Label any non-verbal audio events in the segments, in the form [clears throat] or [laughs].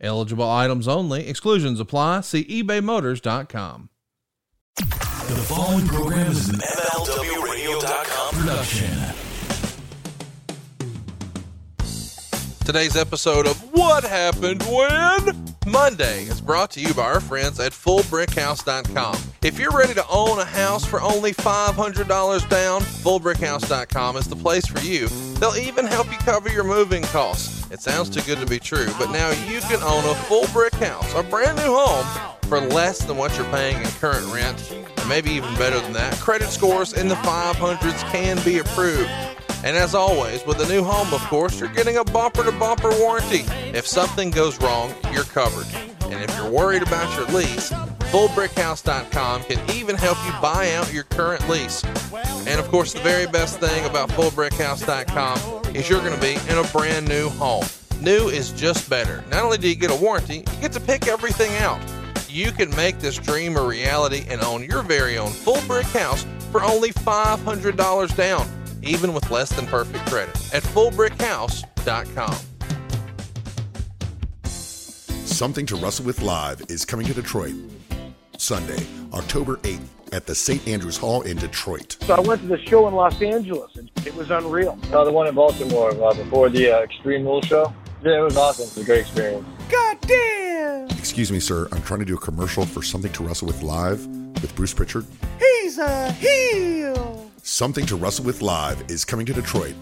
Eligible items only. Exclusions apply. See ebaymotors.com. The following program is an MLWRadio.com Today's episode of What Happened When Monday is brought to you by our friends at FullBrickHouse.com. If you're ready to own a house for only $500 down, FullBrickHouse.com is the place for you. They'll even help you cover your moving costs. It sounds too good to be true, but now you can own a full brick house, a brand new home, for less than what you're paying in current rent, and maybe even better than that. Credit scores in the 500s can be approved. And as always, with a new home, of course, you're getting a bumper to bumper warranty. If something goes wrong, you're covered. And if you're worried about your lease, FullBrickHouse.com can even help you buy out your current lease. And of course, the very best thing about FullBrickHouse.com is you're going to be in a brand new home. New is just better. Not only do you get a warranty, you get to pick everything out. You can make this dream a reality and own your very own full brick house for only $500 down even with less than perfect credit, at fullbrickhouse.com. Something to Wrestle with Live is coming to Detroit Sunday, October 8th at the St. Andrews Hall in Detroit. So I went to the show in Los Angeles and it was unreal. Uh, the one in Baltimore uh, before the uh, Extreme Rules show. Yeah, it was awesome. It was a great experience. God damn! Excuse me, sir. I'm trying to do a commercial for Something to Wrestle with Live with Bruce Pritchard. He's a heel! Something to Wrestle with Live is coming to Detroit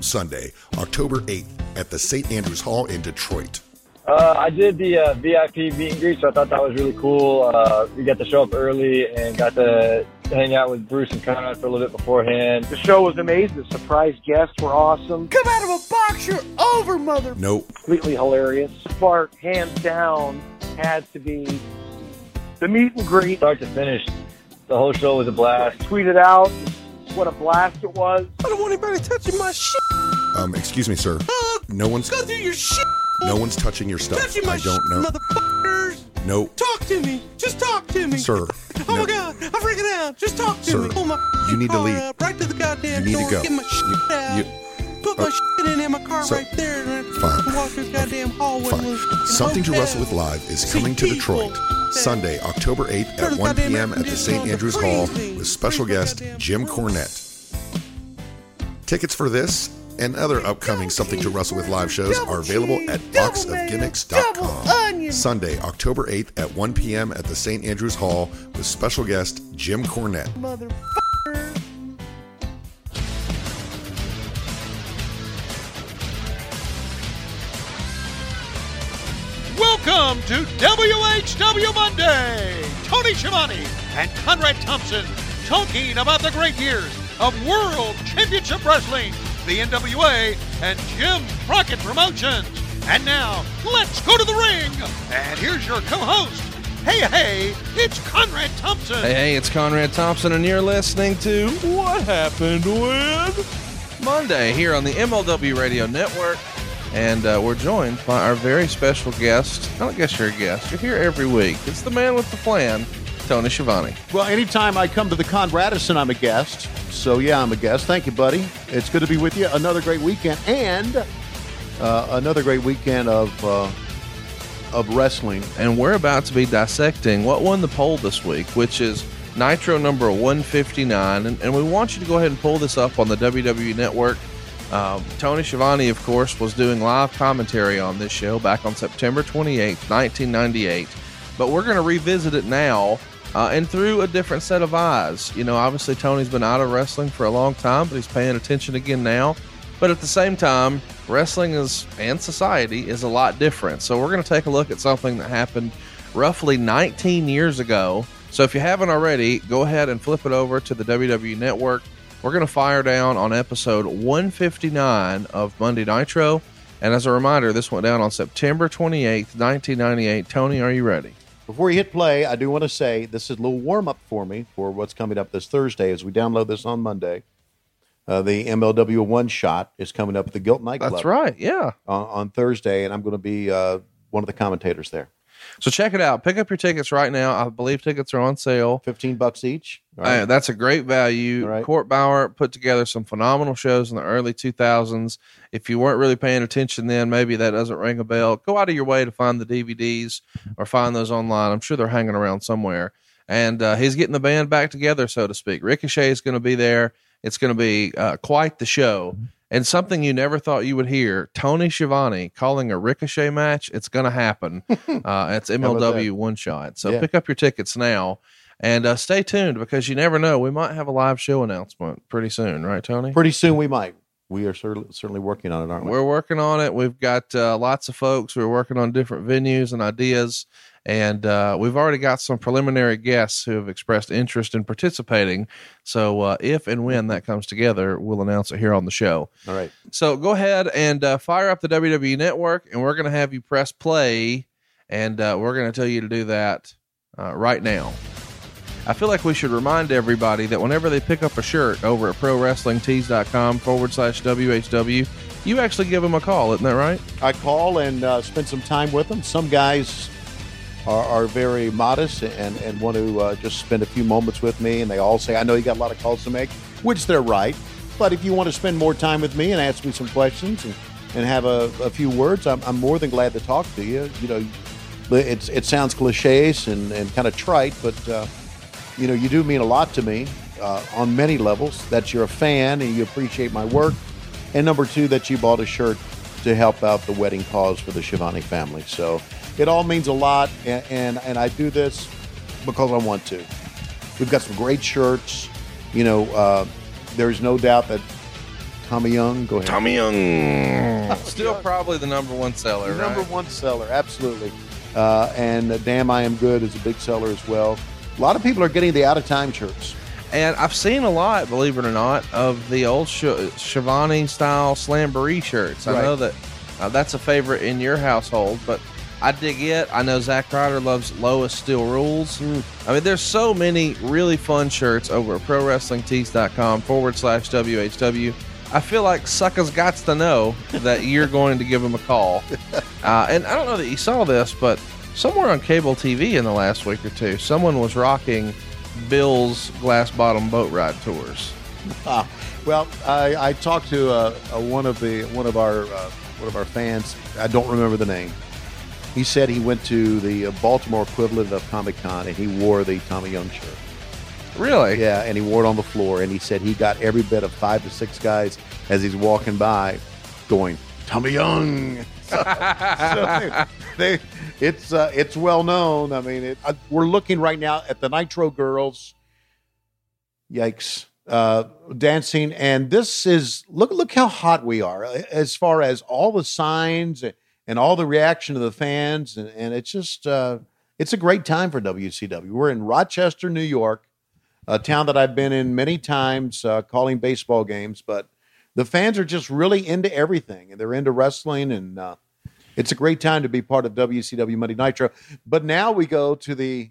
Sunday, October 8th at the St. Andrews Hall in Detroit. Uh, I did the uh, VIP meet and greet, so I thought that was really cool. Uh, we got to show up early and got to hang out with Bruce and Conrad for a little bit beforehand. The show was amazing. The surprise guests were awesome. Come out of a box, you're over, mother. Nope. Completely hilarious. Part, hands down, had to be the meet and greet. Start to finish, the whole show was a blast. Tweeted out what a blast it was. I don't want anybody touching my shit. Um, excuse me, sir. Hug. No one's Go through your shit. no one's touching your stuff. Touching my I don't shit, know. motherfuckers. No, Talk to me. Just talk to me. sir. Oh no. my god, I'm freaking out. Just talk to Sir, me. Pull my you need to car leave. Up, right to the goddamn You need to go. Get my shit You- out. you- Put my uh, shit in, in my car so- right there. And Fine. walk the goddamn hallway. Fine. Something to. Wrestle with Live is coming to. Detroit Sunday, October 8th at 1 p.m. at the St. Andrews. Hall with special guest Jim. Cornette. Tickets for this and other upcoming Something to Wrestle with Live shows are available at double mayo, double boxofgimmicks.com. Sunday, October 8th at 1 p.m. at the St. Andrews Hall with special guest Jim Cornette. Welcome to WHW Monday. Tony Schiavone and Conrad Thompson talking about the great years of World Championship Wrestling, the NWA, and Jim Crockett Promotions. And now, let's go to the ring. And here's your co-host. Hey, hey, it's Conrad Thompson. Hey, hey, it's Conrad Thompson, and you're listening to What Happened When Monday here on the MLW Radio Network. And uh, we're joined by our very special guest. I don't guess you're a guest. You're here every week. It's the man with the plan, Tony Schiavone. Well, anytime I come to the Con Radisson, I'm a guest. So, yeah, I'm a guest. Thank you, buddy. It's good to be with you. Another great weekend and uh, another great weekend of, uh, of wrestling. And we're about to be dissecting what won the poll this week, which is Nitro number 159. And, and we want you to go ahead and pull this up on the WWE Network. Um, Tony Schiavone, of course, was doing live commentary on this show back on September 28th, 1998. But we're going to revisit it now uh, and through a different set of eyes. You know, obviously, Tony's been out of wrestling for a long time, but he's paying attention again now. But at the same time, wrestling is and society is a lot different. So we're going to take a look at something that happened roughly 19 years ago. So if you haven't already, go ahead and flip it over to the WWE Network. We're going to fire down on episode 159 of Monday Nitro. And as a reminder, this went down on September 28th, 1998. Tony, are you ready? Before you hit play, I do want to say this is a little warm up for me for what's coming up this Thursday as we download this on Monday. Uh, the MLW One Shot is coming up at the Gilt Nightclub. That's right. Yeah. On, on Thursday, and I'm going to be uh, one of the commentators there. So check it out. Pick up your tickets right now. I believe tickets are on sale. Fifteen bucks each. All Uh, that's a great value. Right. Court Bauer put together some phenomenal shows in the early 2000s. If you weren't really paying attention then, maybe that doesn't ring a bell. Go out of your way to find the DVDs or find those online. I'm sure they're hanging around somewhere. And uh, he's getting the band back together, so to speak. Ricochet is going to be there. It's going to be uh, quite the show. And something you never thought you would hear Tony Schiavone calling a Ricochet match. It's going to happen. [laughs] uh, it's MLW one shot. So Yeah. pick up your tickets now. And uh, stay tuned because you never know. We might have a live show announcement pretty soon, right, Tony? Pretty soon we might. We are cer- certainly working on it, aren't we? We're working on it. We've got uh, lots of folks. We're working on different venues and ideas. And uh, we've already got some preliminary guests who have expressed interest in participating. So uh, if and when that comes together, we'll announce it here on the show. All right. So go ahead and uh, fire up the WWE Network, and we're going to have you press play, and uh, we're going to tell you to do that uh, right now. I feel like we should remind everybody that whenever they pick up a shirt over at ProWrestlingTees.com forward slash WHW, you actually give them a call, isn't that right? I call and uh, spend some time with them. Some guys are, are very modest and, and want to uh, just spend a few moments with me, and they all say, I know you got a lot of calls to make, which they're right. But if you want to spend more time with me and ask me some questions and, and have a, a few words, I'm, I'm more than glad to talk to you. You know, it's, it sounds cliches and, and kind of trite, but, uh, you know, you do mean a lot to me uh, on many levels. That you're a fan and you appreciate my work. And number two, that you bought a shirt to help out the wedding cause for the Schiavone family. So it all means a lot, and, and, and I do this because I want to. We've got some great shirts. You know, uh, there's no doubt that Tommy Young, go ahead. Tommy Young. [laughs] Still probably the number one seller, Number right? one seller, absolutely. Uh, and uh, Damn I Am Good is a big seller as well. A lot of people are getting the out of time shirts. And I've seen a lot, believe it or not, of the old Sh- Schiavone style Slamboree shirts. I Right. know that uh, that's a favorite in your household, but I dig it. I know Zack Ryder loves Lois Still Rules. I mean, there's so many really fun shirts over at ProWrestlingTees.com forward slash WHW. I feel like suckers got to know that [laughs] you're going to give them a call. [laughs] Uh, and I don't know that you saw this, but somewhere on cable TV in the last week or two, someone was rocking Bill's glass bottom boat ride tours. Ah, well, I, I talked to uh, uh, one of the one of our uh, one of our fans. I don't remember the name. He said he went to the uh, Baltimore equivalent of Comic Con and he wore the Tommy Young shirt. Really? Yeah, and he wore it on the floor, and he said he got every bit of five to six guys as he's walking by, going Tommy Young. [laughs] So, so they, they- it's uh, it's well known. I mean, it, uh, we're looking right now at the Nitro Girls. Yikes! Uh, dancing, and this is look look how hot we are uh, as far as all the signs and all the reaction of the fans, and, and it's just uh, it's a great time for WCW. We're in Rochester, New York a town that I've been in many times uh, calling baseball games, but the fans are just really into everything and they're into wrestling and uh, it's a great time to be part of WCW Monday Nitro. But now we go to the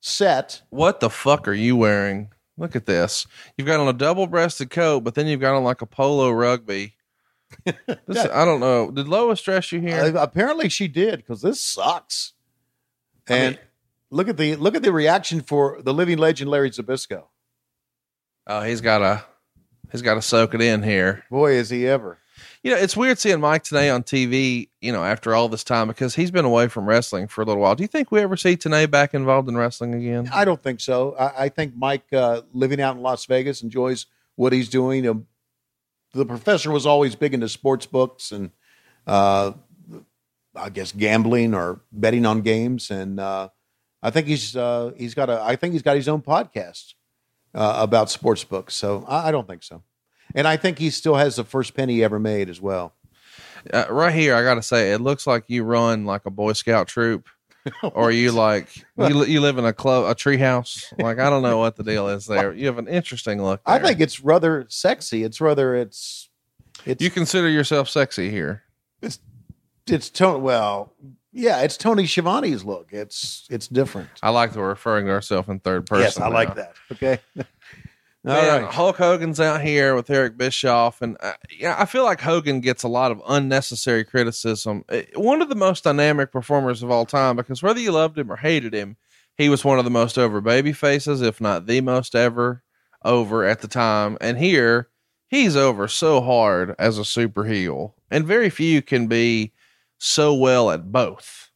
set. What the fuck are you wearing? Look at this. You've got on a double breasted coat, but then you've got on like a polo rugby. [laughs] This, I don't know. Did Lois dress you here? Uh, apparently she did because this sucks. And look at the look at the reaction for the living legend Larry Zbyszko. oh, he's got a he's got to soak it in here. Boy, is he ever. You know, it's weird seeing Mike today on TV, you know, after all this time because he's been away from wrestling for a little while. Do you think we ever see Tenay back involved in wrestling again? I don't think so. I, I think Mike, uh, living out in Las Vegas, enjoys what he's doing. Um, the professor was always big into sports books and, uh, I guess, gambling or betting on games. And uh, I think he's uh, he's got a I think he's got his own podcast uh, about sports books. So I, I don't think so. And I think he still has the first penny he ever made as well. Uh, right here, I got to say, it looks like you run like a Boy Scout troop, [laughs] or you like you, you live in a club, a treehouse. Like I don't know what the deal is there. You have an interesting look. I think it's rather sexy. It's rather it's it's you consider yourself sexy here. it's it's tone well Yeah, it's Tony Schiavone's look. It's it's different. I like that we're referring to ourselves in third person. yes, I like that. Okay. [laughs] All Man, right. Hulk Hogan's out here with Eric Bischoff, and uh, yeah, I feel like Hogan gets a lot of unnecessary criticism. Uh, One of the most dynamic performers of all time, because whether you loved him or hated him, he was one of the most over baby faces, if not the most ever over at the time. And here, he's over so hard as a super heel, and very few can be so well at both.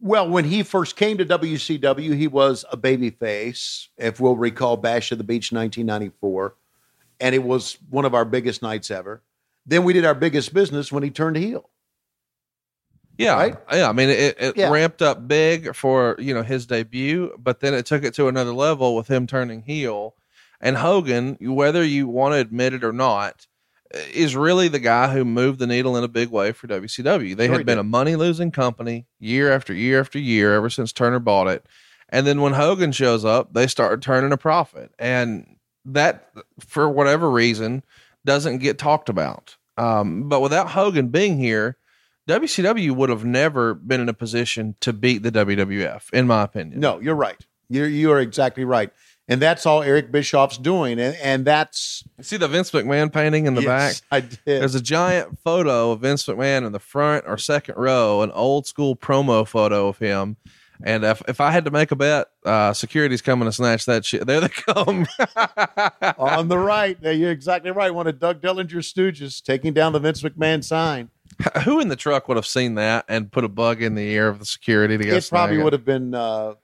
Well, when he first came to WCW, he was a babyface. If we'll recall, Bash of the Beach, 1994, and it was one of our biggest nights ever. Then we did our biggest business when he turned heel. Yeah, Right? yeah. I mean, it, it Yeah. ramped up big for you know his debut, but then it took it to another level with him turning heel. And Hogan, whether you want to admit it or not, is really the guy who moved the needle in a big way for WCW. They Sure had been did. a money losing company year after year after year ever since Turner bought it. And then when Hogan shows up, they start turning a profit. And that, for whatever reason, doesn't get talked about. Um, but without Hogan being here, WCW would have never been in a position to beat the WWF, in my opinion. No, you're right. You're you are exactly right, and that's all Eric Bischoff's doing, and and that's You see the Vince McMahon painting in the Yes, back? I did. There's a giant photo of Vince McMahon in the front or second row, an old school promo photo of him. And if, if I had to make a bet, uh, security's coming to snatch that shit. There they come. [laughs] on the right. You're exactly right. One of Doug Dillinger's stooges taking down the Vince McMahon sign. Who in the truck would have seen that and put a bug in the ear of the security to go It probably would have been uh,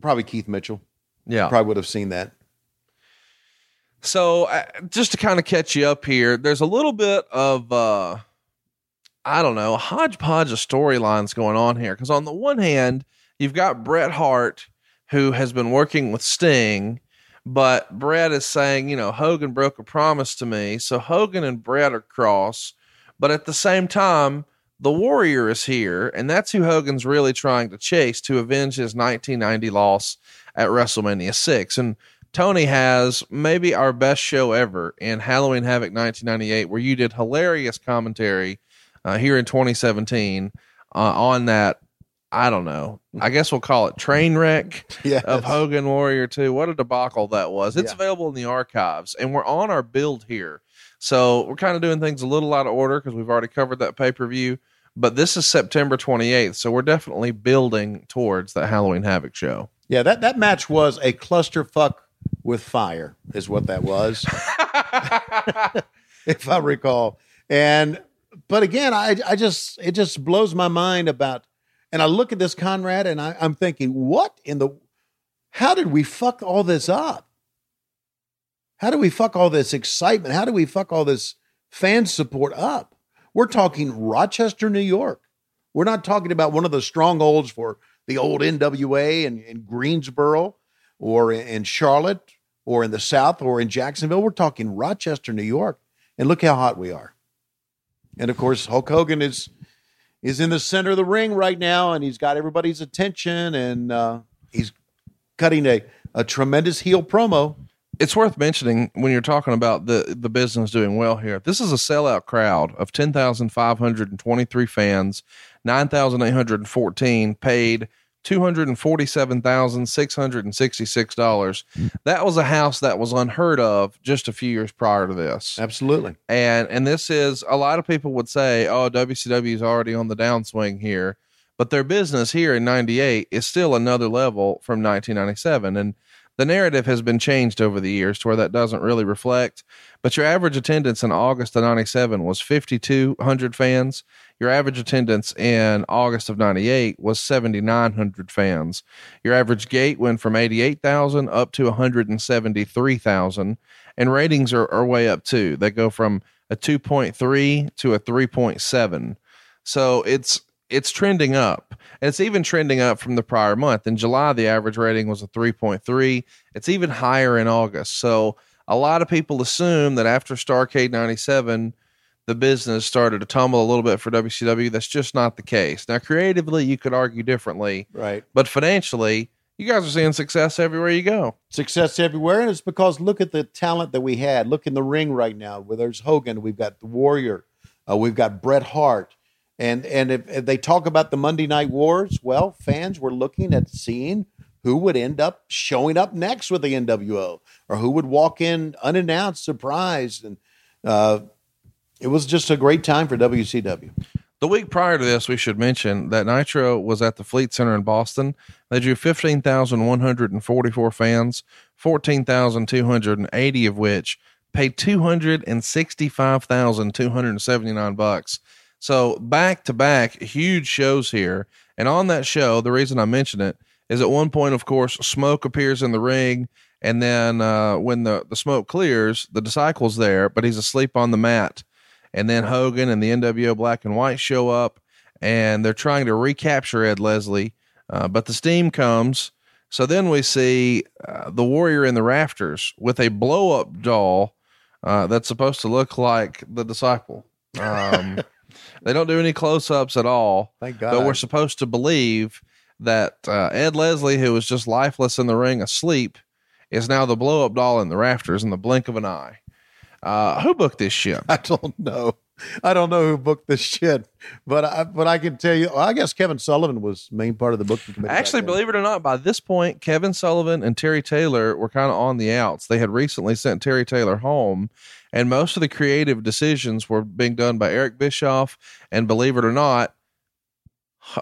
probably Keith Mitchell. Yeah. Probably would have seen that. So uh, just to kind of catch you up here, there's a little bit of uh I don't know, a hodgepodge of storylines going on here because on the one hand, you've got Bret Hart who has been working with Sting, but Bret is saying, you know, Hogan broke a promise to me, so Hogan and Bret are cross, but at the same time, the Warrior is here, and that's who Hogan's really trying to chase to avenge his 1990 loss at WrestleMania 6. And Tony has maybe our best show ever in Halloween Havoc 1998, where you did hilarious commentary uh, here in 2017 uh, on that. I don't know. I guess we'll call it train wreck [laughs] Yeah. of Hogan Warrior 2. What a debacle that was. It's Yeah. available in the archives, and we're on our build here. So we're kind of doing things a little out of order because we've already covered that pay per view. But this is September 28th, so we're definitely building towards that Halloween Havoc show. Yeah, that, that match was a clusterfuck with fire, is what that was, [laughs] if I recall. And but again, I I just it just blows my mind about and I look at this Conrad and I, I'm thinking, what in the how did we fuck all this up? How do we fuck all this excitement? How do we fuck all this fan support up? We're talking Rochester, New York. We're not talking about one of the strongholds for the old NWA in, in Greensboro or in, Charlotte or in the South or in Jacksonville. We're talking Rochester, New York. And look how hot we are. And of course, Hulk Hogan is is in the center of the ring right now, and he's got everybody's attention, and uh, he's cutting a, a tremendous heel promo. it's worth mentioning when you're talking about the the business doing well here. This is a sellout crowd of 10,523 fans, 9,814 paid $247,666. That was a house that was unheard of just a few years prior to this. Absolutely. And and this is a lot of people would say, "Oh, WCW is already on the downswing here." But their business here in 98 is still another level from 1997 and the narrative has been changed over the years to where that doesn't really reflect. But your average attendance in August of 97 was 5,200 fans. Your average attendance in August of 98 was 7,900 fans. Your average gate went from 88,000 up to 173,000. And ratings are, are way up too. They go from a 2.3 to a 3.7. So it's it's trending up. And it's even trending up from the prior month. In July, the average rating was a 3.3. It's even higher in August. So a lot of people assume that after Starcade 97, the business started to tumble a little bit for WCW. That's just not the case. Now, creatively, you could argue differently, Right. but financially, you guys are seeing success everywhere you go. Success everywhere. And it's because look at the talent that we had. Look in the ring right now where there's Hogan. We've got the Warrior. Uh, we've got Bret Hart. And and if, if they talk about the Monday Night Wars, well, fans were looking at seeing who would end up showing up next with the NWO, or who would walk in unannounced, surprised, and uh, it was just a great time for WCW. The week prior to this, we should mention that Nitro was at the Fleet Center in Boston. They drew 15,144 fans, 14,280 of which paid 265,279 bucks. So back to back huge shows here. And on that show, the reason I mention it is at one point, of course, smoke appears in the ring. And then uh, when the, the smoke clears, the disciple's there, but he's asleep on the mat and then Hogan and the NWO Black and White show up, and they're trying to recapture Ed Leslie, uh, but the steam comes. So then we see uh, the Warrior in the rafters with a blow up doll uh, that's supposed to look like the disciple. Um, [laughs] they don't do any close ups at all. Thank God. But we're supposed to believe that uh, Ed Leslie, who was just lifeless in the ring asleep, is now the blow up doll in the rafters in the blink of an eye. Uh, who booked this shit? [laughs] I don't know. I don't know who booked this shit, but I, but I can tell you. I guess Kevin Sullivan was main part of the booking committee. Actually, believe it or not, by this point, Kevin Sullivan and Terry Taylor were kind of on the outs. They had recently sent Terry Taylor home, and most of the creative decisions were being done by Eric Bischoff and, believe it or not,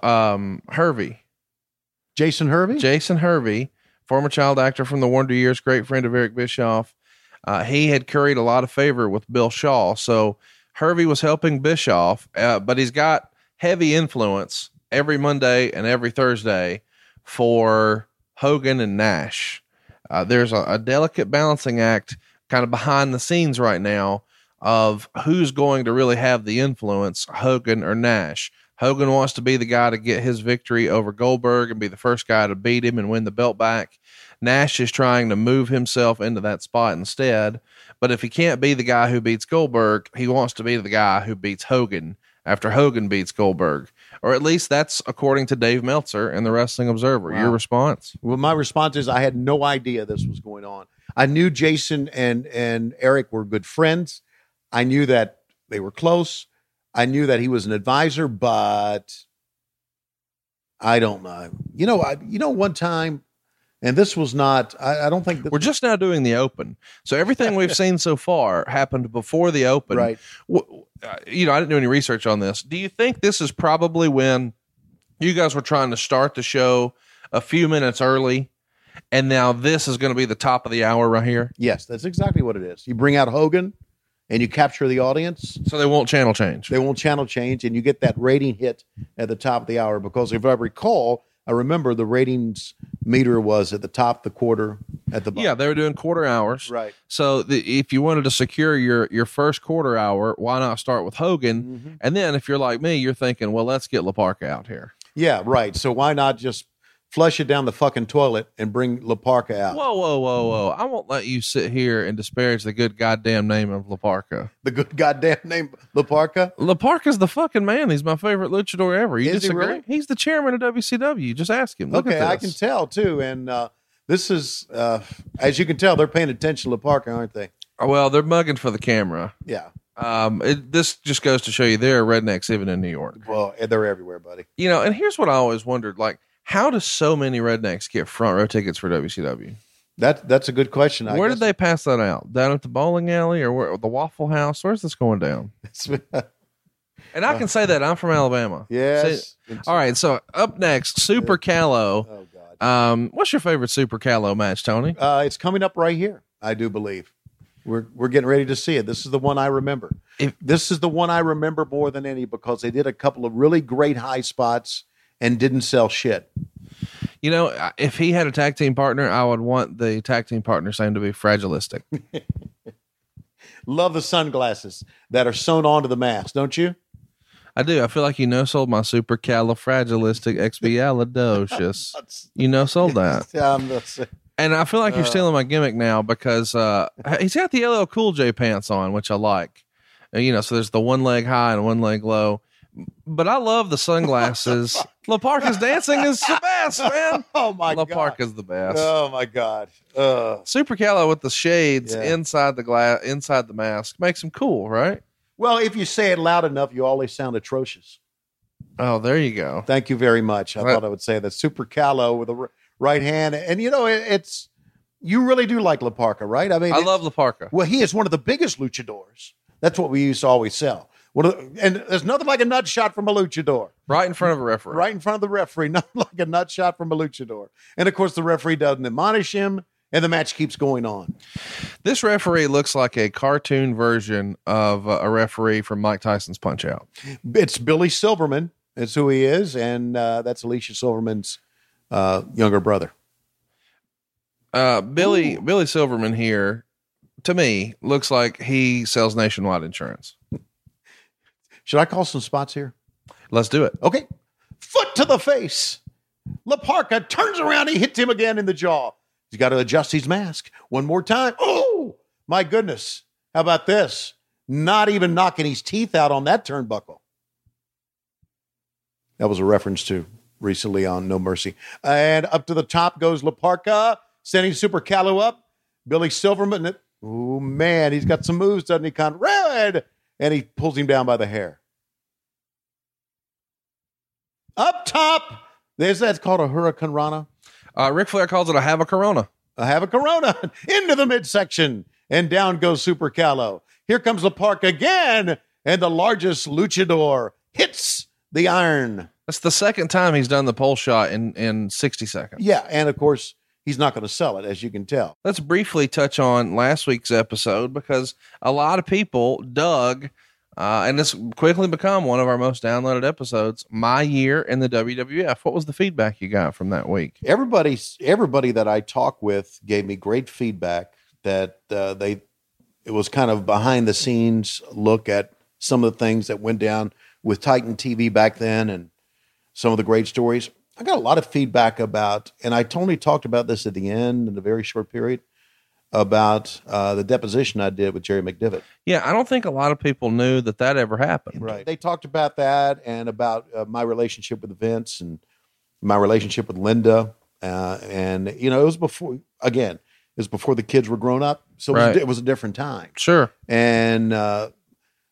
um, Hervey, Jason Hervey. Jason Hervey, former child actor from the Wonder Years, great friend of Eric Bischoff. Uh, he had curried a lot of favor with Bill Shaw, so Hervey was helping Bischoff, uh, but he's got heavy influence every Monday and every Thursday for Hogan and Nash. Uh, there's a, a delicate balancing act kind of behind the scenes right now of who's going to really have the influence, Hogan or Nash. Hogan wants to be the guy to get his victory over Goldberg and be the first guy to beat him and win the belt back. Nash is trying to move himself into that spot instead. But if he can't be the guy who beats Goldberg, he wants to be the guy who beats Hogan after Hogan beats Goldberg. Or at least that's according to Dave Meltzer and the Wrestling Observer. Your response? Well, my response is I had no idea this was going on. I knew Jason and and Eric were good friends. I knew that they were close. I knew that he was an advisor, but I don't know. You know, I you know one time, and this was not. I, I don't think We're just now doing the open. So everything we've [laughs] seen so far happened before the open. right. w- uh, you know, I didn't do any research on this. Do you think this is probably when you guys were trying to start the show a few minutes early, and now this is going to be the top of the hour right here? Yes, that's exactly what it is. You bring out Hogan, and you capture the audience. So they won't channel change. They won't channel change, and you get that rating hit at the top of the hour. Because if I recall, I remember the ratings meter was at the top, the quarter at the bottom. yeah, they were doing quarter hours. right. So the, if you wanted to secure your your first quarter hour, why not start with Hogan? Mm-hmm. And then if you're like me, you're thinking, well, let's get La Parka out here. Yeah, right. So why not just flush it down the fucking toilet and bring La Parka out? Whoa, whoa, whoa, whoa! I won't let you sit here and disparage the good goddamn name of La Parka. The good goddamn name, La Parka. LaParca's the fucking man. He's my favorite luchador ever. You Is he disagree? really? He's the chairman of WCW. Just ask him. Look okay, I can tell too. And uh, this is, uh, as you can tell, they're paying attention to La Parka, aren't they? Well, they're mugging for the camera. Yeah. Um, it, this just goes to show you there are rednecks even in New York. Well, they're everywhere, buddy. You know, and here's what I always wondered: like, how do so many rednecks get front row tickets for WCW? That that's a good question. I where guess. did they pass that out? Down at the bowling alley or where, the Waffle House? Where's this going down? [laughs] And I can say that I'm from Alabama. [laughs] yes. See- all right. So up next, Super Calo. Oh God. Um, what's your favorite Super Calo match, Tony? Uh, it's coming up right here. I do believe. We're we're getting ready to see it. This is the one I remember. If- this is the one I remember more than any because they did a couple of really great high spots and didn't sell shit. You know, if he had a tag team partner, I would want the tag team partner's name to be Fragilistic. [laughs] Love the sunglasses that are sewn onto the mask, don't you? I do. I feel like you know sold my super califragilistic expialidocious. [laughs] You know sold [laughs] that. Um, that's- And I feel like you're Uh. stealing my gimmick now because uh, he's got the LL Cool J pants on, which I like. You know, so there's the one leg high and one leg low. But I love the sunglasses. [laughs] La Parka's dancing is the best, man. [laughs] oh my La god! Parka's the best. Oh my god! Uh, Super Calo with the shades Yeah. inside the glass, inside the mask makes him cool, right? well, if you say it loud enough, you always sound atrocious. Oh, there you go. Thank you very much. I Right. thought I would say that super calo with a right hand, and you know it, it's you really do like La Parka, right? I mean, I love La Parka. Well, he is one of the biggest luchadors. That's what we used to always sell. The- and there's nothing like a nut shot from a luchador. Right in front of a referee. Right in front of the referee, [laughs] nothing like a nut shot from a luchador. And of course, the referee doesn't admonish him, and the match keeps going on. This referee looks like a cartoon version of uh, a referee from Mike Tyson's Punch Out. It's Billy Silverman. That's who he is, and uh, that's Alicia Silverman's uh, younger brother. Uh, Billy Billy Silverman here, to me, looks like he sells nationwide insurance. Should I call some spots here? Let's do it. Okay. Foot to the face. La Parka turns around. He hits him again in the jaw. He's got to adjust his mask one more time. Oh, my goodness. How about this? Not even knocking his teeth out on that turnbuckle. That was a reference to recently on No Mercy. And up to the top goes La Parka, sending Super Calo up. Billy Silverman. Oh, man. He's got some moves, doesn't he, Conrad? And he pulls him down by the hair. Up top, there's that's called a Hurricanrana. Uh, Ric Flair calls it a have a Corona. I have a Corona [laughs] into the midsection, and down goes Super Calo. Here comes the park again, and the largest luchador hits the iron. That's the second time he's done the pole shot in in sixty seconds. Yeah, and of course he's not going to sell it, as you can tell. Let's briefly touch on last week's episode because a lot of people dug, uh, and it's quickly become one of our most downloaded episodes. My year in the WWF. What was the feedback you got from that week? Everybody, everybody that I talked with gave me great feedback that uh, they it was kind of behind the scenes look at some of the things that went down with Titan TV back then and some of the great stories. I got a lot of feedback about, and I only talked about this at the end in a very short period about uh, the deposition I did with Jerry McDevitt. Yeah, I don't think a lot of people knew that that ever happened. Right. They talked about that and about uh, my relationship with Vince and my relationship with Linda. Uh, and, you know, it was before, again, it was before the kids were grown up. So it was, it was a different time. Sure. And uh,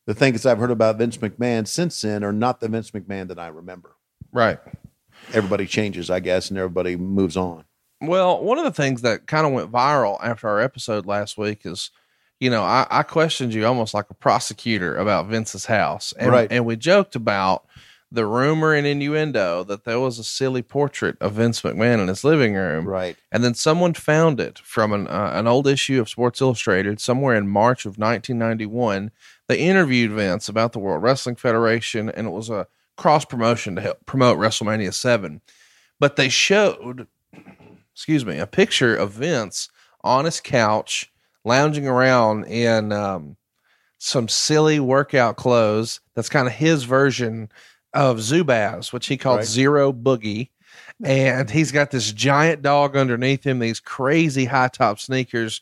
the things I've heard about Vince McMahon since then are not the Vince McMahon that I remember. Right. Everybody changes, I guess, and everybody moves on. Well, one of the things that kind of went viral after our episode last week is, you know, I, I questioned you almost like a prosecutor about Vince's house. And, Right. And we joked about the rumor and innuendo that there was a silly portrait of Vince McMahon in his living room. Right. And then someone found it from an, uh, an old issue of Sports Illustrated somewhere in March of 1991. They interviewed Vince about the World Wrestling Federation, and it was a cross promotion to help promote WrestleMania 7. But they showed, excuse me, a picture of Vince on his couch, lounging around in um, some silly workout clothes. That's kind of his version of Zubaz, which he called Right. Zero Boogie and he's got this giant dog underneath him, these crazy high top sneakers.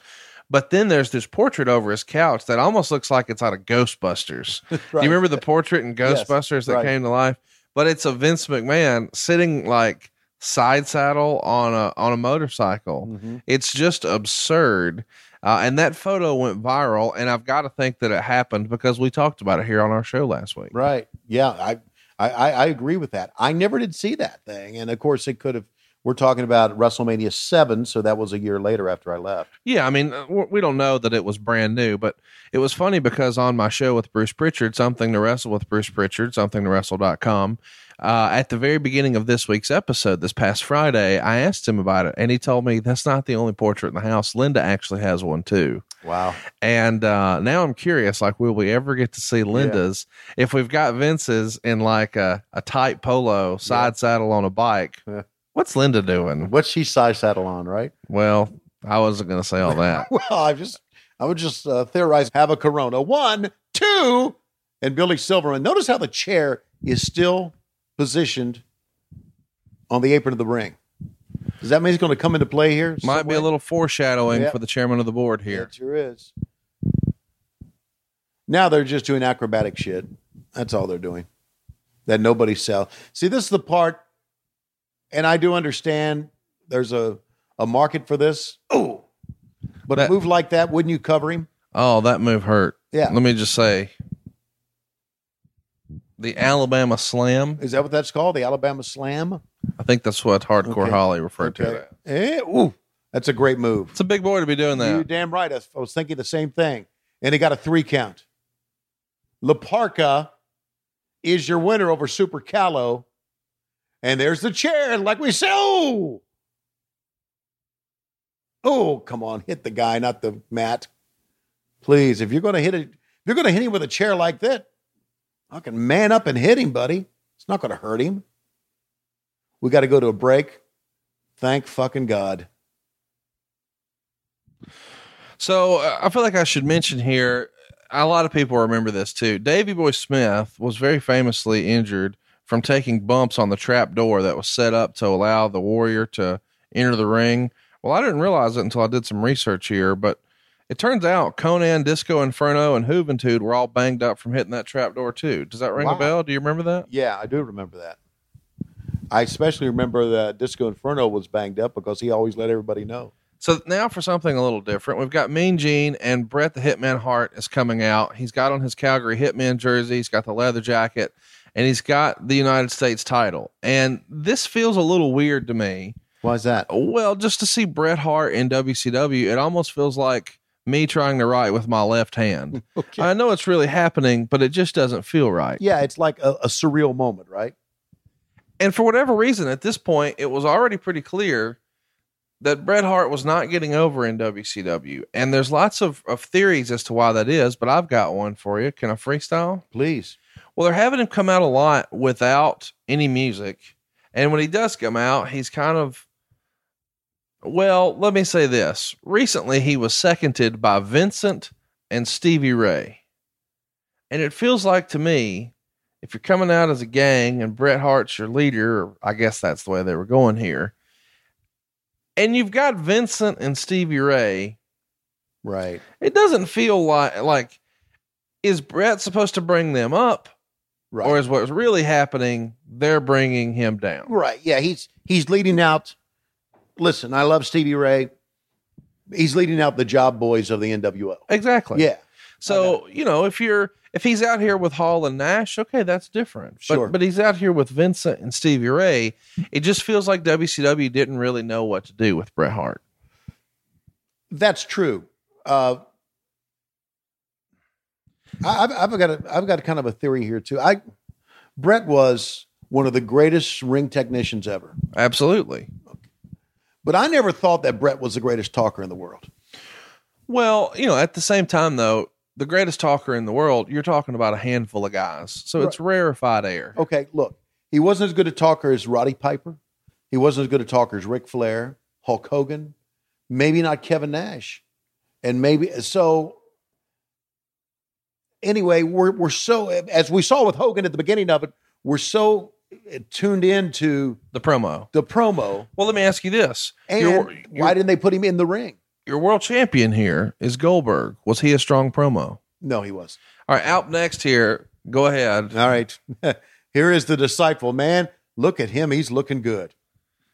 But then there's this portrait over his couch that almost looks like it's out of Ghostbusters. Do [laughs] you remember the portrait in [laughs] Yes, Ghostbusters that right. came to life? But it's a Vince McMahon sitting like side saddle on a on a motorcycle. Mm-hmm. It's just absurd. Uh, and that photo went viral, and I've got to think that it happened because we talked about it here on our show last week. Right. Yeah. I, I I agree with that. I never did see that thing. And of course, it could have, we're talking about WrestleMania 7. So that was a year later after I left. Yeah, I mean, uh, we don't know that it was brand new, but it was funny because on my show with Bruce Pritchard, Something to Wrestle with Bruce Pritchard, something to wrestle.com, uh, at the very beginning of this week's episode, this past Friday, I asked him about it, and he told me that's not the only portrait in the house. Linda actually has one too. Wow. And uh, now I'm curious, like, will we ever get to see Linda's? If we've got Vince's in like a, a tight polo, side saddle on a bike, Yeah. What's Linda doing? What's she side saddle on, right? Well, I wasn't going to say all that. [laughs] Well, I just, I would just uh, theorize have a Corona. One, two, and Billy Silverman. Notice how the chair is still positioned on the apron of the ring. Does that mean he's going to come into play here? Might be a little foreshadowing Yeah. for the chairman of the board here. it sure is. Now they're just doing acrobatic shit. That's all they're doing. That nobody sells. See, this is the part, and I do understand there's a, a market for this. Oh, but That- a move like that, wouldn't you cover him? Oh, that move hurt. Yeah. Let me just say, The Alabama Slam. Is that what that's called? The Alabama Slam? I think that's what Hardcore Okay. Holly referred to Okay. that. Eh, ooh, that's a great move. It's a big boy to be doing that. You that. damn right. I was- I was thinking the same thing. And he got a three count. La Parka is your winner over Super Calo. And there's the chair. And like we said, oh, oh, come on, hit the guy, not the mat. Please, if you're going to hit it, you're going to hit him with a chair like that, I can man up and hit him, buddy. It's not going to hurt him. We got to go to a break. Thank fucking God. So uh, I feel like I should mention here. A lot of people remember this too. Davy Boy Smith was very famously injured from taking bumps on the trap door that was set up to allow the warrior to enter the ring. Well, I didn't realize it until I did some research here, but it turns out Konnan, Disco Inferno, and Juventud were all banged up from hitting that trap door too. Does that ring Wow. a bell? Do you remember that? Yeah, I do remember that. I especially remember that Disco Inferno was banged up because he always let everybody know. So now for something a little different, we've got Mean Gene and Bret the Hitman Hart is coming out. He's got on his Calgary Hitman jersey, he's got the leather jacket, and he's got the United States title. And this feels a little weird to me. Why is that? Well, just to see Bret Hart in WCW, it almost feels like me trying to write with my left hand. [laughs] Okay. I know it's really happening, but it just doesn't feel right. yeah, it's like a, a surreal moment, right? And for whatever reason, at this point, it was already pretty clear that Bret Hart was not getting over in WCW. And there's lots of, of theories as to why that is, but I've got one for you. Can I freestyle? Please. Well, they're having him come out a lot without any music. And when he does come out, he's kind of, well, let me say this. Recently, he was seconded by Vincent and Stevie Ray. And it feels like to me, if you're coming out as a gang and Bret Hart's your leader, I guess that's the way they were going here, and you've got Vincent and Stevie Ray, Right. it doesn't feel like like is Bret supposed to bring them up, Right. or is what's really happening? They're bringing him down. right. Yeah, he's he's leading out. Listen, I love Stevie Ray. He's leading out the job boys of the NWO. Exactly. Yeah. So you know, if you're if he's out here with Hall and Nash, okay, that's different. Sure. But but he's out here with Vincent and Stevie Ray. It just feels like WCW didn't really know what to do with Bret Hart. That's true. Uh, I, I've, I've got a, I've got kind of a theory here too. I Bret was one of the greatest ring technicians ever, Absolutely. but I never thought that Bret was the greatest talker in the world. Well, you know, at the same time though, the greatest talker in the world, you're talking about a handful of guys. So it's rarefied air. Okay, look, he wasn't as good a talker as Roddy Piper. He wasn't as good a talker as Ric Flair, Hulk Hogan, maybe not Kevin Nash, and maybe so. Anyway, we're we're so as we saw with Hogan at the beginning of it, we're so eh, tuned into The promo. the promo. Well, let me ask you this. And your, your, why didn't they put him in the ring? your world champion here is Goldberg. Was he a strong promo? No, he was. All right, out next here. Go ahead. All right, [laughs] here is the disciple. Man, look at him. He's looking good.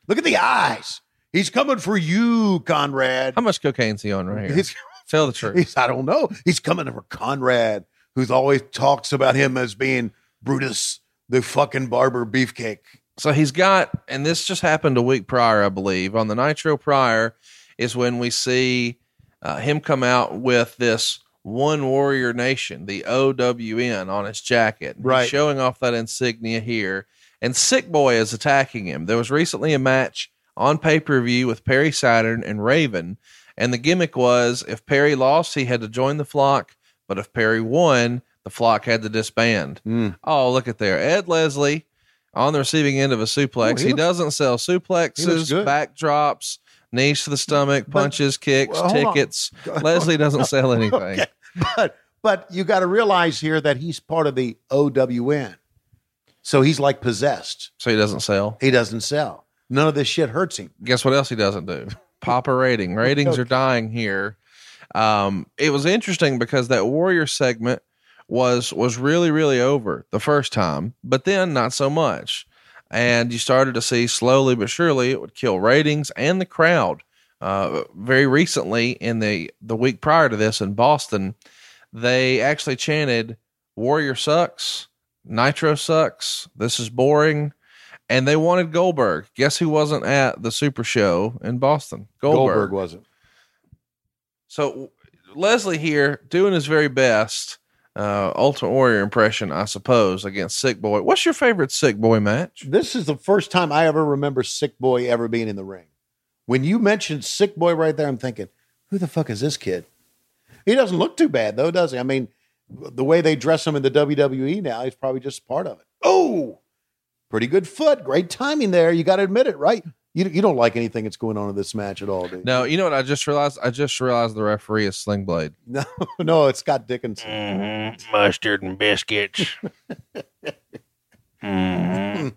Look at the eyes. He's coming for you, Conrad. How much cocaine's he on right here? He's, Tell the truth. [laughs] I don't know. He's coming for Conrad, who's always talks about him as being Brutus, the fucking barber beefcake. So he's got, and this just happened a week prior, I believe. On the Nitro prior is when we see uh, him come out with this One Warrior Nation, the OWN, on his jacket. He's showing off that insignia here. And Sick Boy is attacking him. There was recently a match on pay per view with Perry Saturn and Raven. And the gimmick was if Perry lost, he had to join the flock. But if Perry won, the flock had to disband. Mm. Oh, look at there. Ed Leslie on the receiving end of a suplex. Oh, he he looks- doesn't sell suplexes, backdrops, knees to the stomach, But- punches, kicks, well, on. tickets. [laughs] Leslie doesn't sell [laughs] anything. Okay. But but you got to realize here that he's part of the OWN, so he's like possessed. So he doesn't sell. He doesn't sell. None of this shit hurts him. Guess what else he doesn't do? [laughs] Pop a rating. Ratings are dying here. Um, it was interesting because that Warrior segment was was really really over the first time, but then not so much. And you started to see slowly but surely it would kill ratings and the crowd. Uh, very recently, in the the week prior to this in Boston, they actually chanted "Warrior sucks." Nitro sucks. This is boring. And they wanted Goldberg. Guess who wasn't at the Super Show in Boston? Goldberg, Goldberg. wasn't. So Leslie here doing his very best. Uh, Ultimate Warrior impression, I suppose, against Sick Boy. What's your favorite Sick Boy match? This is the first time I ever remember Sick Boy ever being in the ring. When you mentioned Sick Boy right there, I'm thinking, who the fuck is this kid? He doesn't look too bad though, does he? I mean, the way they dress him in the WWE now, he's probably just part of it. Oh, pretty good foot, great timing there. You got to admit it, right? You you don't like anything that's going on in this match at all, do you? No, you know what? I just realized. I just realized the referee is Sling Blade. [laughs] No, no, it's Scott Dickinson. Mm-hmm. Mustard and biscuits. [laughs] I,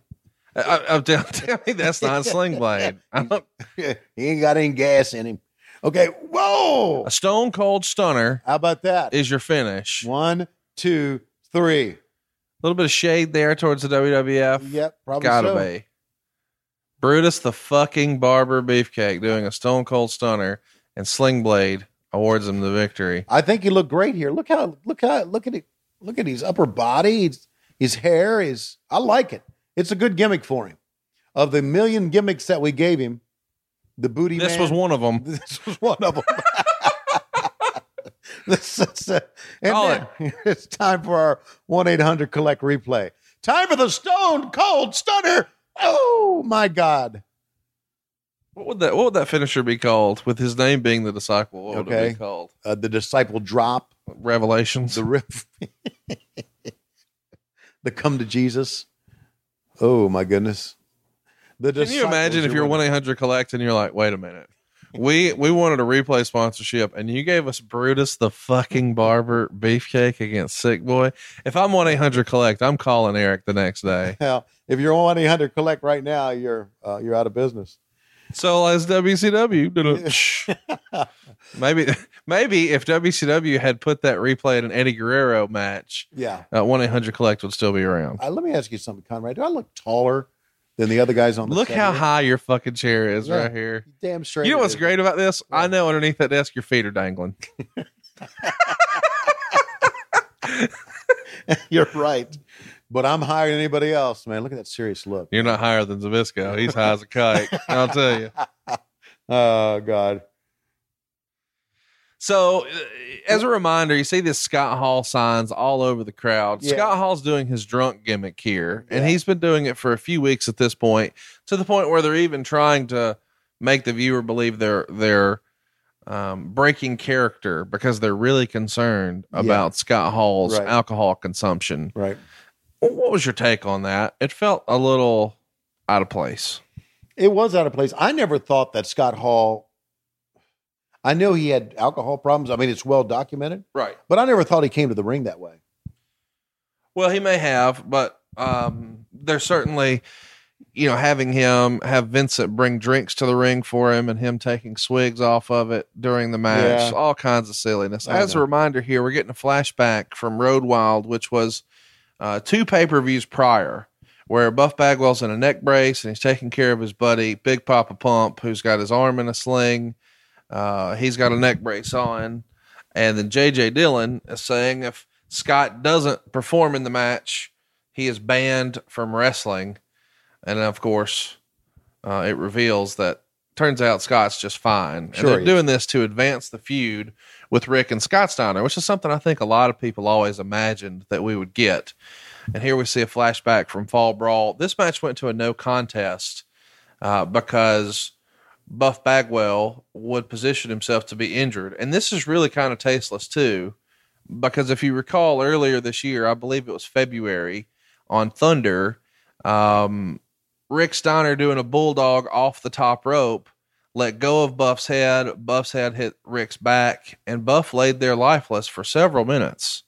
I, I'm tell- [laughs] tell me that's not Sling Blade. I don't, he ain't got any gas in him. Okay, whoa! a Stone Cold Stunner How about that? is your finish. one, two, three? A One, two, three. little bit of shade there towards the WWF. Yep, probably Gotta so. be. Brutus the fucking barber beefcake doing a Stone Cold Stunner and Sling Blade awards him the victory. I think he looked great here. Look how look how look at it. Look at his upper body, his, his hair. is I like it. It's a good gimmick for him. Of the million gimmicks that we gave him, the booty. This man- was one of them. [laughs] This was one of them. [laughs] this is, uh, and Call then [laughs] it's time for our one eight hundred collect replay. Time for the Stone Cold Stunner. Oh my God! What would that What would that finisher be called? With his name being the disciple, what would it be called? Uh, the disciple drop. Revelations. the riff, [laughs] the come to Jesus. Oh my goodness! The Can you imagine if you're one eight hundred collect and you're like, wait a minute, we we wanted a replay sponsorship and you gave us Brutus the fucking barber beefcake against Sick Boy. If I'm one eight hundred collect, I'm calling Eric the next day. [laughs] Now, if you're one eight hundred collect right now, you're uh, you're out of business. So as WCW, [laughs] [laughs] maybe maybe if WCW had put that replay in an Eddie Guerrero match, Yeah. one eight hundred collect would still be around. Uh, let me ask you something, Conrad. Do I look taller than the other guys on the Look how high your fucking chair is Yeah. right here. Damn straight. You know it what's is. great about this? I know underneath that desk your feet are dangling. [laughs] [laughs] You're right. But I'm higher than anybody else, man. Look at that serious look. You're not higher than Zbyszko. He's high as a kite. I'll tell you. [laughs] Oh God. So, uh, as a reminder, you see this Scott Hall signs all over the crowd. Yeah. Scott Hall's doing his drunk gimmick here, and Yeah. he's been doing it for a few weeks at this point, to the point where they're even trying to make the viewer believe they're they're um, breaking character because they're really concerned Yeah. about Scott Hall's Right. alcohol consumption. Right. What was your take on that? It felt a little out of place. It was out of place. I never thought that Scott Hall. I know he had alcohol problems. I mean, it's well documented, Right. but I never thought he came to the ring that way. Well, he may have, but um, there's certainly, you know, having him have Vincent bring drinks to the ring for him and him taking swigs off of it during the match, Yeah. all kinds of silliness. I As a reminder, here we're getting a flashback from Road Wild, which was uh, two pay per views prior, where Buff Bagwell's in a neck brace and he's taking care of his buddy Big Papa Pump, who's got his arm in a sling. Uh, he's got a neck brace on, and then JJ Dillon is saying if Scott doesn't perform in the match, he is banned from wrestling. And of course, uh, it reveals that turns out Scott's just fine. Sure and they're doing this to advance the feud with Rick and Scott Steiner, which is something I think a lot of people always imagined that we would get. And here we see a flashback from Fall Brawl. This match went to a no contest uh, because Buff Bagwell would position himself to be injured. And this is really kind of tasteless too, because if you recall earlier this year, I believe it was February on Thunder, um, Rick Steiner doing a bulldog off the top rope, let go of Buff's head. Buff's head hit Rick's back, and Buff laid there lifeless for several minutes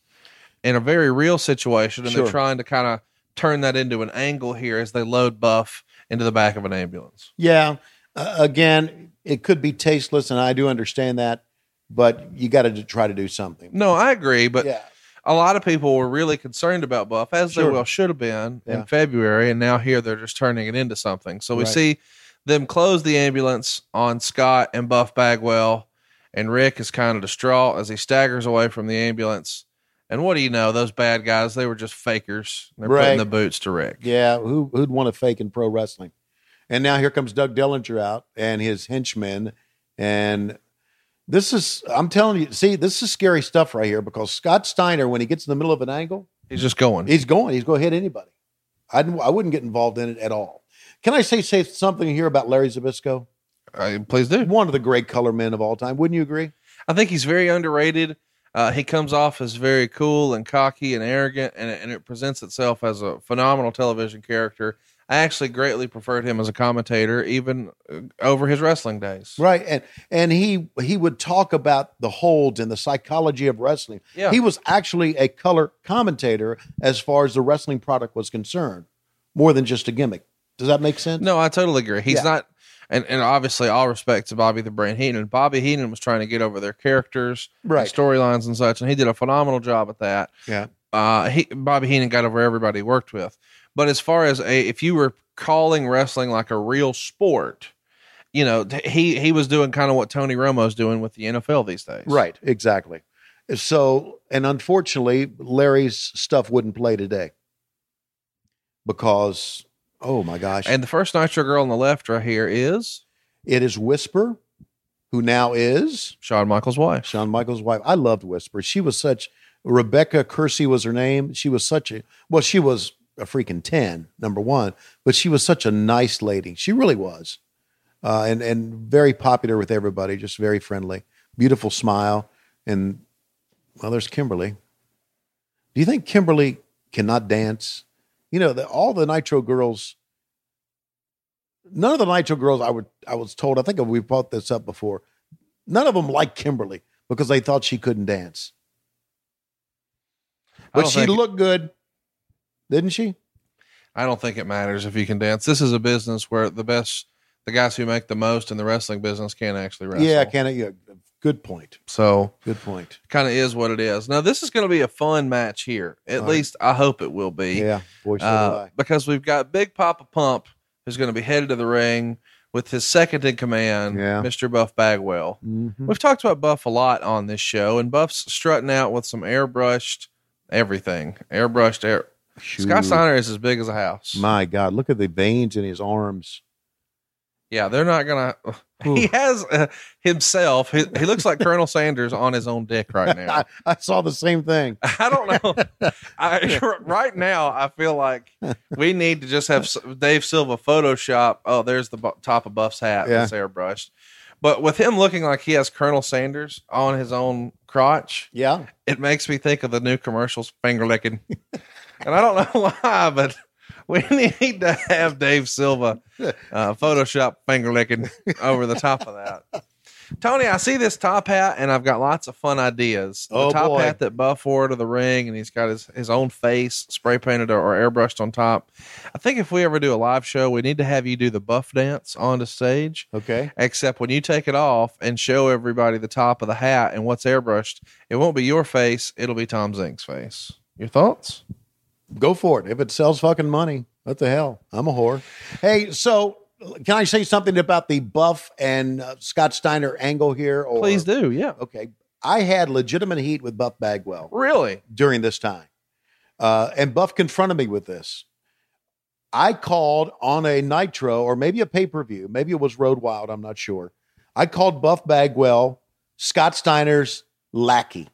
in a very real situation. And Sure. they're trying to kind of turn that into an angle here as they load Buff into the back of an ambulance. Yeah. Uh, again, it could be tasteless, and I do understand that, but you got to try to do something. No, I agree, but yeah. a lot of people were really concerned about Buff, as they well should have been Yeah. in February, and now here they're just turning it into something. So we Right. see them close the ambulance on Scott and Buff Bagwell, and Rick is kind of distraught as he staggers away from the ambulance, And what do you know? Those bad guys, they were just fakers. They're Right. putting the boots to Rick. Yeah, who who'd want to fake in pro wrestling? And now here comes Doug Dillinger out and his henchmen, and this is I'm telling you, see, this is scary stuff right here because Scott Steiner, when he gets in the middle of an angle, He's just going. he's going, he's going to hit anybody. I I wouldn't get involved in it at all. Can I say say something here about Larry Zbyszko? Uh, please do. One of the great color men of all time. Wouldn't you agree? I think he's very underrated. Uh, he comes off as very cool and cocky and arrogant, and and it presents itself as a phenomenal television character. I actually greatly preferred him as a commentator, even uh, over his wrestling days. Right, and and he he would talk about the holds and the psychology of wrestling. Yeah. He was actually a color commentator as far as the wrestling product was concerned, more than just a gimmick. Does that make sense? No, I totally agree. He's Yeah. not, and, and obviously, all respect to Bobby the Brain Heenan. Bobby Heenan was trying to get over their characters, Right. storylines, and such, and he did a phenomenal job at that. Yeah. uh, he, Bobby Heenan got over everybody he worked with. But as far as a, if you were calling wrestling like a real sport, you know, he he was doing kind of what Tony Romo's doing with the NFL these days. Right, exactly. So, and unfortunately, Larry's stuff wouldn't play today because, oh my gosh, And the first Nitro girl on the left right here is it is Whisper, who now is Shawn Michaels' wife. Shawn Michaels' wife. I loved Whisper. She was such Rebecca Curci was her name. She was such a well, she was a freaking ten, number one, but she was such a nice lady. She really was, uh, and and very popular with everybody. Just very friendly, beautiful smile, and well, there's Kimberly. Do you think Kimberly cannot dance? You know, the, all the Nitro girls. None of the Nitro girls I would I was told. I think we brought this up before. None of them liked Kimberly because they thought she couldn't dance. But she think- looked good, didn't she? I don't think it matters if you can dance. This is a business where the best, the guys who make the most in the wrestling business can't actually wrestle. Yeah, can? Yeah, good point. So Good point. kind of is what it is. Now this is going to be a fun match here. At All right. least I hope it will be. Yeah, boy, so uh, because we've got Big Papa Pump who's going to be headed to the ring with his second in command, Yeah. Mr. Buff Bagwell. Mhm. We've talked about Buff a lot on this show, and Buff's strutting out with some airbrushed everything. Airbrushed air. Scott Shoot. Steiner is as big as a house. My God, look at the veins in his arms. yeah, they're not gonna. [laughs] He has uh, himself. He, he looks like Colonel [laughs] Sanders on his own dick right now. I, [laughs] I saw the same thing. I don't know. I, right now, I feel like we need to just have Dave Silva Photoshop. Oh, there's the bu- top of Buff's hat. Yeah. That's airbrushed. But with him looking like he has Colonel Sanders on his own crotch, Yeah, it makes me think of the new commercials, finger licking. And I don't know [laughs] why, but we [laughs] need to have Dave Silva [laughs] uh, Photoshop finger licking over the top of that. Tony, I see this top hat and I've got lots of fun ideas. The Oh, top boy. hat that Buff wore to the ring and he's got his, his own face spray painted or, or airbrushed on top. I think if we ever do a live show, we need to have you do the Buff dance on the stage. okay. Except when you take it off and show everybody the top of the hat and what's airbrushed, it won't be your face, it'll be Tom Zink's face. Your thoughts? Go for it. If it sells fucking money, what the hell? I'm a whore. Hey, so can I say something about the Buff and uh, Scott Steiner angle here? Or, Please do, yeah. Okay. I had legitimate heat with Buff Bagwell. Really? during this time. Uh, and Buff confronted me with this. I called on a Nitro or maybe a pay per view. Maybe it was Road Wild. I'm not sure. I called Buff Bagwell Scott Steiner's lackey.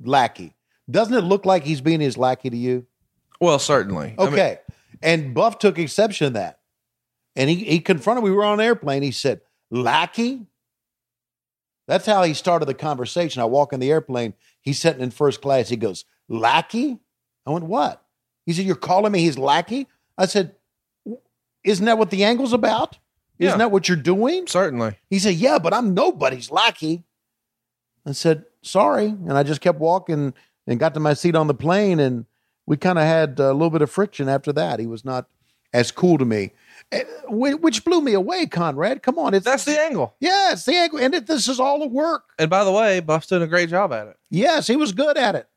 Lackey. Doesn't it look like he's being his lackey to you? Well, certainly. I mean, Okay. and Buff took exception to that. And he, he confronted, we were on an airplane. He said, Lackey? That's how he started the conversation. I walk in the airplane. He's sitting in first class. He goes, Lackey? I went, What? He said, You're calling me his lackey? I said, Isn't that what the angle's about? Isn't Yeah. that what you're doing? certainly. He said, Yeah, but I'm nobody's lackey. I said, Sorry. And I just kept walking and got to my seat on the plane. And we kind of had a little bit of friction after that. He was not as cool to me, Eh, which blew me away, Conrad. Come on. It's, That's the angle. yeah, it's the angle. And it, this is all the work. And by the way, Buff's doing a great job at it. Yes, he was good at it.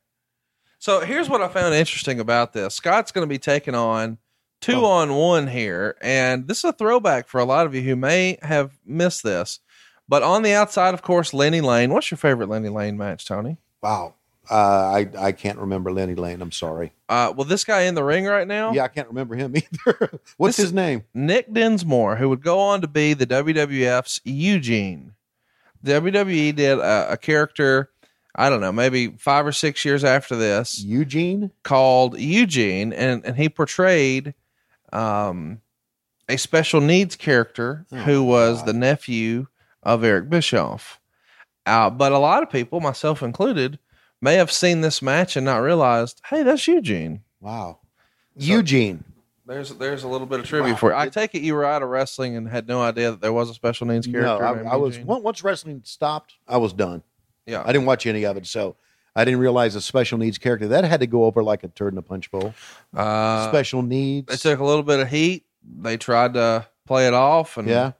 So here's what I found interesting about this. Scott's going to be taking on two Oh. on one here, and this is a throwback for a lot of you who may have missed this. But on the outside, of course, Lenny Lane. What's your favorite Lenny Lane match, Tony? Wow. Uh, I I can't remember Lenny Lane. I'm sorry. Uh, well, this guy in the ring right now, Yeah, I can't remember him [laughs] either. What's his name? Nick Dinsmore, who would go on to be the WWF's Eugene. WWE did a, a character, I don't know, maybe five or six years after this, Eugene. called Eugene, and, and he portrayed um, a special needs character Oh, who was God. the nephew of Eric Bischoff. Uh, but a lot of people, myself included, may have seen this match and not realized, hey, that's Eugene. Wow. Eugene. There's there's a little bit of trivia for you. I take it you were out of wrestling and had no idea that there was a special needs character. named I, I was Eugene? once wrestling stopped. I was done. yeah. I didn't watch any of it, so I didn't realize a special needs character that had to go over like a turd in a punch bowl. Uh, special needs. they took a little bit of heat. They tried to play it off, and yeah,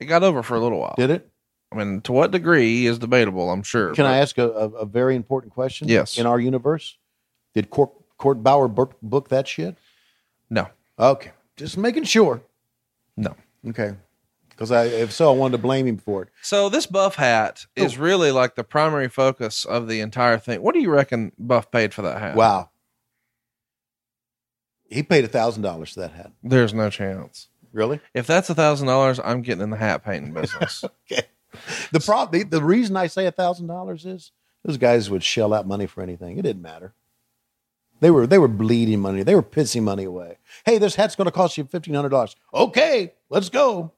it got over for a little while. did it? I mean, to what degree is debatable. I'm sure. Can but- I ask a, a, a very important question? Yes. In our universe, did Court, Court Bauer book, book that shit? No, Okay, just making sure. no. Okay, because I if so, I wanted to blame him for it. So this buff hat Oh. is really like the primary focus of the entire thing. What do you reckon Buff paid for that hat? Wow. He paid a thousand dollars for that hat. There's no chance. Really? If that's a thousand dollars, I'm getting in the hat painting business. [laughs] Okay. The problem, the, the reason I say a thousand dollars is those guys would shell out money for anything. It didn't matter. They were they were bleeding money. They were pissing money away. Hey, this hat's going to cost you fifteen hundred dollars. Okay, let's go.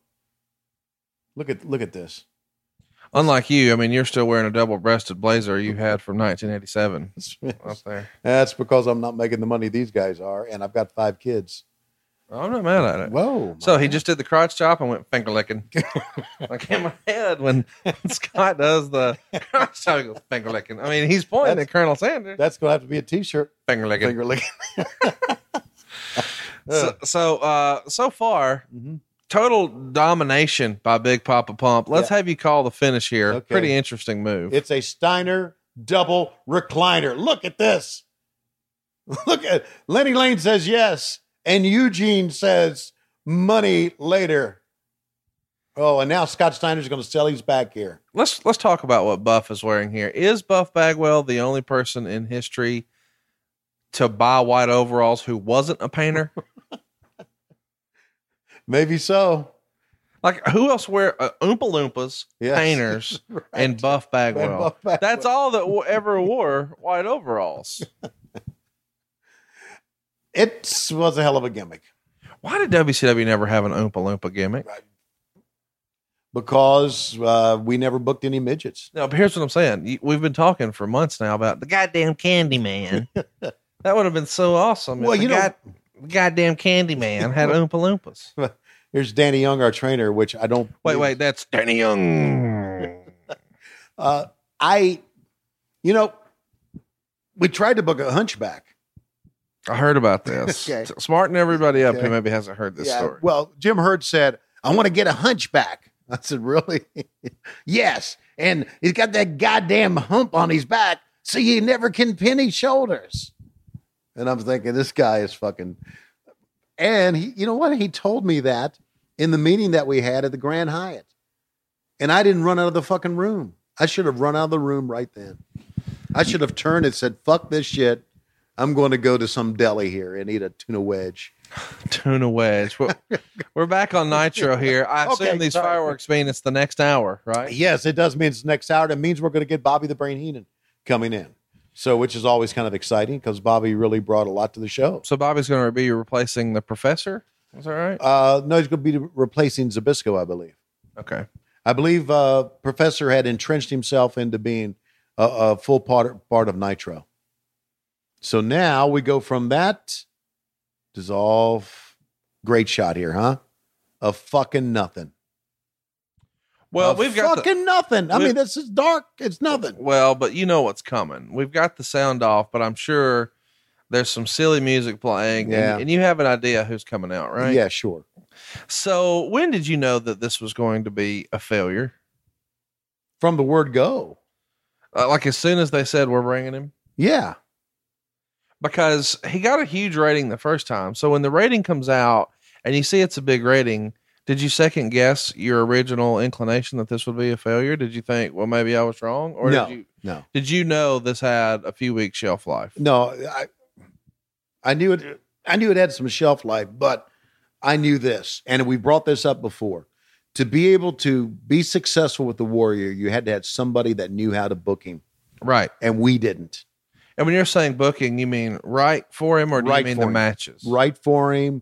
Look at look at this. Unlike you, I mean, you're still wearing a double-breasted blazer you had from 1987 up there. That's because I'm not making the money these guys are, and I've got five kids. I'm not mad at it. Whoa! So he just did the crotch chop and went finger licking. [laughs] like in my head when [laughs] Scott does the crotch chop, he goes finger licking. I mean, he's pointing That's- at Colonel Sanders. that's going to have to be a T-shirt. Finger licking. Finger licking. [laughs] So, so, uh, so far, Mhm. total domination by Big Papa Pump. Let's Yeah. have you call the finish here. Okay. Pretty interesting move. It's a Steiner double recliner. Look at this. Look at Lenny Lane says yes, and Eugene says money later. Oh, and now Scott Steiner's going to sell his back here. let's let's talk about what Buff is wearing here. Is Buff Bagwell the only person in history to buy white overalls who wasn't a painter? [laughs] Maybe so. Like who else wear uh, Oompa Loompas, Yes. painters, [laughs] Right. and Buff Bagwell? Buff Bagwell. That's all that ever wore white overalls. [laughs] It was a hell of a gimmick Why did WCW never have an Oompa Loompa gimmick? because uh, we never booked any midgets. No, but here's what I'm saying. We've been talking for months now about the goddamn Candy Man. [laughs] that would have been so awesome. Well, you the know- god- goddamn Candy Man had [laughs] Oompa Loompas. [laughs] Here's Danny Young, our trainer, which I don't. Wait, wait, that's Danny Young. Uh, I, you know, we tried to book a hunchback. I heard about this. [laughs] Okay. Smarten everybody up Okay. who maybe hasn't heard this story. Well, Jim Herd said, I want to get a hunchback. [laughs] I said, Really? [laughs] yes. And he's got that goddamn hump on his back, so you never can pin his shoulders. And I'm thinking, this guy is fucking. And he, you know what? He told me that in the meeting that we had at the Grand Hyatt. And I didn't run out of the fucking room. I should have run out of the room right then. I should have turned and said, fuck this shit. I'm going to go to some deli here and eat a tuna wedge. [laughs] Tuna wedge. We're, [laughs] we're back on Nitro here. I assume Okay, these sorry. fireworks mean it's the next hour, right? Yes, it does mean it's next hour. That means we're going to get Bobby the Brain Heenan coming in. So, which is always kind of exciting because Bobby really brought a lot to the show. So Bobby's going to be replacing the professor. Is that right? Uh, no, he's going to be replacing Zbyszko, I believe. Okay. I believe uh, Professor had entrenched himself into being a, a full part, part of Nitro. So now we go from that dissolve. Great shot here, huh? Of fucking nothing. Well, Of we've got the, fucking nothing. I mean, this is dark. It's nothing. well, but you know what's coming. We've got the sound off, but I'm sure there's some silly music playing, Yeah. and, and you have an idea who's coming out, right? Yeah, sure. So when did you know that this was going to be a failure? From the word go. Uh, like as soon as they said we're bringing him, Yeah. Because he got a huge rating the first time. So when the rating comes out and you see it's a big rating, did you second guess your original inclination that this would be a failure? Did you think, well, maybe I was wrong, or No. did you No. Did you know this had a few weeks shelf life? No, I I knew it I knew it had some shelf life, but I knew this, and we brought this up before. To be able to be successful with the Warrior, you had to have somebody that knew how to book him, Right. and we didn't. And when you're saying booking, you mean right for him or do Right you mean the him. matches? Right for him.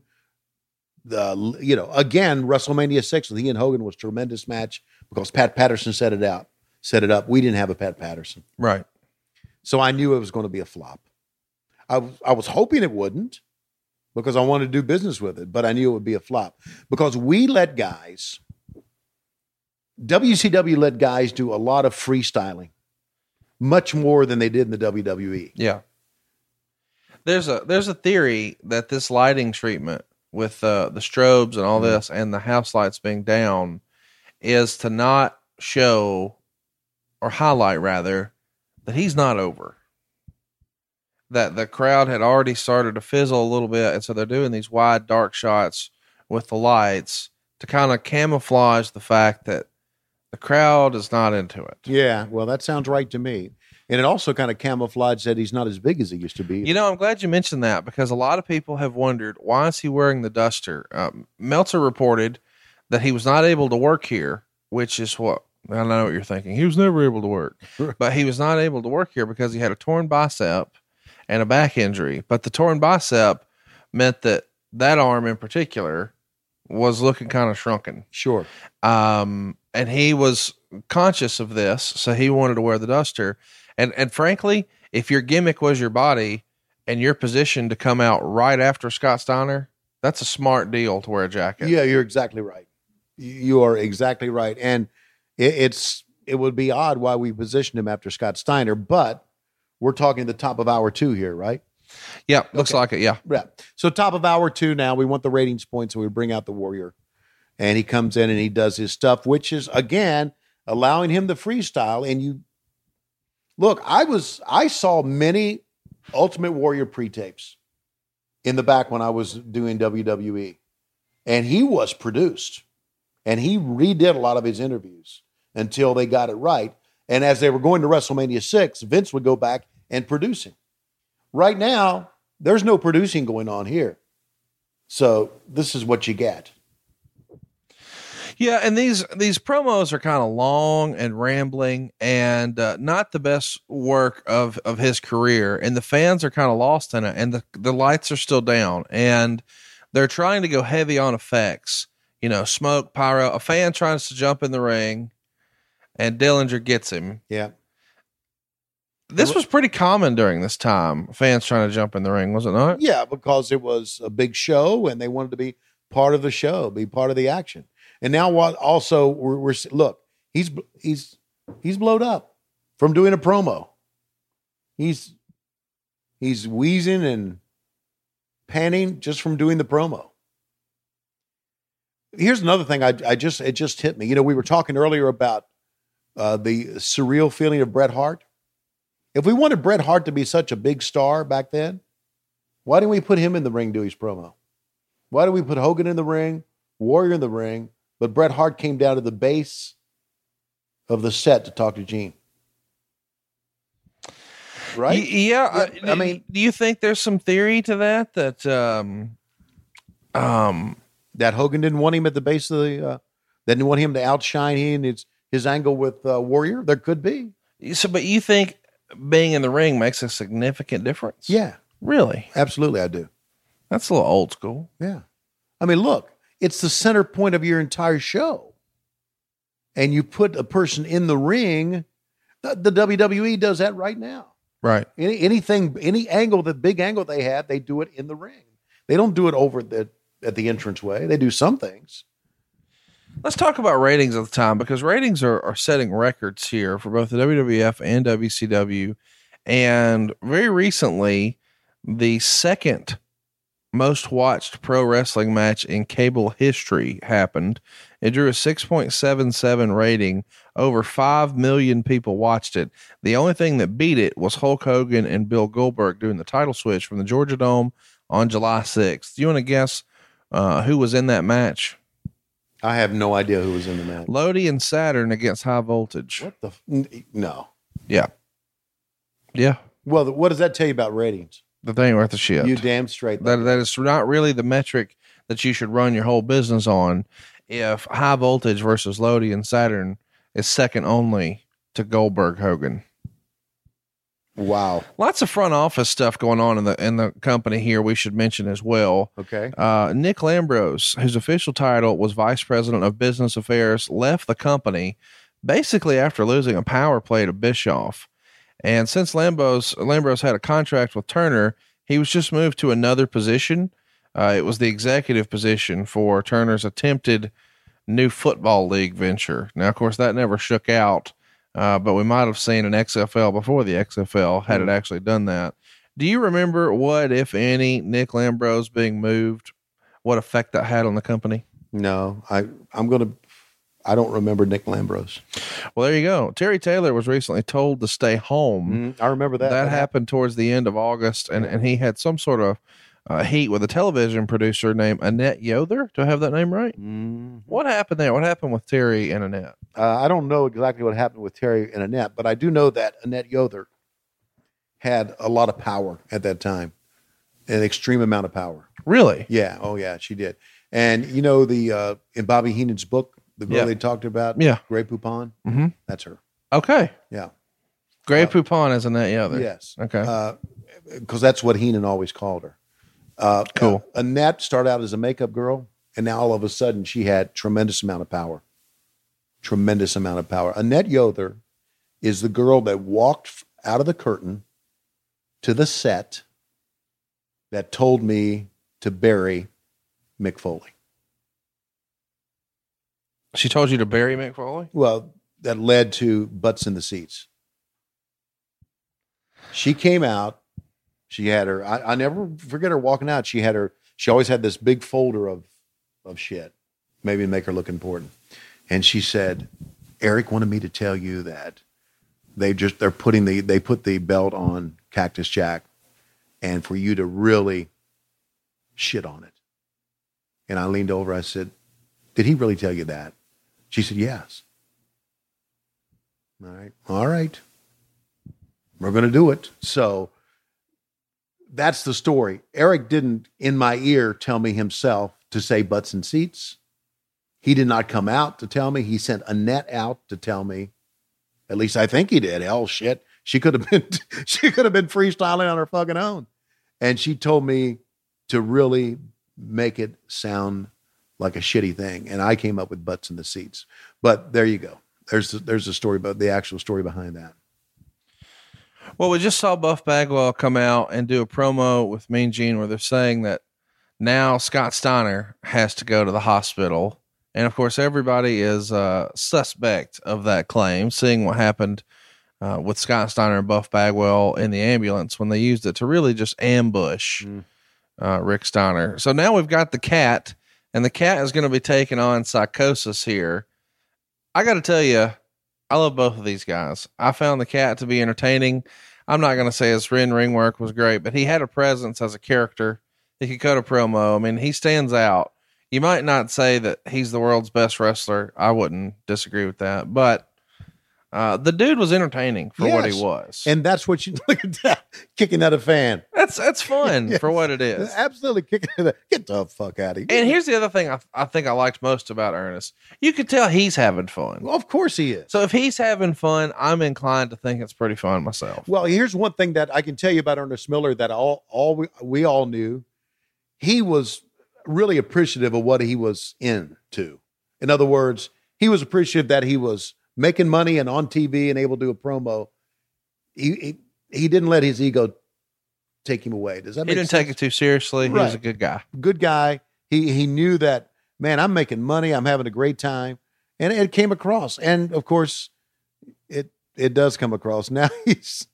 The you know again WrestleMania six with Ian Hogan was a tremendous match because Pat Patterson set it out, set it up. We didn't have a Pat Patterson, Right. so I knew it was going to be a flop. I was I was hoping it wouldn't because I wanted to do business with it, but I knew it would be a flop because we let guys. WCW let guys do a lot of freestyling, much more than they did in the. WWE. Yeah. There's a there's a theory that this lighting treatment with uh, the strobes and all this and the house lights being down is to not show or highlight rather that he's not over. That the crowd had already started to fizzle a little bit, and so they're doing these wide dark shots with the lights to kind of camouflage the fact that the crowd is not into it. Yeah, well, that sounds right to me. And it also kind of camouflaged that he's not as big as he used to be. You know, I'm glad you mentioned that because a lot of people have wondered why is he wearing the duster. Um, Meltzer reported that he was not able to work here, which is what I know what you're thinking. He was never able to work, [laughs] but he was not able to work here because he had a torn bicep and a back injury. But the torn bicep meant that that arm in particular was looking kind of shrunken. Sure. Um, and he was conscious of this, so he wanted to wear the duster. And and frankly, if your gimmick was your body and your position to come out right after Scott Steiner, that's a smart deal to wear a jacket. Yeah, you're exactly right. You- are exactly right. And it, it's it would be odd why we positioned him after Scott Steiner, but we're talking the top of hour two here, right? Yeah, looks Okay. like it. Yeah. Yeah. So top of hour two now, we want the ratings points, so we bring out the Warrior, and he comes in and he does his stuff, which is again allowing him the freestyle. And you look, I was I saw many Ultimate Warrior pre-tapes in the back when I was doing WWE, and he was produced, and he redid a lot of his interviews until they got it right. And as they were going to WrestleMania six, Vince would go back and produce him. Right now, there's no producing going on here. So this is what you get. Yeah, and these these promos are kind of long and rambling, and uh, not the best work of of his career. And the fans are kind of lost in it, and the the lights are still down, and they're trying to go heavy on effects. You know, smoke, pyro. A fan tries to jump in the ring, and Dillinger gets him. Yeah. This was pretty common during this time. Fans trying to jump in the ring, was it not? Yeah, because it was a big show and they wanted to be part of the show, be part of the action. And now what also we're, we're look, he's he's he's blowed up from doing a promo. He's he's wheezing and panting just from doing the promo. Here's another thing I, I just it just hit me. You know, we were talking earlier about uh, the surreal feeling of Bret Hart. If we wanted Bret Hart to be such a big star back then, why didn't we put him in the ring do his promo? Why did we put Hogan in the ring, Warrior in the ring, but Bret Hart came down to the base of the set to talk to Gene? Right? Yeah. I, I mean- do you think there's some theory to that? That um, um, that Hogan didn't want him at the base of the, uh, didn't want him to outshine him his, his angle with uh, Warrior? There could be. So, but you think being in the ring makes a significant difference? Yeah, Really? absolutely, I do. That's a little old school. Yeah. I mean, look, it's the center point of your entire show. And you put a person in the ring. The, the WWE does that right now. Right. Any, anything, any angle, the big angle they have, they do it in the ring. They don't do it over the at the entranceway. They do some things. Let's talk about ratings at the time because ratings are, are setting records here for both the WWF and WCW. And very recently, the second most watched pro wrestling match in cable history happened. It drew a 6.77 rating. Over 5 million people watched it. The only thing that beat it was Hulk Hogan and Bill Goldberg doing the title switch from the Georgia Dome on July 6th. Do you want to guess uh, who was in that match? I have no idea who was in the match. Lodi and Saturn against High Voltage. What the? f- No. Yeah. Yeah. Well, what does that tell you about ratings? That they ain't worth a shit. You damn straight. that that is not really the metric that you should run your whole business on. If high voltage versus Lodi and Saturn is second only to Goldberg Hogan. Wow. Lots of front office stuff going on in the in the company here. We should mention as well. Okay. Uh, Nick Lambros, whose official title was Vice President of Business Affairs, left the company basically after losing a power play to Bischoff. And since Lambros Lambros had a contract with Turner, he was just moved to another position. Uh, it was the executive position for Turner's attempted new football league venture. Now, of course, that never shook out, uh, but we might have seen an XFL before the XFL had it actually done that. Do you remember what, if any, Nick Lambros being moved, what effect that had on the company? No, I I'm gonna. I don't remember Nick Lambros. Well, there you go. Terry Taylor was recently told to stay home. I remember that. That, happened towards the end of August, and, and he had some sort of uh, heat with a television producer named Annette Yother. Do I have that name right? Mm. What happened there? What happened with Terry and Annette? Uh, I don't know exactly what happened with Terry and Annette, but I do know that Annette Yother had a lot of power at that time, an extreme amount of power. Really? Yeah. Oh, yeah, she did. And you know the uh, in Bobby Heenan's book, the girl Yeah. they talked about, Yeah. Grey Poupon, Mhm. that's her. Okay. Yeah. Gray Uh, Poupon is Annette Yother. Yes. Okay. Because that's what Heenan always called her. Uh, Cool. uh, Annette started out as a makeup girl, and now all of a sudden she had tremendous amount of power. Tremendous amount of power. Annette Yother is the girl that walked out of the curtain to the set that told me to bury Mick Foley. she told you to bury Mick Foley? Well, that led to butts in the seats. She came out. She had her. I, I never forget her walking out. She had her. She always had this big folder of of shit, maybe to make her look important. And she said, "Eric wanted me to tell you that they just they're putting the they put the belt on Cactus Jack, and for you to really shit on it." And I leaned over. I said, "Did he really tell you that?" She said, Yes. All right. All right. We're going to do it. So that's the story. Eric didn't, in my ear, tell me himself to say butts and seats. He did not come out to tell me. He sent Annette out to tell me. At least I think he did. Hell shit. She could have [laughs] been she could have been freestyling on her fucking own. And she told me to really make it sound like a shitty thing. And I came up with butts in the seats. But there you go. There's there's a story about the actual story behind that. Well, we just saw Buff Bagwell come out and do a promo with Mean Gene where they're saying that now Scott Steiner has to go to the hospital. And of course, everybody is uh, suspect of that claim, seeing what happened uh, with Scott Steiner and Buff Bagwell in the ambulance when they used it to really just ambush uh, Rick Steiner. So now we've got the cat, and the cat is going to be taking on psychosis here. I got to tell you, I love both of these guys. I found the cat to be entertaining. I'm not going to say his ring ring work was great, but he had a presence as a character. He could cut a promo. I mean, he stands out. You might not say that he's the world's best wrestler. I wouldn't disagree with that, but uh, the dude was entertaining for what he was. And that's what you [laughs] look at that kicking at a fan. that's that's [laughs] fun Yes. for what it is. Absolutely kicking [laughs] at a get the fuck out of here. And here's the other thing I, I think I liked most about Ernest. You could tell he's having fun. well, of course he is. So if he's having fun, I'm inclined to think it's pretty fun myself. Well, here's one thing that I can tell you about Ernest Miller that all all we, we all knew. He was really appreciative of what he was into. In other words, he was appreciative that he was making money and on TV and able to do a promo. He he, he didn't let his ego take him away. Does that He make didn't sense? take it too seriously. He was a good guy. good guy. He he knew that man. I'm making money. I'm having a great time, and it came across. And of course, it it does come across. [laughs] Now he's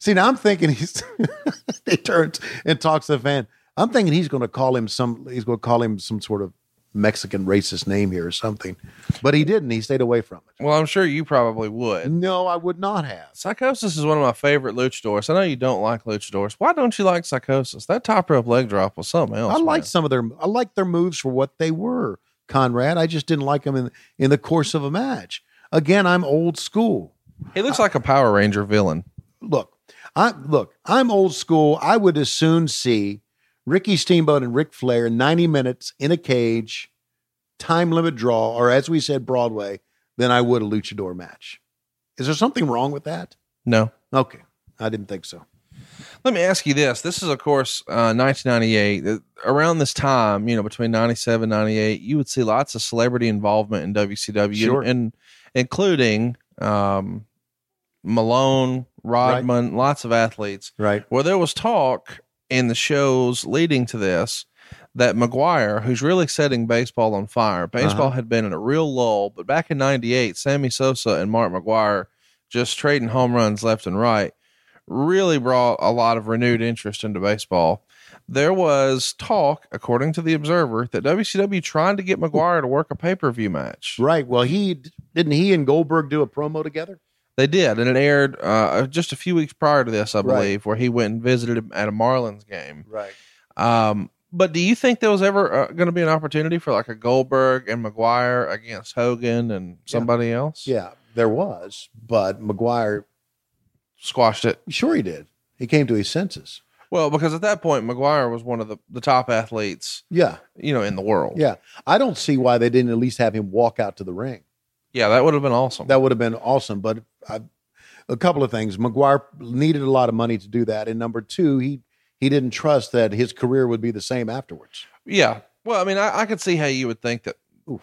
see. Now I'm thinking he's [laughs] he turns and talks to the fan. I'm thinking he's going to call him some. He's going to call him some sort of Mexican racist name here or something, but he didn't. He stayed away from it. Well, I'm sure you probably would. No, I would not have. Psychosis is one of my favorite luchadors. I know you don't like luchadors. Why don't you like Psychosis? That top rope leg drop was something else. I like some of their I like their moves for what they were, Conrad. I just didn't like them in in the course of a match. Again, I'm old school. He looks like a Power Ranger villain. Look, I look. I'm old school. I would as soon see Ricky Steamboat and Ric Flair 90 minutes in a cage, time limit draw, or as we said, Broadway, than I would a luchador match. Is there something wrong with that? No. Okay, I didn't think so. Let me ask you this. This is, of course, uh, 1998. Uh, Around this time, you know, between 97 98, you would see lots of celebrity involvement in WCW, Sure. and, including um, Malone, Rodman, lots of athletes. Right. Well, there was talk in the shows leading to this that McGwire, who's really setting baseball on fire, baseball Uh-huh. had been in a real lull, but back in 98, Sammy Sosa and Mark McGwire just trading home runs left and right really brought a lot of renewed interest into baseball. There was talk, according to the Observer, that WCW trying to get McGwire to work a pay per view match. Right. Well, he didn't he and Goldberg do a promo together? They did, and it aired uh, just a few weeks prior to this, I Right. believe, where he went and visited him at a Marlins game. Right. Um, but do you think there was ever uh, going to be an opportunity for like a Goldberg and McGwire against Hogan and somebody else? Yeah, there was, but McGwire, Squashed it. sure he did. He came to his senses. Well, because at that point, McGwire was one of the, the top athletes, Yeah. you know, in the world. Yeah. I don't see why they didn't at least have him walk out to the ring. Yeah, that would have been awesome. That would have been awesome. But I, a couple of things. McGwire needed a lot of money to do that. And number two, he he didn't trust that his career would be the same afterwards. Yeah. Well, I mean, I, I could see how you would think that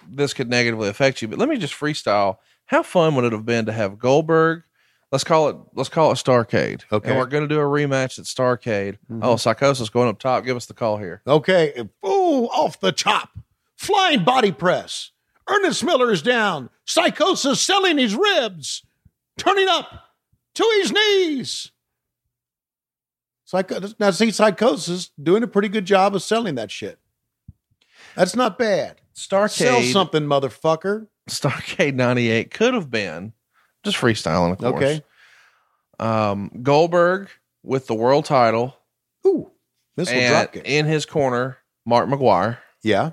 this could negatively affect you, but let me just freestyle. How fun would it have been to have Goldberg? Let's call it. Let's call it Starcade. Okay. And we're going to do a rematch at Starcade. Mm-hmm. Oh, Psychosis going up top. Give us the call here. Okay. Ooh, off the chop. Flying body press. Ernest Miller is down. Psychosis selling his ribs. Turning up to his knees. Psycho- now, see, Psychosis doing a pretty good job of selling that shit. That's not bad. Sell something, motherfucker. Starcade '98 could have been just freestyling, of course. Okay. Um, Goldberg with the world title, Ooh, and dropkick. in his corner, Mark McGwire. Yeah.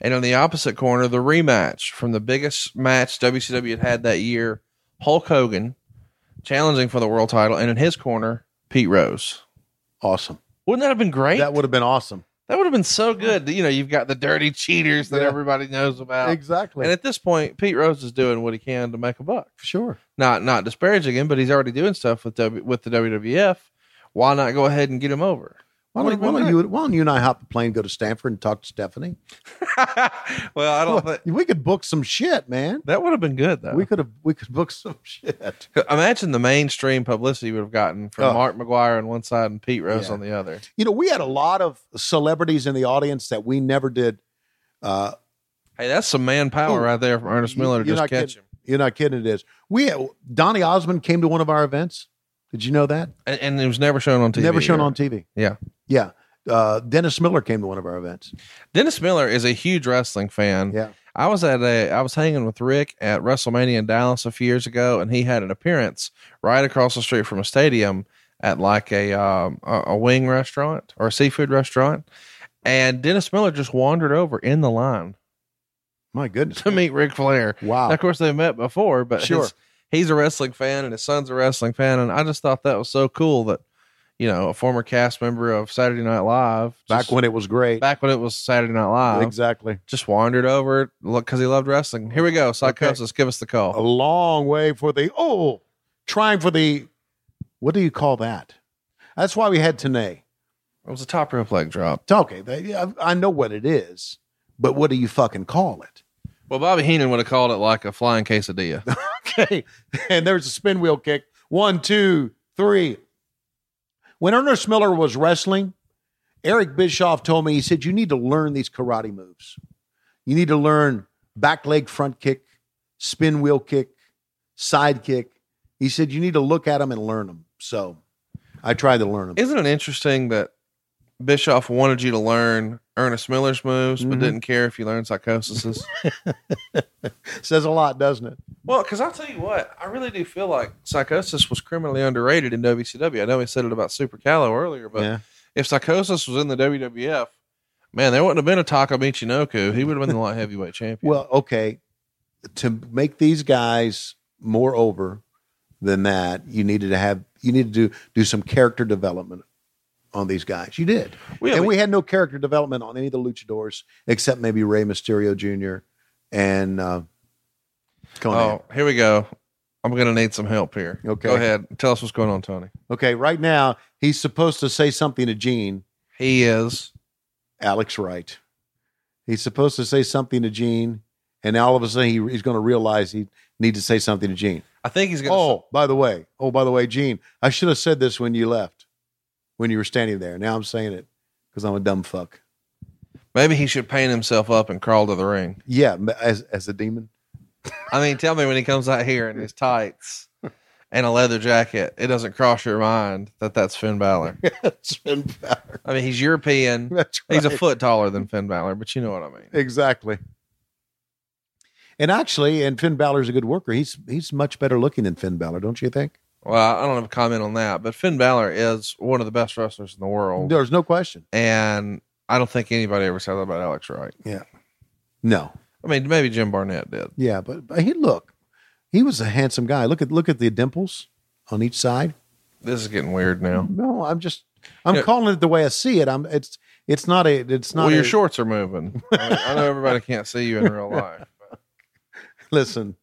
And on the opposite corner, the rematch from the biggest match WCW had had that year, Hulk Hogan challenging for the world title, and in his corner, Pete Rose. Awesome. Wouldn't that have been great? That would have been awesome. That would have been so good. You know, you've got the dirty cheaters that Yeah. everybody knows about. Exactly. And at this point, Pete Rose is doing what he can to make a buck. Sure. Not not disparaging him, but he's already doing stuff with w, with the WWF. Why not go ahead and get him over? Why don't, why, don't you, why don't you and I hop the plane, go to Stamford, and talk to Stephanie? [laughs] well, I don't think We could book some shit, man. that would have been good though. We could have we could book some shit. Imagine the mainstream publicity we would have gotten from Oh. Mark McGwire on one side and Pete Rose Yeah. on the other. You know, we had a lot of celebrities in the audience that we never did. Uh, Hey, that's some manpower Ooh. right there from Ernest Miller to just catch kidding. him. you're not kidding. It is. We had, Donny Osmond came to one of our events. Did you know that? And, and it was never shown on TV. Never shown or- on TV. Yeah. Yeah. Uh, Dennis Miller came to one of our events. Dennis Miller is a huge wrestling fan. Yeah. I was at a I was hanging with Ric at WrestleMania in Dallas a few years ago, and he had an appearance right across the street from a stadium at like a um, a, wing restaurant or a seafood restaurant, and Dennis Miller just wandered over in the line My goodness. to meet Ric Flair. Wow. Of course, they met before, but Sure. his- he's a wrestling fan and his son's a wrestling fan, and I just thought that was so cool that you know a former cast member of Saturday Night Live Back when it was great. back when it was Saturday Night Live exactly. just wandered over look because he loved wrestling. Here we go, Psychosis. Give us the call. A long way for the oh, trying for the what do you call that? That's why we had Tenay. It was a top rope leg drop. Okay, I know what it is, but what do you fucking call it? Well, Bobby Heenan would have called it like a flying quesadilla. [laughs] Okay, and there's a spin wheel kick. One, two, three. When Ernest Miller was wrestling, Eric Bischoff told me, he said, You need to learn these karate moves. You need to learn back leg front kick, spin wheel kick, side kick. He said, You need to look at them and learn them. So I tried to learn them. Isn't it interesting that Bischoff wanted you to learn Ernest Miller's moves, but Mhm. didn't care if you learned psychosis. [laughs] Says a lot, doesn't it? well, because I'll tell you what, I really do feel like Psychosis was criminally underrated in WCW. I know we said it about Super Calo earlier, but Yeah. if Psychosis was in the WWF, man, there wouldn't have been a Taka Michinoku. He would have been the light heavyweight champion. Well, okay. To make these guys more over, than that. You needed to have you needed to do, do some character development on these guys. You did, We- and we- we had no character development on any of the luchadors except maybe Rey Mysterio Jr. and uh, Konnan. Oh, here we go. I'm going to need some help here. Okay. Go ahead. Tell us what's going on, Tony. Okay, right now he's supposed to say something to Gene. He is. Alex Wright. He's supposed to say something to Gene, and now all of a sudden he, he's going to realize he needs to say something to Gene. I think he's going to. Oh, by the way, oh, by the way, Gene, I should have said this when you left, when you were standing there. Now I'm saying it because I'm a dumb fuck. Maybe he should paint himself up and crawl to the ring. Yeah, as as a demon. I mean, tell me when he comes out here in his tights and a leather jacket, it doesn't cross your mind that that's Finn Balor. [laughs] That's Finn Balor. I mean, he's European. [laughs] That's He's a foot taller than Finn Balor, but you know what I mean. Exactly. And actually, and Finn Balor's a good worker. He's he's much better looking than Finn Balor, don't you think? Well, I don't have a comment on that, but Finn Balor is one of the best wrestlers in the world, There's no question. and I don't think anybody ever said that about Alex Wright. Yeah. No. I mean, maybe Jim Barnett did. Yeah, but, but he look, he was a handsome guy. Look at look at the dimples on each side. This is getting weird now. No, I'm just I'm Yeah. calling it the way I see it. I'm it's it's not a it's not well, your a- shorts are moving. I, mean, I know everybody can't see you in real life. but- [laughs] listen.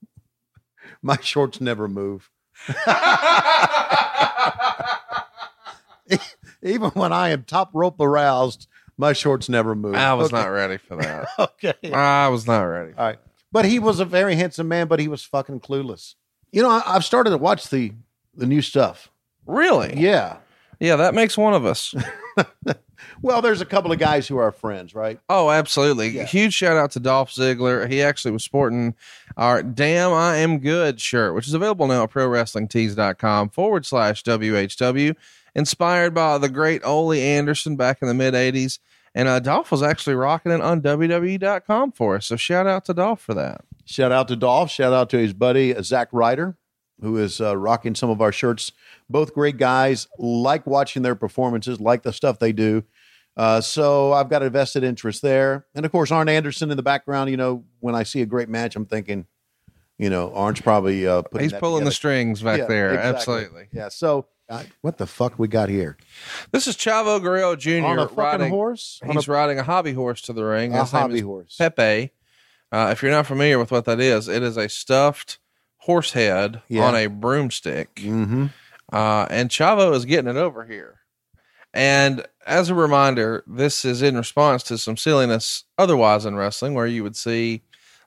My shorts never move. [laughs] Even when I am top rope aroused, my shorts never move. I was Okay. not ready for that. [laughs] okay. I was not ready. All right. But he was a very handsome man, but he was fucking clueless. You know, I, I've started to watch the the new stuff. Really? Yeah. Yeah, that makes one of us. [laughs] Well, there's a couple of guys who are friends, right? Oh, absolutely. Yeah. Huge shout out to Dolph Ziggler. He actually was sporting our Damn I Am Good shirt, which is available now at ProWrestlingTees.com forward slash WHW, inspired by the great Ole Anderson back in the mid 80s. And uh, Dolph was actually rocking it on WWE.com for us. So shout out to Dolph for that. Shout out to Dolph. Shout out to his buddy uh, Zack Ryder, who is uh, rocking some of our shirts. Both great guys. Like watching their performances, like the stuff they do. Uh, so I've got a vested interest there. And of course, Arn Anderson in the background. You know, when I see a great match, I'm thinking, you know, Arn's probably uh, putting He's pulling the strings back Yeah, there. exactly. Absolutely. Yeah. So uh, what the fuck we got here? This is Chavo Guerrero Jr. On a fucking riding, horse? He's a, riding a hobby horse to the ring. a His name hobby horse. Pepe. Uh, if you're not familiar with what that is, it is a stuffed horse head Yeah. on a broomstick. Mm-hmm. Uh, and Chavo is getting it over here. And as a reminder, this is in response to some silliness otherwise in wrestling, where you would see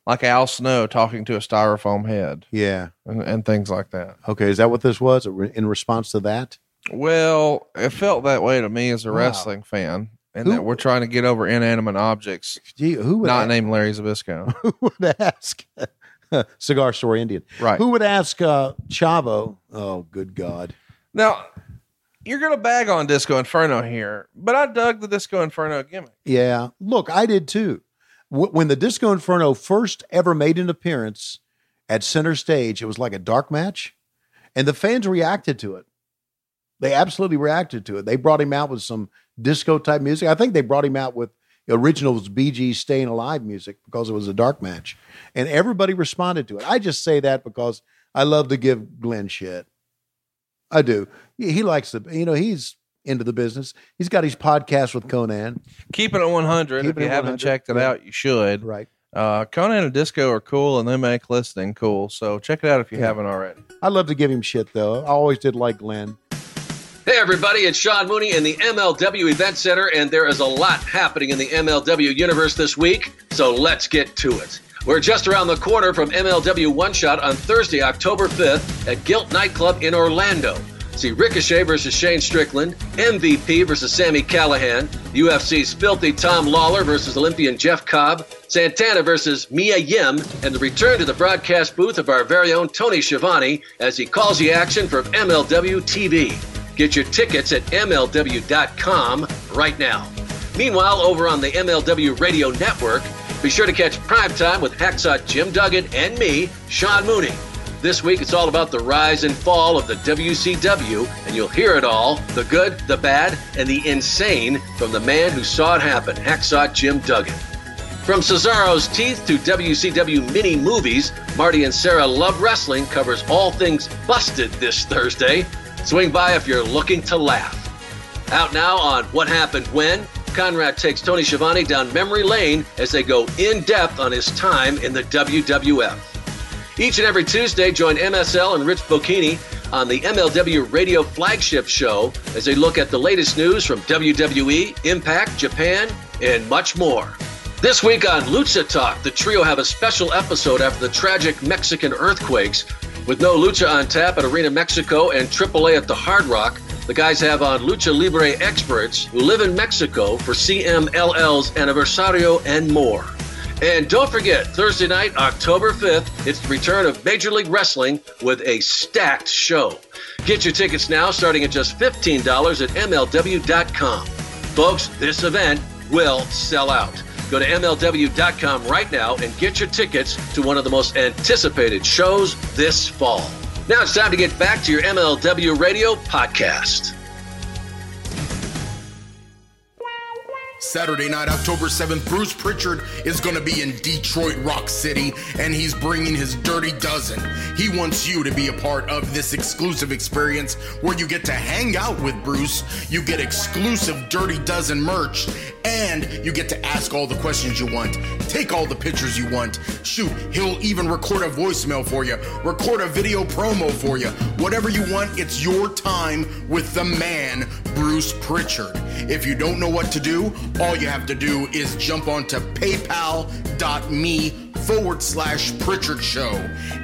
like Al Snow talking to a styrofoam head Yeah. and, and things like that. Okay. Is that what this was in response to that? Well, it felt that way to me as a Wow. wrestling fan, and Who- that we're trying to get over inanimate objects, Gee, who would not ask, named Larry Zbyszko. [laughs] who would ask [laughs] Cigar Store Indian? right. Who would ask uh, Chavo? Oh, good God! Now, you're to bag on Disco Inferno here, but I dug the Disco Inferno gimmick. Yeah, look, I did too. When the Disco Inferno first ever made an appearance at center stage, it was like a dark match, and the fans reacted to it. They absolutely reacted to it. They brought him out with some disco type music. I think they brought him out with originals Bee Gees Staying Alive music because it was a dark match, and everybody responded to it. I just say that because I love to give Glenn shit. I do. He, he likes to, you know, he's into the business. He's got his podcast with Konnan. Keeping it at 100. Keeping if you it haven't checked it yeah. out, you should. Right. Uh, Konnan and Disco are cool, and they make listening cool. So check it out if you Yeah. haven't already. I love to give him shit though. I always did like Glenn. Hey, everybody, it's Sean Mooney in the MLW Event Center, and there is a lot happening in the MLW universe this week, so let's get to it. We're just around the corner from MLW One Shot on Thursday, October 5th at Gilt Nightclub in Orlando. See Ricochet versus Shane Strickland, MVP versus Sami Callihan, UFC's filthy Tom Lawlor versus Olympian Jeff Cobb, Santana versus Mia Yim, and the return to the broadcast booth of our very own Tony Schiavone as he calls the action from MLW TV. Get your tickets at MLW.com right now. Meanwhile, over on the MLW Radio Network, be sure to catch Prime Time with Hacksaw Jim Duggan and me, Sean Mooney. This week, it's all about the rise and fall of the WCW, and you'll hear it all the good, the bad, and the insane from the man who saw it happen, Hacksaw Jim Duggan. From Cesaro's Teeth to WCW mini movies, Marty and Sarah Love Wrestling covers all things busted this Thursday. Swing by if you're looking to laugh. Out now on What Happened When, Conrad takes Tony Schiavone down memory lane as they go in depth on his time in the WWF. Each and every Tuesday, join MSL and Rich Bocchini on the MLW Radio flagship show as they look at the latest news from WWE, Impact, Japan, and much more. This week on Lucha Talk, the trio have a special episode after the tragic Mexican earthquakes. With no Lucha on tap at Arena Mexico and AAA at the Hard Rock, the guys have on Lucha Libre experts who live in Mexico for CMLL's Aniversario and more. And don't forget, Thursday night, October 5th, it's the return of Major League Wrestling with a stacked show. Get your tickets now starting at just $15 at MLW.com. Folks, this event will sell out. Go to MLW.com right now and get your tickets to one of the most anticipated shows this fall. Now it's time to get back to your MLW Radio podcast. Saturday night, October 7th, Bruce Prichard is going to be in Detroit Rock City and he's bringing his Dirty Dozen. He wants you to be a part of this exclusive experience where you get to hang out with Bruce, you get exclusive Dirty Dozen merch, and you get to ask all the questions you want, take all the pictures you want. Shoot, he'll even record a voicemail for you, record a video promo for you. Whatever you want, it's your time with the man, Bruce Prichard. If you don't know what to do, all you have to do is jump onto paypal.me forward slash Pritchard Show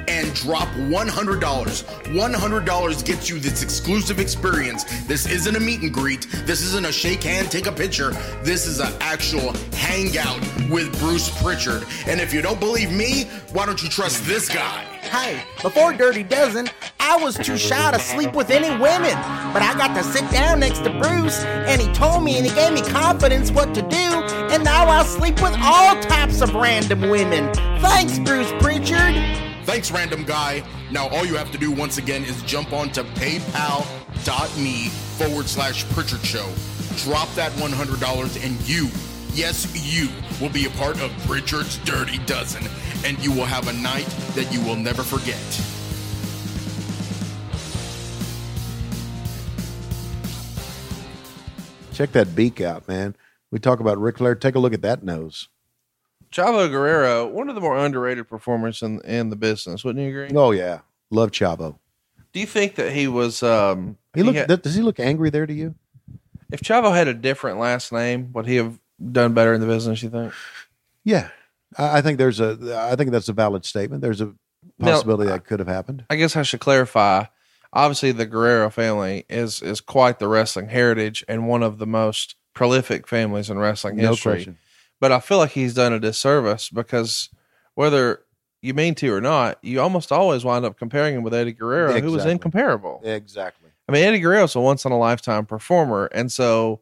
and drop $100. $100 gets you this exclusive experience. This isn't a meet and greet. This isn't a shake hand, take a picture. This is an actual hangout with Bruce Prichard. And if you don't believe me, why don't you trust this guy? Hey, before Dirty Dozen, I was too shy to sleep with any women. But I got to sit down next to Bruce, and he told me and he gave me confidence what to do, and now I sleep with all types of random women. Thanks, Bruce Prichard. Thanks, random guy. Now, all you have to do once again is jump on to paypal.me forward slash Pritchard Show. Drop that $100 and you, yes, you, will be a part of Prichard's Dirty Dozen, and you will have a night that you will never forget. Check that beak out, man. We talk about Ric Flair. Take a look at that nose. Chavo Guerrero, one of the more underrated performers in in the business, wouldn't you agree? Oh yeah, love Chavo. Do you think that he was? Um, He look. had- does he look angry there to you? if Chavo had a different last name, would he have done better in the business? You think? Yeah, I, I think there's a. I think that's a valid statement. There's a Now, possibility that could have happened. I guess I should clarify. Obviously, the Guerrero family is is quite the wrestling heritage and one of the most prolific families in wrestling No history. question. But I feel like he's done a disservice because whether you mean to or not, you almost always wind up comparing him with Eddie Guerrero, who was incomparable. Exactly. I mean, Eddie Guerrero's a once in a lifetime performer, and so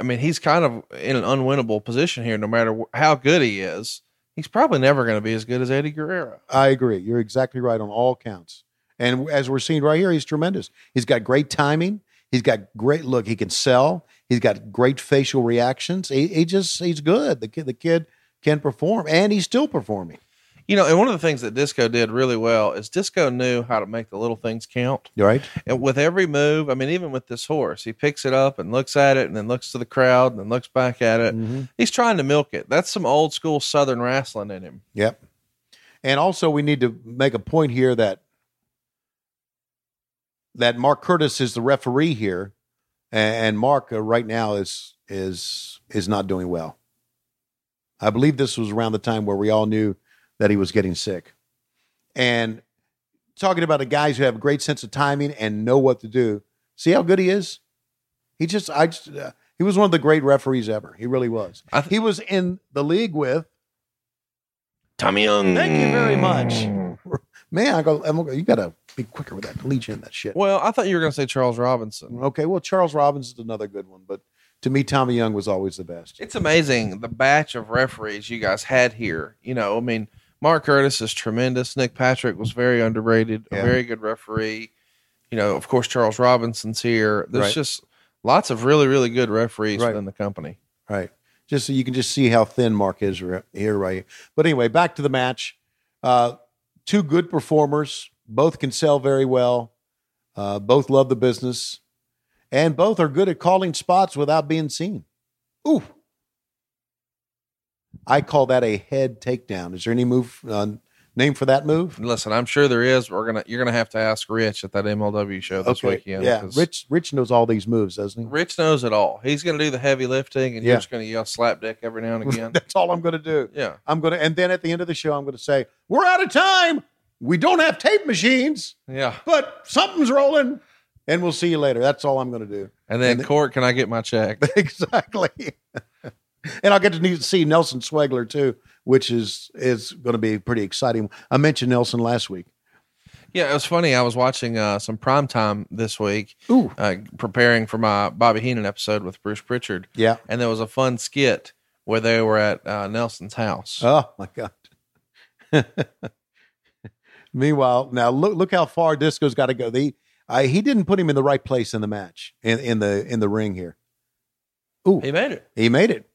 I mean, he's kind of in an unwinnable position here. No matter how good he is, he's probably never going to be as good as Eddie Guerrero. I agree. You're exactly right on all counts. And as we're seeing right here, he's tremendous. He's got great timing. He's got great look. He can sell. He's got great facial reactions. He, he just he's good. The kid the kid can perform, and he's still performing. You know, and one of the things that Disco did really well is Disco knew how to make the little things count. Right? And with every move, I mean, even with this horse, he picks it up and looks at it and then looks to the crowd and then looks back at it. Mm-hmm. He's trying to milk it. That's some old school Southern wrestling in him. Yep. And also, we need to make a point here that that Mark Curtis is the referee here, and Mark uh, right now is is is not doing well. I believe this was around the time where we all knew that he was getting sick, and talking about the guys who have a great sense of timing and know what to do. See how good he is. He just, I just, uh, he was one of the great referees ever. He really was. he was in the league with Tommy Young. Thank you very much. [laughs] Man, I go, I'm, you got to be quicker with that. Delete you in that shit. Well, I thought you were going to say Charles Robinson. Okay, well, Charles Robbins is another good one, but to me, Tommy Young was always the best. It's amazing the batch of referees you guys had here. You know, I mean, Mark Curtis is tremendous. Nick Patrick was very underrated, a very good referee. You know, of course, Charles Robinson's here. There's Right. just lots of really, really good referees Right. within the company. Right. Just so you can just see how thin Mark is here, right? But anyway, back to the match. Uh, two good performers. Both can sell very well. Uh, both love the business, and both are good at calling spots without being seen. Ooh, I call that a head takedown. Is there any move uh, name for that move? Listen, I'm sure there is. We're gonna you're gonna have to ask Rich at that MLW show this weekend. yeah. Rich Rich knows all these moves, doesn't he? Rich knows it all. He's gonna do the heavy lifting, and Yeah. you're just gonna yell slap dick every now and [laughs] again. That's all I'm going to do. yeah. I'm going to, and then at the end of the show, I'm going to say, "We're out of time. We don't have tape machines, Yeah. but something's rolling, and we'll see you later." That's all I'm going to do. And then And- Court, can I get my check? [laughs] exactly. [laughs] [laughs] and I'll get to see Nelson Sweglar too, which is is going to be pretty exciting. I mentioned Nelson last week. Yeah, it was funny. I was watching uh, some primetime this week, Ooh. uh, preparing for my Bobby Heenan episode with Bruce Prichard. Yeah. And there was a fun skit where they were at uh, Nelson's house. Oh my god. [laughs] Meanwhile, now look look how far Disco's got to go. The I, he didn't put him in the right place in the match in in the in the ring here. Ooh, He made it. he made it.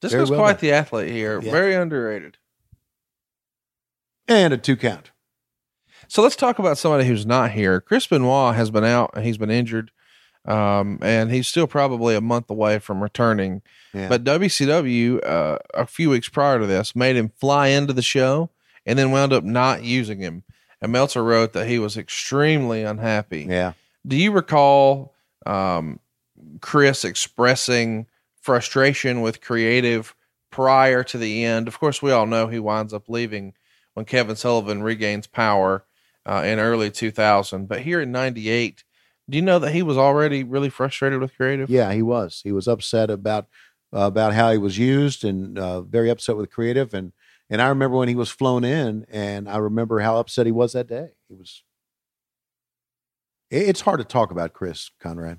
This was well quite done. the athlete here. Yeah. Very underrated. And a two count. So let's talk about somebody who's not here. Chris Benoit has been out. He's been injured. Um, and he's still probably a month away from returning. Yeah. But WCW, uh, a few weeks prior to this, made him fly into the show and then wound up not using him. And Meltzer wrote that he was extremely unhappy. Yeah. Do you recall um, Chris expressing frustration with creative prior to the end? Of course, we all know he winds up leaving when Kevin Sullivan regains power uh, in early 2000. But here in 98, do you know that he was already really frustrated with creative? Yeah, he was. He was upset about uh, about how he was used and uh, very upset with creative and and I remember when he was flown in and I remember how upset he was that day. He was it- it's hard to talk about Chris Conrad.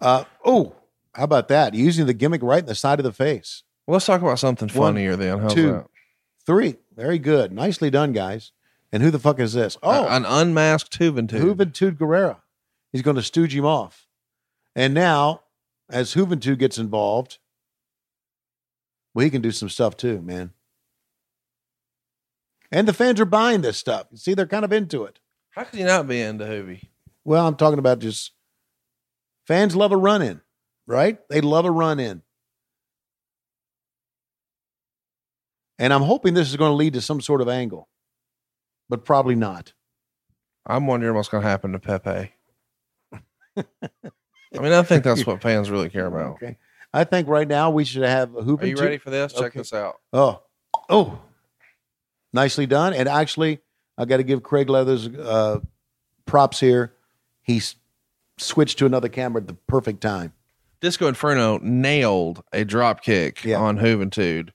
Uh, oh, how about that? Using the gimmick right in the side of the face. Well, let's talk about something One, funnier then. How's two, that? Three. Very good. Nicely done, guys. And who the fuck is this? Oh, an unmasked Juventud. Juventud Guerrera. He's going to stooge him off. And now, as Juventud gets involved, well, he can do some stuff too, man. And the fans are buying this stuff. You see, they're kind of into it. How could you not be into Hoovy? Well, I'm talking about just fans love a run in, right? They love a run in. And I'm hoping this is going to lead to some sort of angle, but probably not. I'm wondering what's going to happen to Pepe. I mean, I think that's what fans really care about. [laughs] Okay. I think right now we should have a hoop. Are you ready for this? Check this out. Oh, oh, nicely done. And actually, I got to give Craig Leathers uh, props here. He's switched to another camera at the perfect time. Disco Inferno nailed a drop kick on Juventud.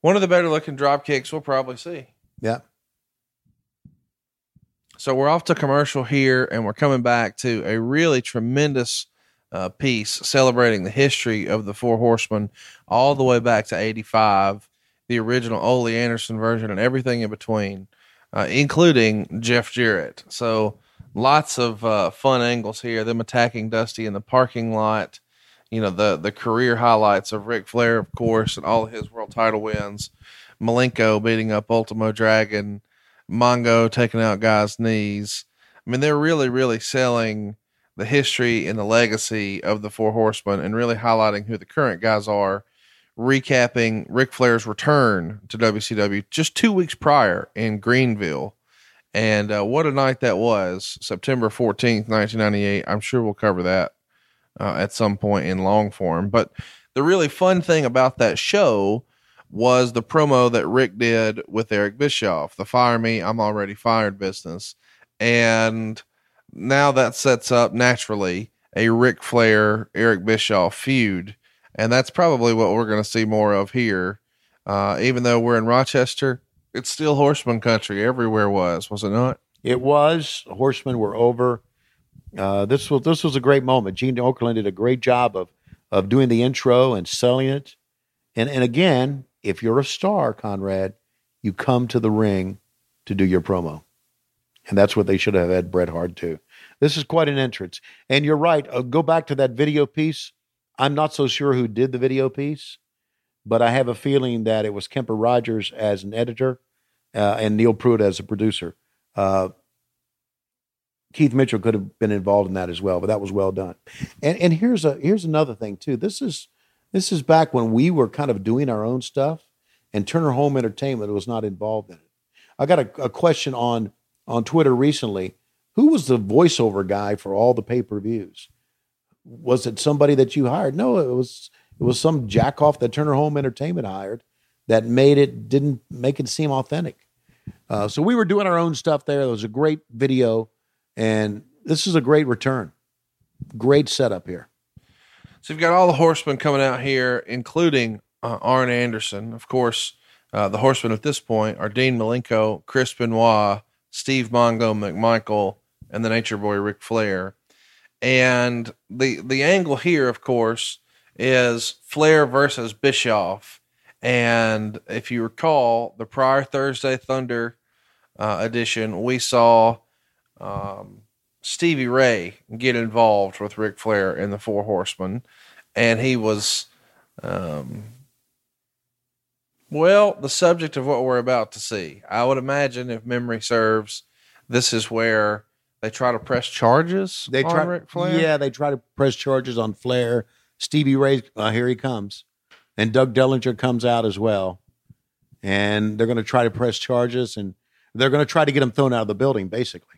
One of the better looking drop kicks we'll probably see. Yeah. So we're off to commercial here, and we're coming back to a really tremendous uh, piece celebrating the history of the Four Horsemen, all the way back to '85, the original Ole Anderson version, and everything in between, uh, including Jeff Jarrett. So lots of uh, fun angles here. Them attacking Dusty in the parking lot. You know the the career highlights of Ric Flair, of course, and all his world title wins. Malenko beating up Ultimo Dragon. Mongo taking out guys' knees. I mean, they're really, really selling the history and the legacy of the Four Horsemen and really highlighting who the current guys are, recapping Ric Flair's return to WCW just two weeks prior in Greenville. And uh, what a night that was, September 14th, 1998. I'm sure we'll cover that uh, at some point in long form. But the really fun thing about that show was the promo that Ric did with Eric Bischoff, the fire me, I'm already fired business. And now that sets up naturally a Ric Flair, Eric Bischoff feud. And that's probably what we're going to see more of here. Uh, even though we're in Rochester, it's still horseman country. Everywhere was, was it not? It was. Horsemen were over. Uh, this was this was a great moment. Gene Okerlund did a great job of of doing the intro and selling it. And and again, if you're a star, Conrad, you come to the ring to do your promo. And that's what they should have had Bret Hart do. This is quite an entrance. And you're right. Uh, go back to that video piece. I'm not so sure who did the video piece, but I have a feeling that it was Kemper Rogers as an editor uh, and Neil Pruitt as a producer. Uh, Keith Mitchell could have been involved in that as well, but that was well done. And and here's a here's another thing too. This is this is back when we were kind of doing our own stuff, and Turner Home Entertainment was not involved in it. I got a, a question on on Twitter recently. Who was the voiceover guy for all the pay per views? Was it somebody that you hired? No, it was it was some jack off that Turner Home Entertainment hired that made it didn't make it seem authentic. Uh, so we were doing our own stuff there. It was a great video, and this is a great return. Great setup here. So you've got all the horsemen coming out here, including uh, Arn Anderson. Of course, uh, the horsemen at this point are Dean Malenko, Chris Benoit, Steve Mongo McMichael, and the Nature Boy Ric Flair. And the the angle here, of course, is Flair versus Bischoff. And if you recall, the prior Thursday Thunder uh, edition, we saw um, Stevie Ray get involved with Ric Flair in the Four Horsemen, and he was, um, well, the subject of what we're about to see. I would imagine, if memory serves, this is where they try to press charges. They on try, Ric Flair. yeah, they try to press charges on Flair. Stevie Ray, uh, here he comes, and Doug Dillinger comes out as well, and they're going to try to press charges, and they're going to try to get him thrown out of the building, basically.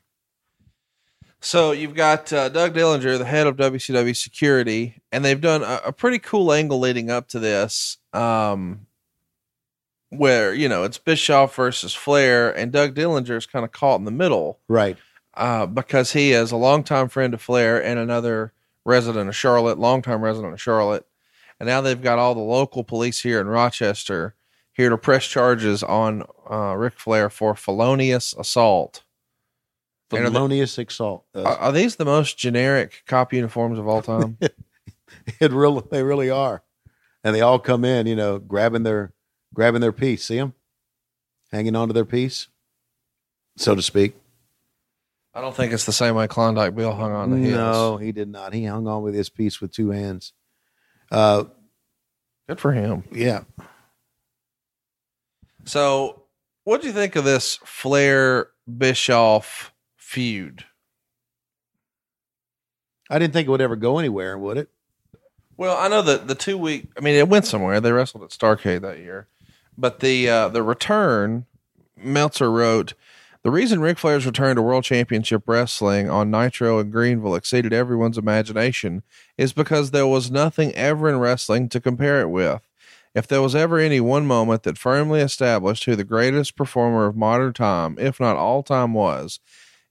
So you've got uh, Doug Dillinger, the head of WCW security, and they've done a, a pretty cool angle leading up to this, um, where you know it's Bischoff versus Flair, and Doug Dillinger is kind of caught in the middle, Right. uh, because he is a longtime friend of Flair and another resident of Charlotte, longtime resident of Charlotte, and now they've got all the local police here in Rochester here to press charges on uh, Ric Flair for felonious assault. Are they- Felonious assault. Uh, Are, are these the most generic cop uniforms of all time? [laughs] it real, they really are, and they all come in, you know, grabbing their grabbing their piece. See them hanging on to their piece, so to speak. I don't think it's the same way Klondike Bill hung on to his. No, he did not. He hung on with his piece with two hands. Uh, Good for him. yeah. So, what do you think of this Flair Bischoff feud? I didn't think it would ever go anywhere, would it? Well, I know that the two week. I mean, it went somewhere. They wrestled at Starcade that year, but the uh, the return. Meltzer wrote, "The reason Ric Flair's return to World Championship Wrestling on Nitro in Greenville exceeded everyone's imagination is because there was nothing ever in wrestling to compare it with. If there was ever any one moment that firmly established who the greatest performer of modern time, if not all time, was."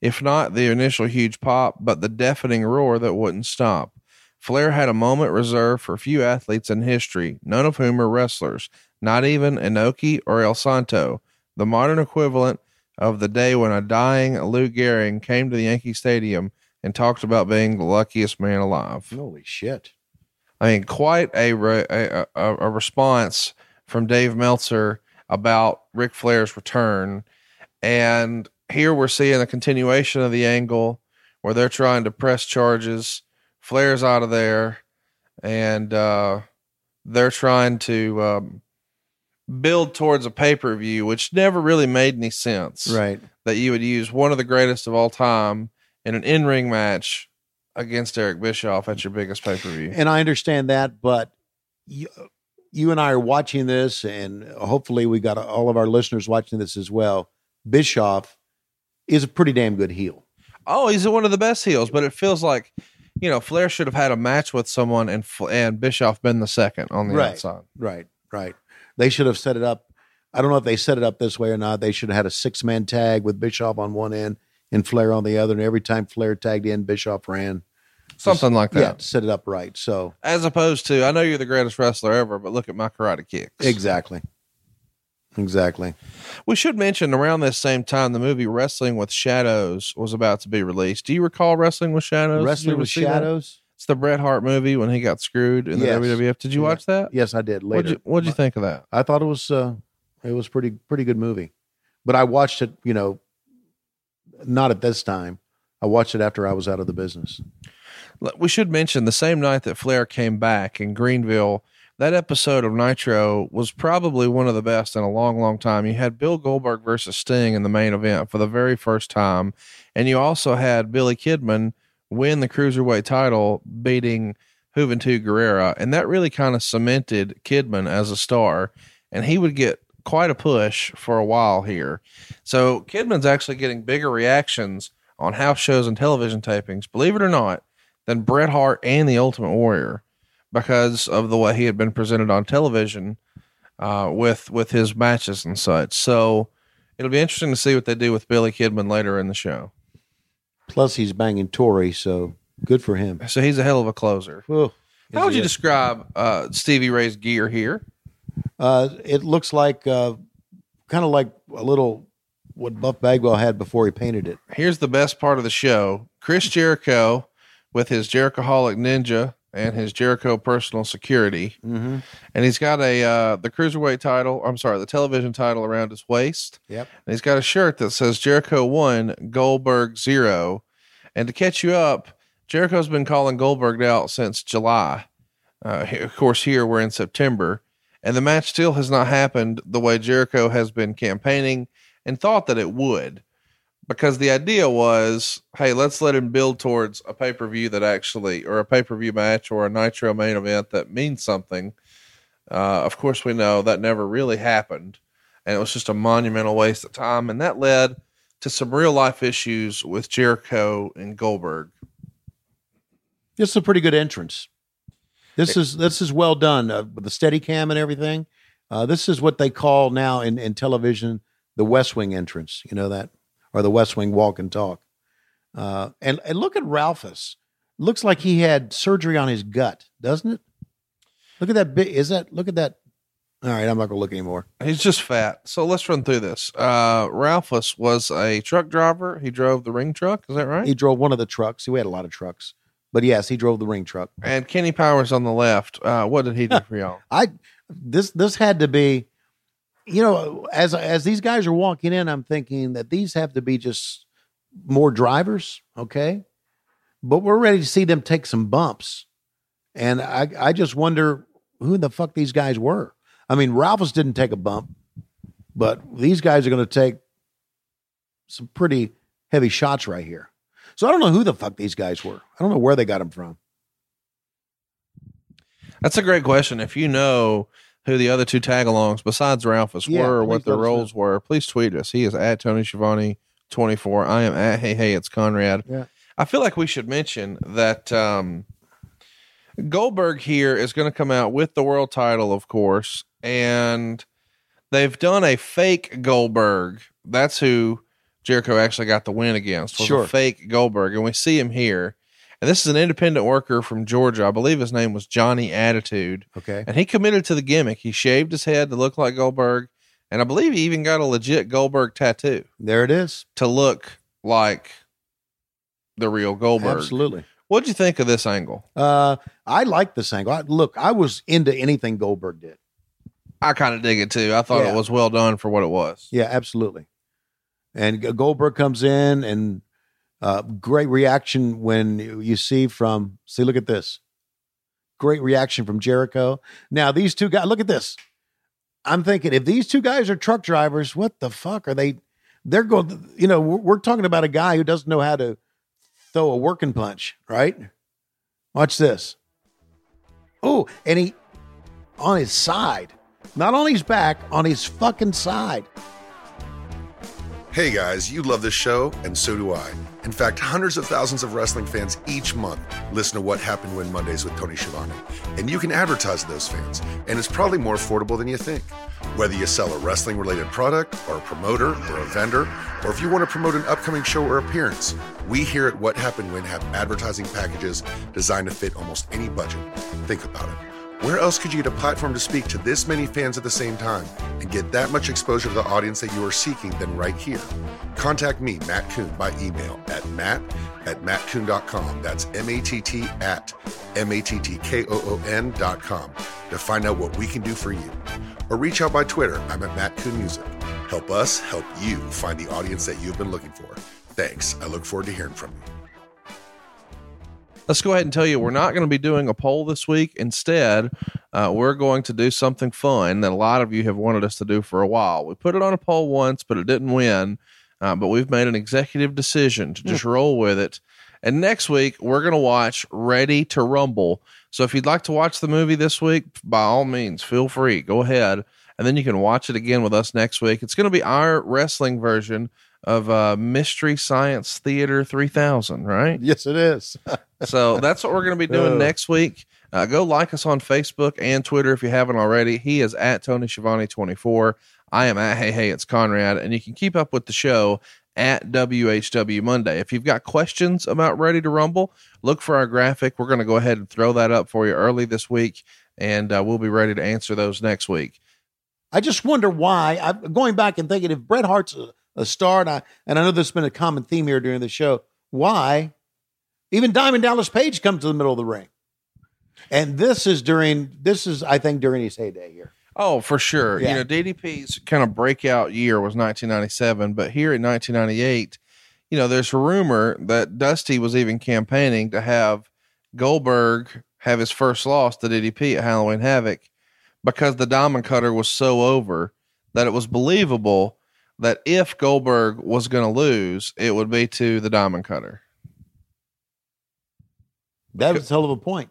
If not the initial huge pop, but the deafening roar that wouldn't stop. Flair had a moment reserved for few athletes in history, none of whom are wrestlers, not even Inoki or El Santo, the modern equivalent of the day when a dying Lou Gehrig came to the Yankee Stadium and talked about being the luckiest man alive. Holy shit! I mean, quite a re- a, a, a response from Dave Meltzer about Ric Flair's return, and here we're seeing a continuation of the angle where they're trying to press charges. Flair's out of there, and uh, they're trying to um, build towards a pay per view, which never really made any sense. Right. That you would use one of the greatest of all time in an in ring match against Eric Bischoff at your biggest pay per view. And I understand that, but you, you and I are watching this, and hopefully we got all of our listeners watching this as well. Bischoff is a pretty damn good heel. Oh, he's one of the best heels, but it feels like, you know, Flair should have had a match with someone and and Bischoff been the second on the right, outside. right, right. They should have set it up. I don't know if they set it up this way or not. They should have had a six man tag with Bischoff on one end and Flair on the other, and every time Flair tagged in, Bischoff ran. Something like that. Yeah, set it up right. So As opposed to, I know you're the greatest wrestler ever, but look at my karate kicks. exactly, exactly. We should mention around this same time, the movie Wrestling with Shadows was about to be released. Do you recall Wrestling with Shadows? Wrestling with Shadows. that? It's the Bret Hart movie when he got screwed in the Yes. WWF. Did you Yeah. watch that? Yes, I did. Later, What'd you, what'd you think of that? I thought it was uh, it was pretty pretty good movie, but I watched it. You know, not at this time. I watched it after I was out of the business. We should mention the same night that Flair came back in Greenville, that episode of Nitro was probably one of the best in a long, long time. You had Bill Goldberg versus Sting in the main event for the very first time, and you also had Billy Kidman win the cruiserweight title, beating Juventud Guerrera, and that really kind of cemented Kidman as a star, and he would get quite a push for a while here. So Kidman's actually getting bigger reactions on house shows and television tapings, believe it or not, than Bret Hart and the Ultimate Warrior because of the way he had been presented on television uh, with with his matches and such. So it'll be interesting to see what they do with Billy Kidman later in the show. Plus, he's banging Tori, so good for him. So he's a hell of a closer. Whew. How would you describe uh, Stevie Ray's gear here? Uh, it looks like uh, kind of like a little what Buff Bagwell had before he painted it. Here's the best part of the show: Chris Jericho with his Jerichoholic Ninja and his Jericho personal security, Mm-hmm. and he's got a uh, the cruiserweight title. I'm sorry, the television title around his waist. Yep. And he's got a shirt that says Jericho one, Goldberg zero. And to catch you up, Jericho's been calling Goldberg out since July. Uh, of course, here we're in September, and the match still has not happened the way Jericho has been campaigning and thought that it would. Because the idea was, hey, let's let him build towards a pay per view that actually, or a pay per view match, or a Nitro main event that means something. Uh, of course, we know that never really happened, and it was just a monumental waste of time, and that led to some real life issues with Jericho and Goldberg. This is a pretty good entrance. This is this is well done uh, with the steady cam and everything. Uh, this is what they call now in, in television the West Wing entrance. You know that, or the West Wing walk and talk. Uh, and and look at Ralphus. Looks like he had surgery on his gut, doesn't it? Look at that big. Is that? Look at that. All right, I'm not gonna look anymore. He's just fat. So let's run through this. Uh, Ralphus was a truck driver. He drove the ring truck. Is that right? He drove one of the trucks. We had a lot of trucks, but yes, he drove the ring truck. and Kenny Powers on the left. Uh, what did he do for y'all? I this this had to be, you know, as as these guys are walking in, I'm thinking that these have to be just more drivers, okay? But we're ready to see them take some bumps, and I I just wonder who the fuck these guys were. I mean, Ralphus didn't take a bump, but these guys are going to take some pretty heavy shots right here. So I don't know who the fuck these guys were. I don't know where they got them from. That's a great question. If you know who the other two tag-alongs besides Ralphus Yeah, were, what their let us know. roles were, please tweet us. He is at Tony Schiavone twenty four. I am at Hey Hey. It's Conrad. Yeah. I feel like we should mention that um, Goldberg here is going to come out with the world title, of course, and they've done a fake Goldberg. That's who Jericho actually got the win against. Was Sure. a fake Goldberg, and we see him here. And this is an independent worker from Georgia. I believe his name was Johnny Attitude. Okay. And he committed to the gimmick. He shaved his head to look like Goldberg. And I believe he even got a legit Goldberg tattoo There it is. to look like the real Goldberg. Absolutely. What'd you think of this angle? Uh, I like this angle. I, look, I was into anything Goldberg did. I kind of dig it too. I thought Yeah. it was well done for what it was. Yeah, absolutely. And Goldberg comes in, and uh, great reaction when you see from. See, look at this. Great reaction from Jericho. Now these two guys. Look at this. I'm thinking if these two guys are truck drivers, what the fuck are they? They're going. You know, we're, we're talking about a guy who doesn't know how to throw a working punch, right? Watch this. Oh, and he on his side, not on his back, on his fucking side. Hey guys, you love this show, and so do I. In fact, hundreds of thousands of wrestling fans each month listen to What Happened When Mondays with Tony Schiavone. And you can advertise to those fans, and it's probably more affordable than you think. Whether you sell a wrestling related product, or a promoter, or a vendor, or if you want to promote an upcoming show or appearance, we here at What Happened When have advertising packages designed to fit almost any budget. Think about it. Where else could you get a platform to speak to this many fans at the same time and get that much exposure to the audience that you are seeking than right here? Contact me, Matt Koon, by email at matt at mattkoon.com. That's M A T T at M-A-T-T-K-O-O-N dot com to find out what we can do for you. Or reach out by Twitter. I'm at Matt Koon Music. Help us help you find the audience that you've been looking for. Thanks. I look forward to hearing from you. Let's go ahead and tell you we're not going to be doing a poll this week. Instead, uh, we're going to do something fun that a lot of you have wanted us to do for a while. We put it on a poll once, but it didn't win. Uh, but we've made an executive decision to just roll with it. And next week, we're going to watch Ready to Rumble. So if you'd like to watch the movie this week, by all means, feel free. Go ahead. And then you can watch it again with us next week. It's going to be our wrestling version of uh, Mystery Science Theater 3000, right? Yes, it is. [laughs] so that's what we're going to be doing Oh. next week. Uh, go like us on Facebook and Twitter if you haven't already. He is at Tony Schiavone 24. I am at Hey Hey It's Conrad, and you can keep up with the show at WHW Monday. If you've got questions about Ready to Rumble, look for our graphic. We're going to go ahead and throw that up for you early this week, and uh, we'll be ready to answer those next week. I just wonder why. I'm going back and thinking if Bret Hart's a, star, and I, and I know there's been a common theme here during the show, why even Diamond Dallas Page comes to the middle of the ring? And this is during, this is, I think, during his heyday here. Oh, for sure. Yeah. You know, DDP's kind of breakout year was 1997, but here in 1998, you know, there's a rumor that Dusty was even campaigning to have Goldberg have his first loss to DDP at Halloween Havoc because the Diamond Cutter was so over that it was believable that if Goldberg was going to lose, it would be to the Diamond Cutter. That was a hell of a point.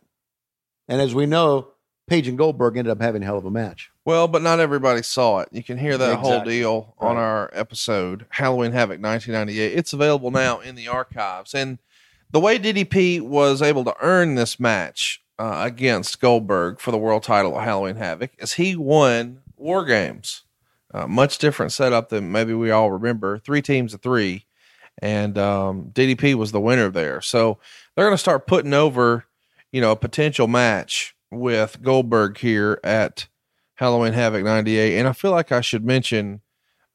And as we know, Page and Goldberg ended up having a hell of a match. Well, but not everybody saw it. You can hear that whole Exactly. deal on our episode, Halloween Havoc 1998. It's available now in the archives. And the way DDP was able to earn this match uh, against Goldberg for the world title of Halloween Havoc is he won War Games. Uh, much different setup than maybe we all remember. Three teams of three. And um, DDP was the winner there. So they're going to start putting over, you know, a potential match with Goldberg here at Halloween Havoc 98. And I feel like I should mention,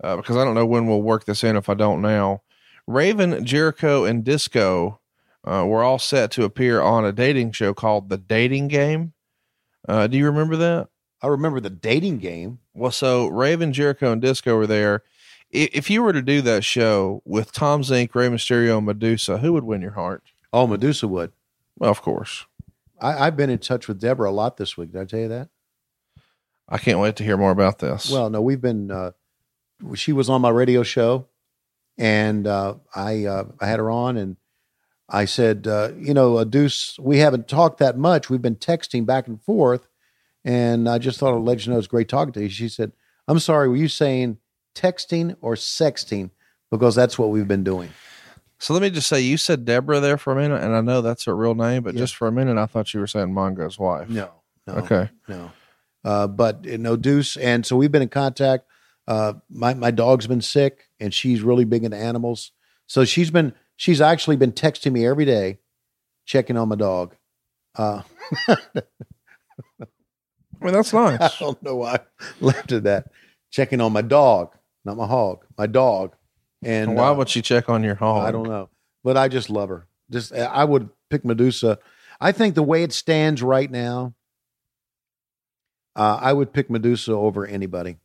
uh, because I don't know when we'll work this in if I don't now, Raven, Jericho, and Disco uh, were all set to appear on a dating show called The Dating Game. Uh, do you remember that? I remember the dating game. Well, so Raven, Jericho, and Disco were there. If you were to do that show with Tom Zenk, Rey Mysterio, and Medusa, who would win your heart? Oh, Medusa would. Well, of course. I, I've been in touch with Deborah a lot this week. Did I tell you that? I can't wait to hear more about this. Well, no, we've been. Uh, she was on my radio show, and uh, I uh, I had her on, and I said, uh, you know, uh, Deuce, we haven't talked that much. We've been texting back and forth, and I just thought I'd let you know it's great talking to you. She said, I'm sorry, were you saying texting or sexting? Because that's what we've been doing. So let me just say, you said Deborah there for a minute, and I know that's her real name, but just for a minute, I thought you were saying Mongo's wife. No, no, Okay. no. Uh, but you know, Deuce, and so we've been in contact. Uh, my my dog's been sick, and she's really big into animals. So she's been she's actually been texting me every day, checking on my dog. Uh, [laughs] mean, that's [laughs] nice. I don't know why I left at that. Checking on my dog, not my hog, my dog. And why uh, would she check on your hog? I don't know, but I just love her. Just I would pick Medusa. I think the way it stands right now, uh, I would pick Medusa over anybody.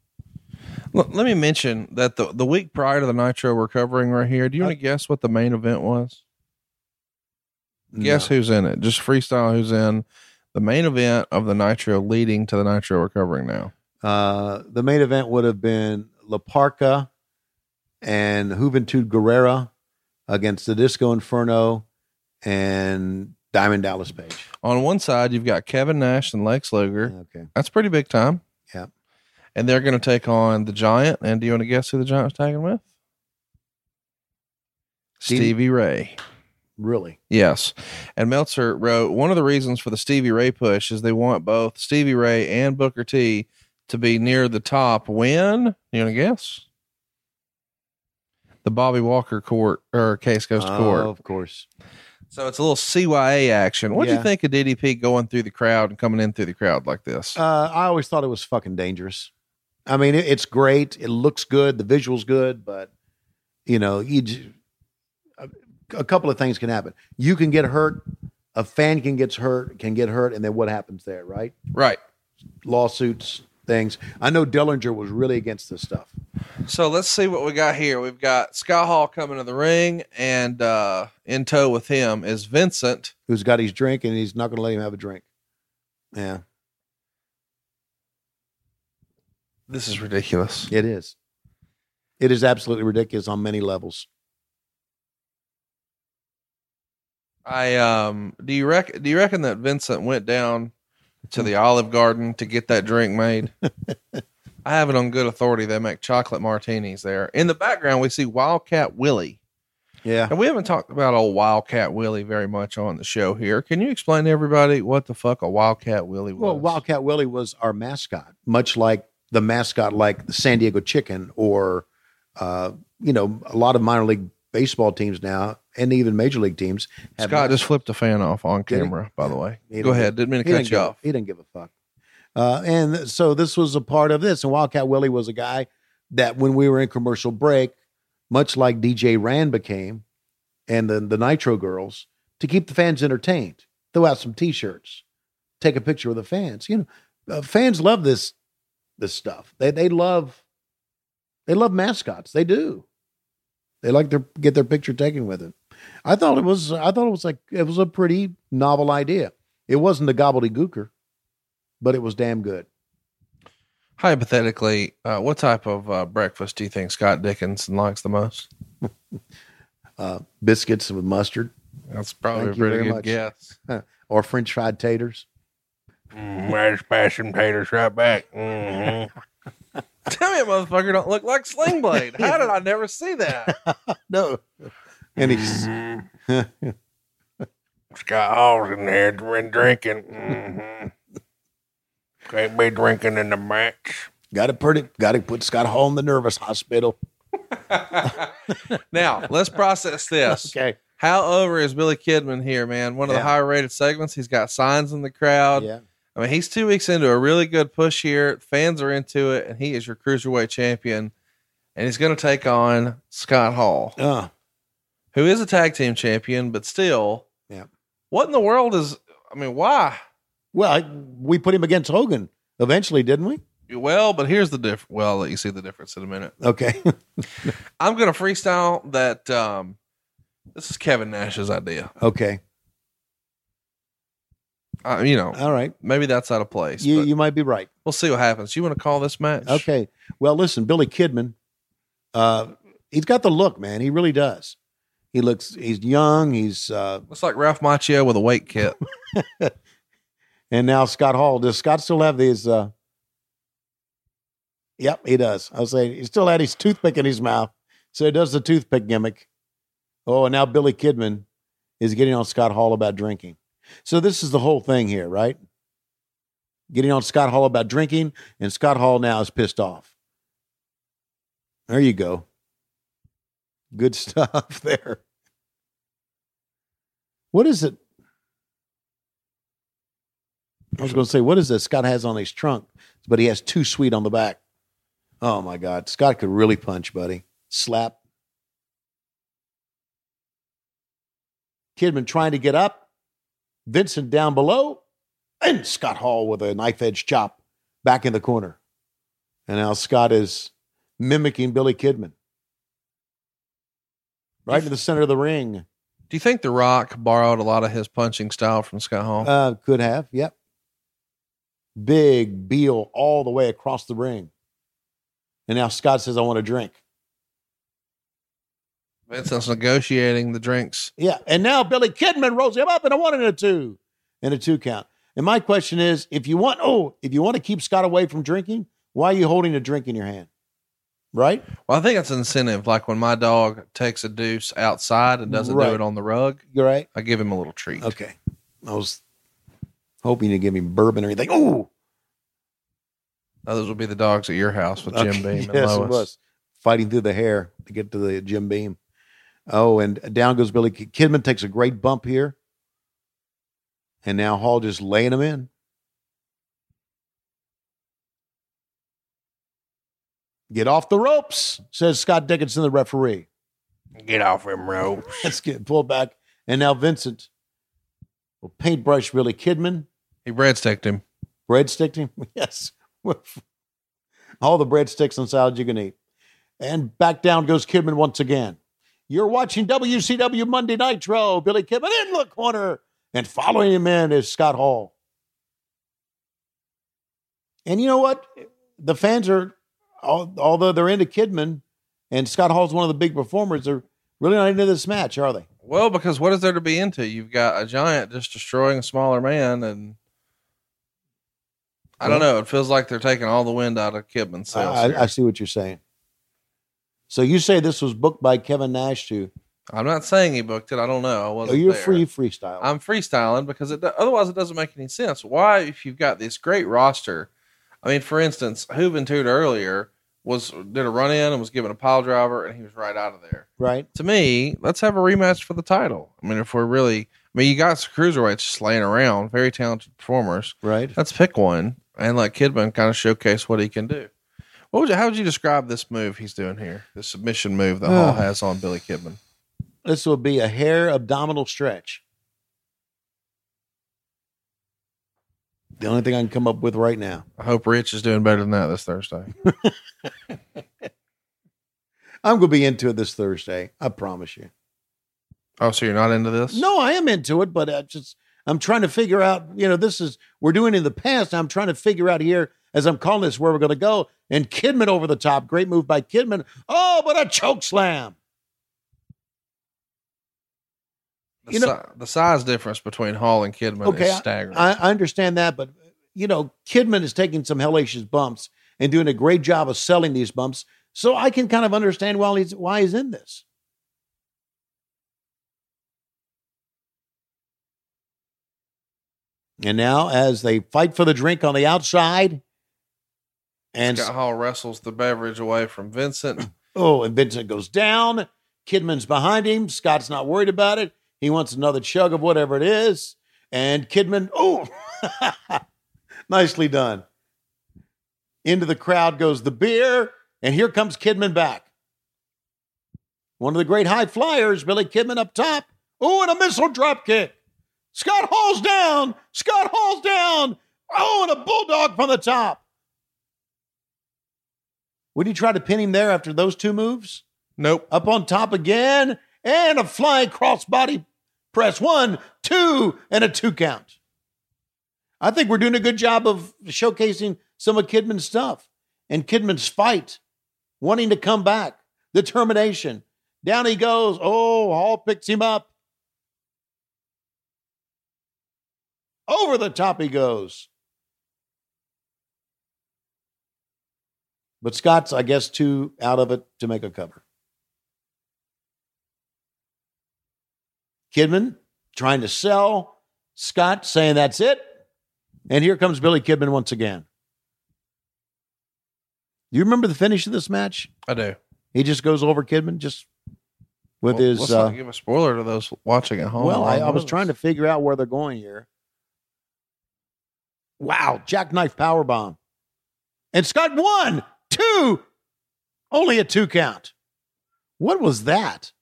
L- let me mention that the, the week prior to the Nitro we're covering right here, do you want to guess what the main event was? Guess No. who's in it? Just freestyle who's in the main event of the Nitro leading to the Nitro we're covering now. Uh, the main event would have been La Parka and Juventud Guerrera against the Disco Inferno and Diamond Dallas Page. On one side, you've got Kevin Nash and Lex Luger. Okay. That's pretty big time. Yeah. And they're going to take on the Giant. And do you want to guess who the Giant was tagging with? Stevie Ray. Really? Yes. And Meltzer wrote one of the reasons for the Stevie Ray push is they want both Stevie Ray and Booker T to be near the top when you want to guess? The Bobby Walker court or case goes to Oh, court. of course. So it's a little CYA action. What do Yeah. you think of DDP going through the crowd and coming in through the crowd like this? Uh, I always thought it was fucking dangerous. I mean, it, it's great. It looks good. The visual's good, but you know, you a, couple of things can happen. You can get hurt. A fan can get hurt, can get hurt, and then what happens there, right? Right. Lawsuits, things. I know Dillinger was really against this stuff. So let's see what we got here. We've got Scott Hall coming to the ring, and uh, in tow with him is Vincent. Who's got his drink and he's not going to let him have a drink. Yeah, This is ridiculous. it is. It is absolutely ridiculous on many levels. I um, do you reckon? Do you reckon that Vincent went down to the Olive Garden to get that drink made? [laughs] I have it on good authority they make chocolate martinis there. In the background, we see Wildcat Willie. Yeah. And we haven't talked about old Wildcat Willie very much on the show here. Can you explain to everybody what the fuck a Wildcat Willie was? Well, Wildcat Willie was our mascot, much like the mascot, like the San Diego Chicken, or uh, you know, a lot of minor league baseball teams now, and even major league teams. have Scott just flipped the fan off on Did he? camera, by the way. He Go ahead. Didn't mean to cut you off. He didn't give a fuck. Uh, and so this was a part of this. And Wildcat Willie was a guy that when we were in commercial break, much like DJ Ran became, and the, the Nitro Girls, to keep the fans entertained, throw out some T-shirts, take a picture with the fans. You know, uh, fans love this this stuff. They they love they love mascots. They do. They like to get their picture taken with it. I thought it was I thought it was like it was a pretty novel idea. It wasn't a gobbledygooker, but it was damn good. Hypothetically, uh, what type of uh, breakfast do you think Scott Dickerson likes the most? [laughs] Uh, biscuits with mustard. That's probably Thank a pretty good much. guess. [laughs] or French fried taters. Mashed passion taters right back. Mm-hmm. [laughs] Tell me a motherfucker don't look like Sling Blade. How did I never see that? [laughs] No. And he's Scott Hall's in there been drinking. Mm-hmm. Can't be drinking in the match. got to put it got to put Scott Hall in the nervous hospital. Now, let's process this. [laughs] Okay. How over is Billy Kidman here, man? One of the higher rated segments. He's got signs in the crowd. Yeah. I mean, he's two weeks into a really good push here. Fans are into it, and he is your cruiserweight champion. And he's going to take on Scott Hall, Uh, who is a tag team champion, but still, Yeah. What in the world is? I mean, why? well, I, we put him against Hogan eventually, didn't we? Well, but here's the diff. Well, I'll let you see the difference in a minute. Okay. [laughs] I'm going to freestyle that. Um, this is Kevin Nash's idea. okay. Uh, you know, All right. maybe that's out of place. You you might be right. we'll see what happens. You want to call this match? Okay. Well, listen, Billy Kidman, uh, he's got the look, man. He really does. He looks. He's young. He's uh, Looks like Ralph Macchio with a weight kit. [laughs] and now Scott Hall. Does Scott still have these? Uh, yep, he does. I was saying he still had his toothpick in his mouth, so he does the toothpick gimmick. Oh, and now Billy Kidman is getting on Scott Hall about drinking. So this is the whole thing here, right? Getting on Scott Hall about drinking, and Scott Hall now is pissed off. There you go. Good [laughs] stuff there. What is it? I was going to say, what is this Scott has on his trunk? But he has too sweet on the back. Oh my God. Scott could really punch, buddy. Slap. Kidman trying to get up. Vincent down below. And Scott Hall with a knife edge chop back in the corner. And now Scott is mimicking Billy Kidman. Right in the center of the ring. Do you think The Rock borrowed a lot of his punching style from Scott Hall? Uh, could have, yep. Big Beal all the way across the ring. And now Scott says, I want a drink. Vincent's negotiating the drinks. Yeah. And now Billy Kidman rolls him up in a one and a two. And a two count. And my question is, if you want, oh, if you want to keep Scott away from drinking, why are you holding a drink in your hand? Right? Well, I think it's incentive. Like when my dog takes a deuce outside and doesn't Right. do it on the rug, You're right. I give him a little treat. Okay. I was hoping to give him bourbon or anything. Oh, Those will be the dogs at your house with Jim Okay, Beam and [laughs] yes, Lois. it was fighting through the hair to get to the Jim Beam. Oh, and down goes Billy Kidman takes a great bump here, and now Hall just laying him in. Get off the ropes, says Scott Dickerson, the referee. Get off him, ropes. Let's get pulled back, and now Vincent will paintbrush Billy Kidman, He breadsticked him. breadsticked him. [laughs] Yes, All the breadsticks and salads you can eat. And back down goes Kidman once again. You're watching WCW Monday Nitro. Billy Kidman in the corner. And following him in is Scott Hall. And you know what? The fans are, although they're into Kidman, and Scott Hall's one of the big performers, they're really not into this match, are they? Well, because what is there to be into? You've got a giant just destroying a smaller man, and I don't know. It feels like they're taking all the wind out of Kidman's sails. I, here. I see what you're saying. So you say this was booked by Kevin Nash too? I'm not saying he booked it. I don't know. I Oh, wasn't. you're there. free freestyle. I'm freestyling because it otherwise it doesn't make any sense. Why, if you've got this great roster, I mean, for instance, Juventud earlier was did a run in and was given a pile driver, and he was right out of there. right? To me, let's have a rematch for the title. I mean, if we're really, I mean, you got some cruiserweights just laying around, very talented performers. Right. Let's pick one and let Kidman kind of showcase what he can do. What would you, how would you describe this move he's doing here? The submission move that Hall has on Billy Kidman. This will be a hair abdominal stretch. The only thing I can come up with right now. I hope Rich is doing better than that this Thursday. [laughs] I'm going to be into it this Thursday. I promise you. Oh, so you're not into this? No, I am into it, but I just I'm trying to figure out. You know, this is we're doing it in the past. I'm trying to figure out here as I'm calling this where we're going to go. And Kidman over the top, great move by Kidman. Oh, but a choke slam. The, You know- si- the size difference between Hall and Kidman Okay, is staggering. I, I understand that, but you know, Kidman is taking some hellacious bumps and doing a great job of selling these bumps. So I can kind of understand why he's why he's in this. And now, as they fight for the drink on the outside, and Scott Hall wrestles the beverage away from Vincent. [clears throat] Oh, and Vincent goes down. Kidman's behind him. Scott's not worried about it. He wants another chug of whatever it is. And Kidman, oh, [laughs] nicely done. Into the crowd goes the beer. And here comes Kidman back. One of the great high flyers, Billy Kidman up top. Oh, and a missile drop kick. Scott Hall's down. Scott Hall's down. Oh, and a bulldog from the top. Would you try to pin him there after those two moves? Nope. Up on top again, and a flying crossbody press. One, two, and a two count. I think we're doing a good job of showcasing some of Kidman's stuff and Kidman's fight, wanting to come back, determination. Down he goes. Oh, Hall picks him up. Over the top he goes. But Scott's, I guess, too out of it to make a cover. Kidman trying to sell. Scott saying that's it. And here comes Billy Kidman once again. You remember the finish of this match? I do. He just goes over Kidman just with Well, his. let's Uh, not give a spoiler to those watching at home. well, I, I was trying to figure out where they're going here. Wow, jackknife power bomb. And Scott one, two, only a two count. What was that?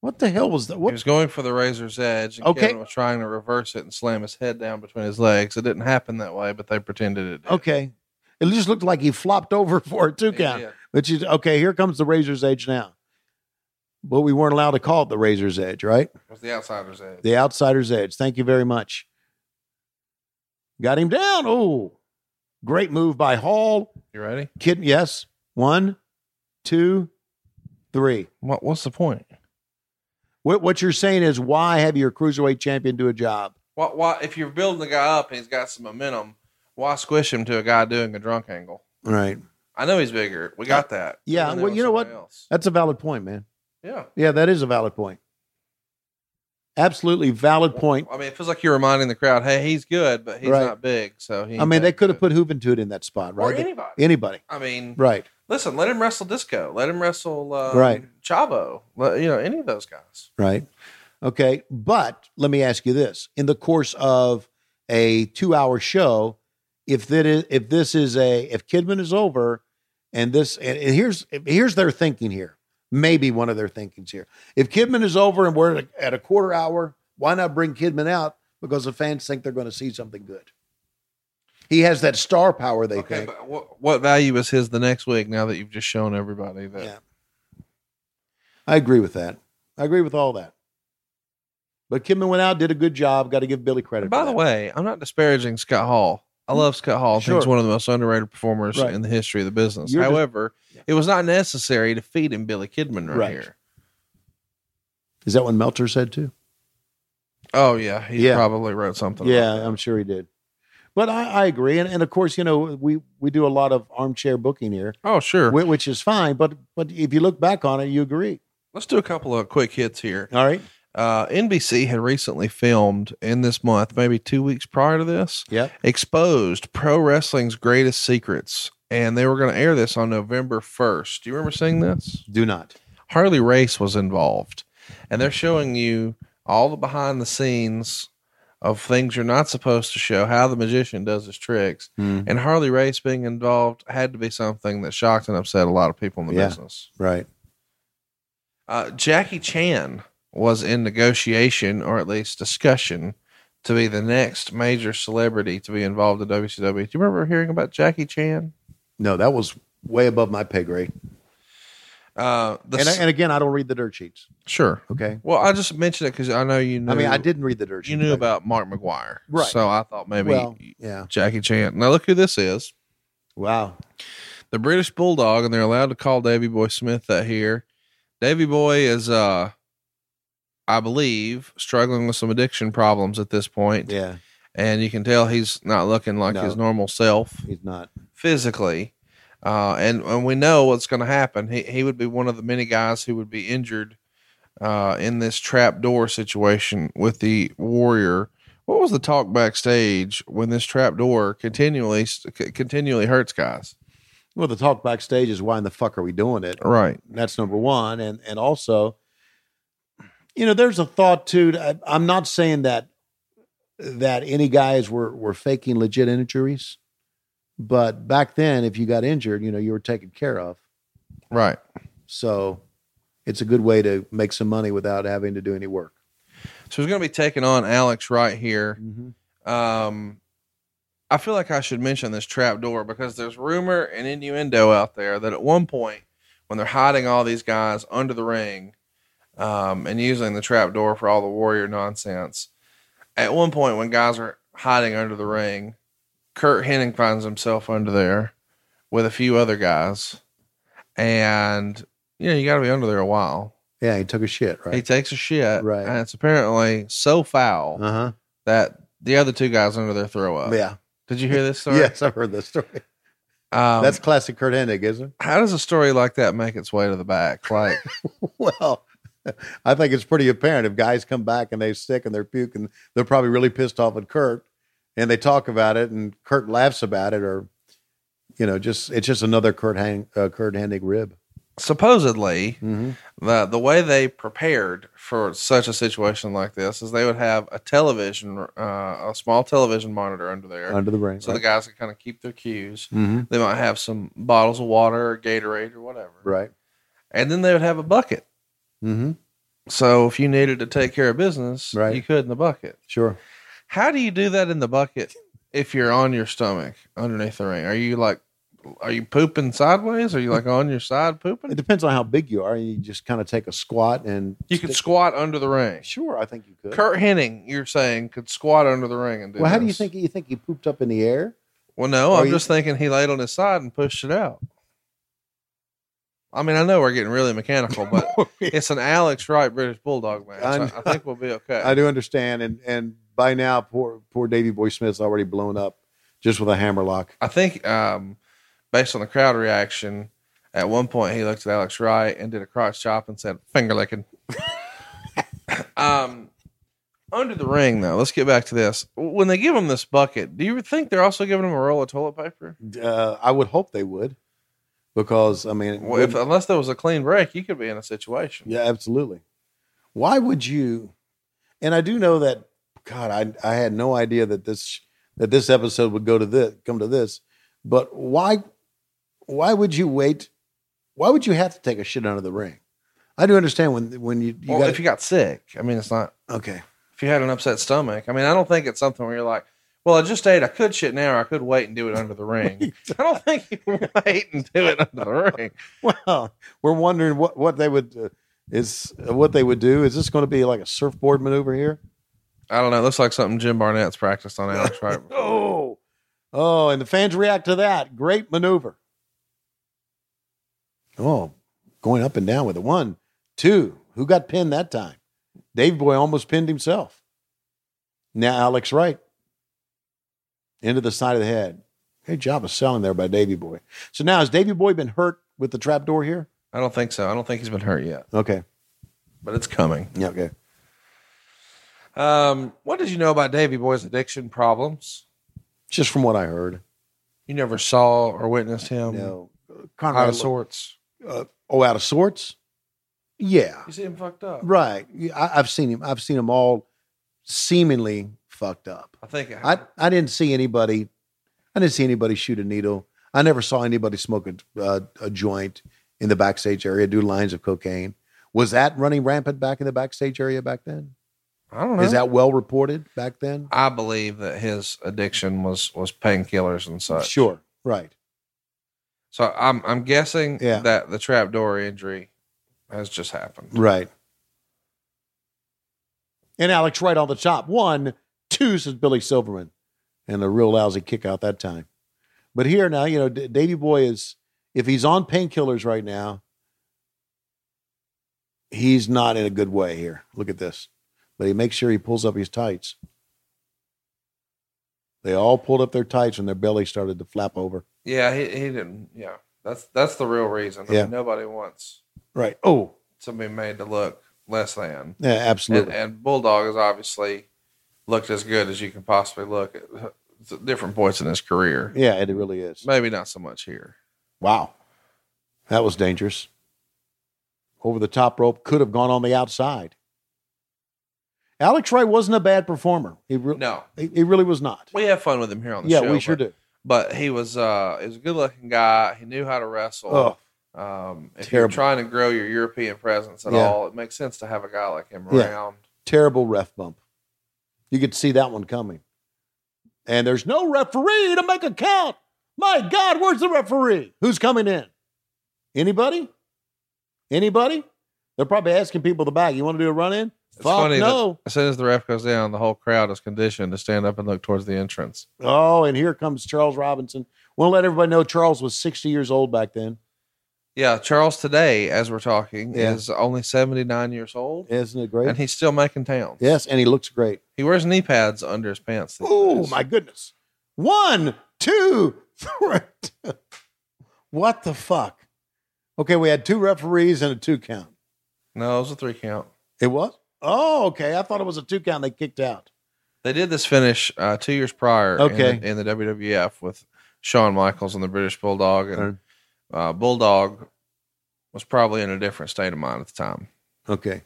What the hell was that? He was going for the razor's edge, and Okay. Kevin was trying to reverse it and slam his head down between his legs. It didn't happen that way, but they pretended it did. Okay. It just looked like he flopped over [laughs] for a two count. did. Which is okay, here comes the razor's edge now. But we weren't allowed to call it the razor's edge, right? It was the outsider's edge. The outsider's edge. Thank you very much. Got him down. Oh, great move by Hall. You ready? Kid, yes. One, two, three. What, what's the point? What, what you're saying is why have your cruiserweight champion do a job? Why, why, if you're building the guy up and he's got some momentum, why squish him to a guy doing a drunk angle? Right. I know he's bigger. We got uh, that. Yeah. Put him there Well, you know what? else. That's a valid point, man. Yeah. Yeah, that is a valid point. Absolutely valid point. I mean, it feels like you're reminding the crowd, hey, he's good, but he's Right. not big. So he I mean, they could have put Juventud in that spot, Or right? anybody. Anybody. I mean, Right. listen, let him wrestle Disco. Let him wrestle uh, Right. Chavo. Let- You know, any of those guys. Right. Okay. But let me ask you this: in the course of a two-hour show, if that is, if this is a if Kidman is over, and this and and here's here's their thinking here, maybe one of their thinkings here. If Kidman is over and we're at a, quarter hour, why not bring Kidman out? Because the fans think they're going to see something good. He has that star power. They Okay, think. what, what value is his the next week? Now that you've just shown everybody that. Yeah. I agree with that. I agree with all that. But Kidman went out, did a good job. Got to give Billy credit. And by the way, I'm not disparaging Scott Hall. I love Scott Hall. I think he's one of the most underrated performers Right. in the history of the business. You're just- However, it was not necessary to feed him Billy Kidman right, Right. here. is that what Meltzer said too? Oh yeah, he Yeah. probably wrote something. Yeah, about that. I'm sure he did. But I, I agree, and, and of course, you know, we we do a lot of armchair booking here, Oh sure. which is fine. But but if you look back on it, you agree. Let's do a couple of quick hits here. All right. Uh, NBC had recently filmed in this month, maybe two weeks prior to this, Yep. exposed pro wrestling's greatest secrets, and they were going to air this on November 1st. Do you remember seeing this? Do not. Harley Race was involved, and they're showing you all the behind the scenes of things you're not supposed to show, how the magician does his tricks. Hmm. And Harley Race being involved had to be something that shocked and upset a lot of people in the Yeah. business. Right. Uh, Jackie Chan was in negotiation or at least discussion to be the next major celebrity to be involved in WCW. Do you remember hearing about Jackie Chan? No, that was way above my pay grade. Uh, the And, and again, I don't read the dirt sheets. sure. Okay. Well, I just mentioned it because I know you knew. I mean, I didn't read the dirt sheets. You knew about Mark McGwire, Right. So I thought maybe Well, yeah. Jackie Chan. Now look who this is. Wow. the British Bulldog, and they're allowed to call Davy Boy Smith that here. Davy Boy is, uh, I believe, struggling with some addiction problems at this point, Yeah. and you can tell he's not looking like No. his normal self He's not. physically. Uh, and, and we know what's going to happen. He, he would be one of the many guys who would be injured uh, in this trap door situation with the Warrior. What was the talk backstage when this trap door continually c- continually hurts guys? Well, the talk backstage is why in the fuck are we doing it? Right. That's number one, and and also, you know, there's a thought too. I, I'm not saying that that any guys were were faking legit injuries, but back then, if you got injured, you know, you were taken care of. Right. So, it's a good way to make some money without having to do any work. So he's going to be taking on Alex right here. Um, I feel like I should mention this trap door because there's rumor and innuendo out there that at one point, when they're hiding all these guys under the ring um, and using the trap door for all the warrior nonsense, at one point when guys are hiding under the ring, Curt Hennig finds himself under there with a few other guys. And, you know, you got to be under there a while. Yeah, he took a shit, right? He takes a shit, Right. And it's apparently so foul Uh huh. that the other two guys under there throw up. Yeah. Did you hear this [laughs] story? Yes, I've heard this story. Um, That's classic Curt Hennig, isn't it? how does a story like that make its way to the back? Like, [laughs] Well, I think it's pretty apparent if guys come back and they're sick and they're puking, they're probably really pissed off at Curt, and they talk about it, and Curt laughs about it, or you know, just it's just another Curt Hang, uh, Curt Hennig rib. supposedly, Mm-hmm. the the way they prepared for such a situation like this is they would have a television, uh, a small television monitor under there, Under the ring, so the guys could kind of keep their cues. Mm-hmm. They might have some bottles of water or Gatorade or whatever, Right. and then they would have a bucket. Mm-hmm. So if you needed to take care of business, Right. you could in the bucket. Sure. How do you do that in the bucket if you're on your stomach underneath the ring? Are you like, are you pooping sideways? Are you like on your side pooping? It depends on how big you are. You just kind of take a squat and You could squat under the ring. Sure, I think you could. Curt Hennig, you're saying, could squat under the ring and do that. well, how do you think you think he pooped up in the air? Well, no, Or I'm you- just thinking he laid on his side and pushed it out. I mean, I know we're getting really mechanical, but [laughs] it's an Alex Wright British Bulldog match. I I. I think we'll be okay. I do understand, and and by now, poor poor Davy Boy Smith's already blown up just with a hammerlock. I think, um, based on the crowd reaction, at one point he looked at Alex Wright and did a crotch chop and said, "Finger licking." [laughs] um, under the ring, though, let's get back to this. When they give him this bucket, do you think they're also giving him a roll of toilet paper? Uh, I would hope they would, because I mean, Well, if, unless there was a clean break, you could be in a situation. yeah, absolutely. Why would you? And I do know that. God, I I had no idea that this that this episode would go to this come to this. But why why would you wait? Why would you have to take a shit under the ring? I do understand when when you, you well, got if you got sick, I mean, it's not. okay. If you had an upset stomach, I mean, I don't think it's something where you're like, Well, I just ate. I could shit now, or I could wait and do it under the ring. [laughs] I don't think you can wait and do it under the ring. Well, we're wondering what what they would uh, is uh, what they would do. Is this going to be like a surfboard maneuver here? I don't know. It looks like something Jim Barnett's practiced on Alex Wright? [laughs] Oh, oh, and the fans react to that. Great maneuver. Oh, going up and down with a one, two. Who got pinned that time? Dave Boy almost pinned himself. Now Alex Wright into the side of the head. Great job of selling there by Davy Boy. So now has Davy Boy been hurt with the trap door here? I don't think so. I don't think he's been hurt yet, Okay. but it's coming. Yeah, okay. Um, what did you know about Davy Boy's addiction problems? Just from what I heard. You never saw or witnessed him No. out Conrad, of sorts. uh, oh, out of sorts? Yeah. You see him fucked up. Right. Yeah, I, I've seen him. I've seen him all seemingly fucked up. I think it I, I didn't see anybody. I didn't see anybody shoot a needle. I never saw anybody smoke a, uh, a joint in the backstage area, do lines of cocaine. Was that running rampant back in the backstage area back then? I don't know. Is that well reported back then? I believe that his addiction was was painkillers and such. Sure. Right. So I'm I'm guessing Yeah. that the trapdoor injury has just happened. Right. And Alex Wright on the top. One, two, says Billy Silverman. And a real lousy kick out that time. But here now, you know, D- Davy Boy is, if he's on painkillers right now, he's not in a good way here. Look at this. But he makes sure he pulls up his tights. They all pulled up their tights and their belly started to flap over. Yeah, he he didn't. Yeah, that's that's the real reason. I Yeah. mean, nobody wants Right. Oh, to be made to look less than. yeah, absolutely. and Bulldog is obviously looked as good as you can possibly look at different points in his career. yeah, it really is. Maybe not so much here. Wow. That was dangerous. Over the top rope, could have gone on the outside. Alex Wright wasn't a bad performer. He, re- No, he, he really was not. we have fun with him here on the Yeah, show. we sure but, do. But he was uh, he was a good looking guy. He knew how to wrestle. Oh, Um, if Terrible. you're trying to grow your European presence at Yeah. all, it makes sense to have a guy like him Yeah. around. terrible ref bump. You could see that one coming. And there's no referee to make a count. My God, where's the referee? Who's coming in? Anybody? Anybody? They're probably asking people the back, you want to do a run in? It's Fuck funny no. as soon as the ref goes down, the whole crowd is conditioned to stand up and look towards the entrance. Oh, and here comes Charles Robinson. We'll let everybody know Charles was 60 years old back then. Yeah, Charles today, as we're talking, Yeah. is only 79 years old, Isn't it great? and he's still making towns. yes, and he looks great. He wears knee pads under his pants. Oh, my goodness. One, two, three. what the fuck? Okay, we had two referees and a two count. No, it was a three count. It was? Oh, okay. I thought it was a two count. They kicked out. They did this finish uh, two years prior Okay. in, the, in the WWF with Shawn Michaels and the British Bulldog. And uh, Bulldog was probably in a different state of mind at the time. Okay.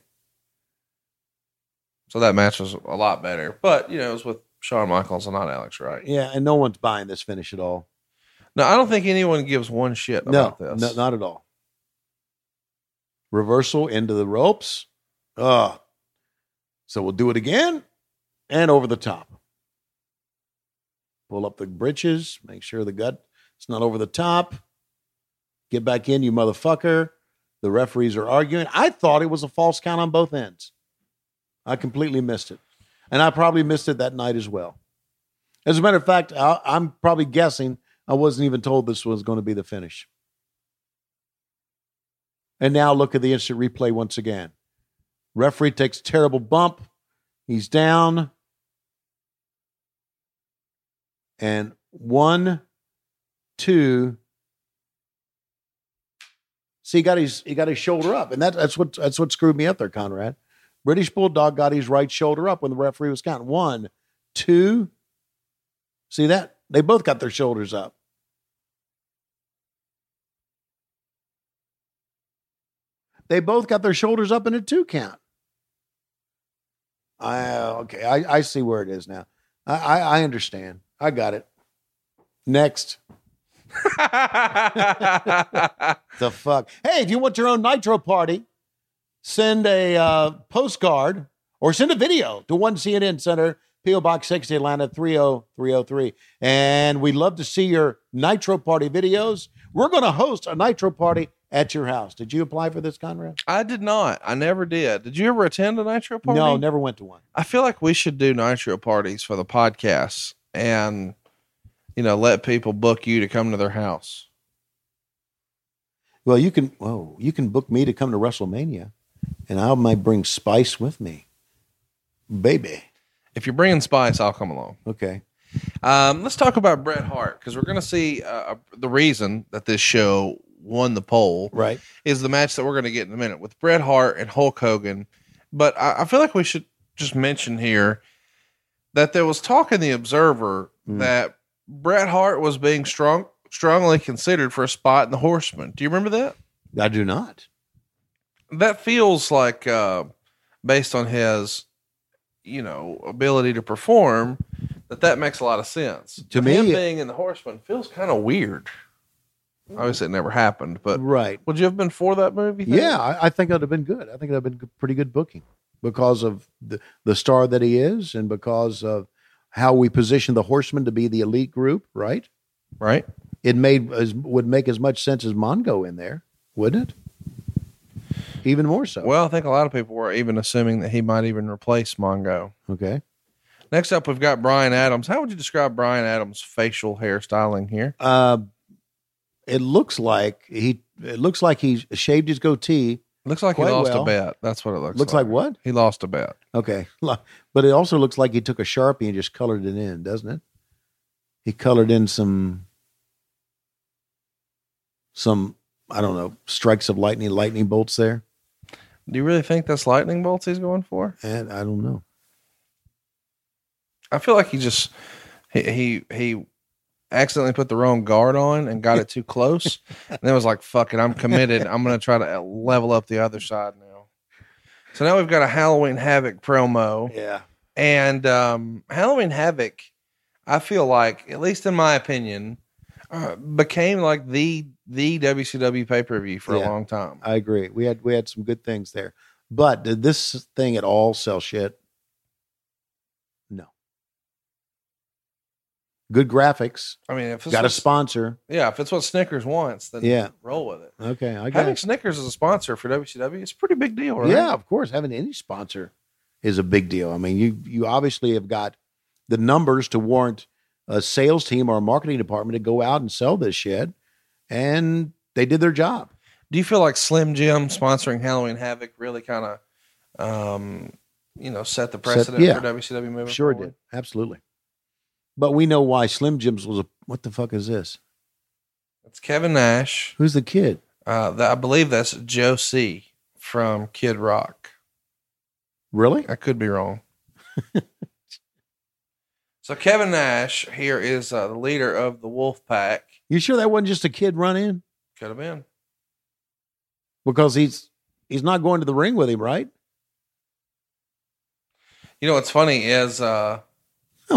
So that match was a lot better. But, you know, it was with Shawn Michaels and not Alex Wright. Yeah, and no one's buying this finish at all. No, I don't think anyone gives one shit No, about this. no, not at all. Reversal into the ropes. Uh, so we'll do it again and over the top. Pull up the britches, make sure the gut is not over the top. Get back in, you motherfucker. The referees are arguing. I thought it was a false count on both ends. I completely missed it. And I probably missed it that night as well. As a matter of fact, I, I'm probably guessing I wasn't even told this was going to be the finish. And now look at the instant replay once again. Referee takes terrible bump. He's down. And one, two. See, he got his he got his shoulder up, and that, that's what that's what screwed me up there, Conrad. British Bulldog got his right shoulder up when the referee was counting. One, two. See that? They both got their shoulders up. They both got their shoulders up in a two count. I uh, okay, I, I see where it is now. I, I, I understand. I got it. Next. [laughs] the fuck? Hey, if you want your own nitro party, send a uh, postcard or send a video to one CNN Center P.O. Box 60, Atlanta 30303. And we'd love to see your Nitro Party videos. We're going to host a Nitro Party at your house. Did you apply for this, Conrad? I did not. I never did. Did you ever attend a nitro party? No, never went to one. I feel like we should do nitro parties for the podcast and you know let people book you to come to their house. Well, you can. Whoa, you can book me to come to WrestleMania, and I might bring Spice with me, baby. If you're bringing Spice, I'll come along. Okay. Um, let's talk about Bret Hart because we're going to see uh, the reason that this show won the poll. Right. Is the match that we're going to get in a minute with Bret Hart and Hulk Hogan. But I, I feel like we should just mention here that there was talk in the Observer that Bret Hart was being strong strongly considered for a spot in the Horsemen. Do you remember that? I do not. That feels like, uh, based on his, you know, ability to perform, that that makes a lot of sense. To But me- him being in the Horseman feels kind of weird. Obviously, it never happened, but Right. would you have been for that movie? you think? Yeah, I, I think it would have been good. I think it would have been pretty good booking because of the, the star that he is and because of how we position the Horsemen to be the elite group, right? Right. It made as would make as much sense as Mongo in there, wouldn't it? Even more so. Well, I think a lot of people were even assuming that he might even replace Mongo. Okay. Next up, we've got Brian Adams. How would you describe Brian Adams' facial hairstyling here? Uh, it looks like he it looks like he shaved his goatee. Looks like quite he lost well. a bet. That's what it looks, like. Looks like what? He lost a bet. Okay. But it also looks like he took a Sharpie and just colored it in, doesn't it? He colored in some some I don't know, strikes of lightning lightning bolts there. Do you really think that's lightning bolts he's going for? And I don't know. I feel like he just he he, he accidentally put the wrong guard on and got it too close, [laughs] and then was like, "Fuck it, I'm committed. I'm going to try to level up the other side now." So now we've got a Halloween Havoc promo. Yeah. And um, Halloween Havoc, I feel like, at least in my opinion, uh, became like the the WCW pay per view for Yeah. a long time. I agree. We had we had some good things there. But did this thing at all sell shit? No. Good graphics. I mean, if it's Got a sponsor. yeah, if it's what Snickers wants, then Yeah. roll with it. Okay, I Having got Snickers as a sponsor for WCW is a pretty big deal, right? Yeah, of course. Having any sponsor is a big deal. I mean, you you obviously have got the numbers to warrant a sales team or a marketing department to go out and sell this shit, and they did their job. Do you feel like Slim Jim sponsoring Halloween Havoc really kind of, um, you know, set the precedent yeah. for WCW moving Sure forward? did, absolutely. But we know why Slim Jims was a. What the fuck is this? It's Kevin Nash. Who's the kid? Uh, that, I believe that's Joe C from Kid Rock. Really? I could be wrong. [laughs] so Kevin Nash here is uh, the leader of the Wolf Pack. You sure that wasn't just a kid run in? Could have been. Because he's he's not going to the ring with him, right? You know what's funny is uh,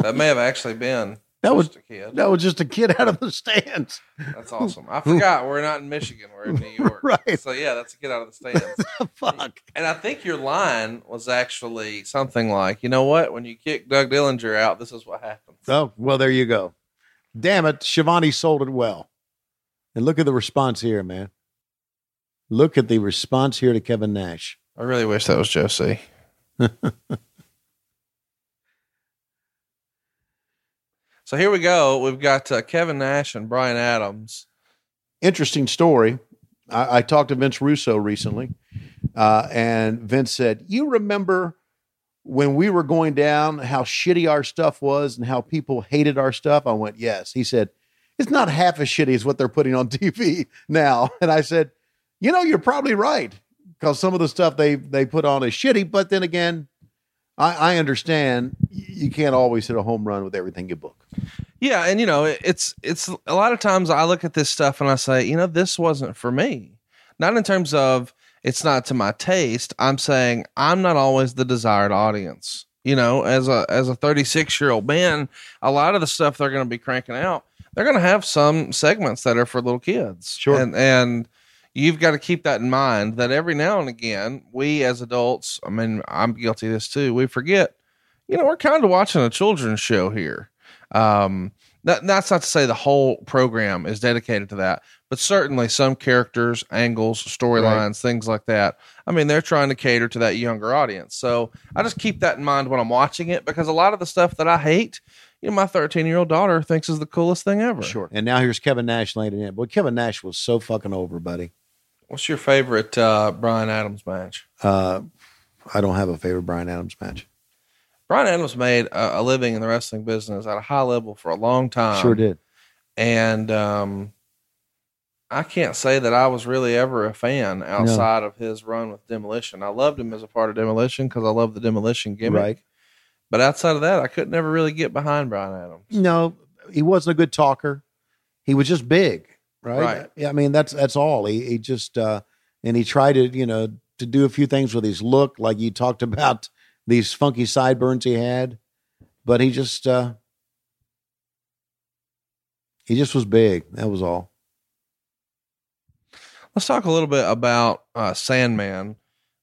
that may have actually been That was just a kid. that was just a kid out of the stands. That's awesome. I forgot we're not in Michigan. We're in New [laughs] York. Right. So yeah, that's a kid out of the stands. [laughs] Fuck. And I think your line was actually something like, you know what? When you kick Doug Dillinger out, this is what happens. Oh, well, there you go. Damn it. Schiavone sold it well. And look at the response here, man. Look at the response here to Kevin Nash. I really wish that was Joe [laughs] so here we go. We've got uh, Kevin Nash and Brian Adams. Interesting story. I, I talked to Vince Russo recently, uh, and Vince said, You remember when we were going down, how shitty our stuff was and how people hated our stuff? I went, Yes. He said, It's not half as shitty as what they're putting on [laughs] TV now. And I said, You know, you're probably right because some of the stuff they, they put on is shitty. But then again, I, I understand you can't always hit a home run with everything you book. Yeah, and you know, it's it's a lot of times I look at this stuff and I say, you know, this wasn't for me. Not in terms of it's not to my taste. I'm saying I'm not always the desired audience. You know, as a as a 36 year old man, a lot of the stuff they're going to be cranking out, they're going to have some segments that are for little kids. Sure. and and you've got to keep that in mind that every now and again, we as adults, I mean, I'm guilty of this too. We forget, you know, we're kind of watching a children's show here. Um, that, that's not to say the whole program is dedicated to that, but certainly some characters, angles, storylines, things like that. I mean, they're trying to cater to that younger audience. So I just keep that in mind when I'm watching it because a lot of the stuff that I hate, you know, my 13 year old daughter thinks is the coolest thing ever. Sure. And now here's Kevin Nash laying it in. Boy, Kevin Nash was so fucking over, buddy. What's your favorite uh, Brian Adams match? Uh, I don't have a favorite Brian Adams match. Brian Adams made a, a living in the wrestling business at a high level for a long time. sure did. and um, I can't say that I was really ever a fan outside of his run with Demolition. I loved him as a part of Demolition because I love the Demolition gimmick. Right. But outside of that, I couldn't never really get behind Brian Adams. No, he wasn't a good talker. He was just big, right? Right. Yeah, I mean that's that's all. He he just uh and he tried to, you know, to do a few things with his look, like you talked [laughs] about these funky sideburns he had, but he just uh he just was big. That was all. Let's talk a little bit about uh, Sandman.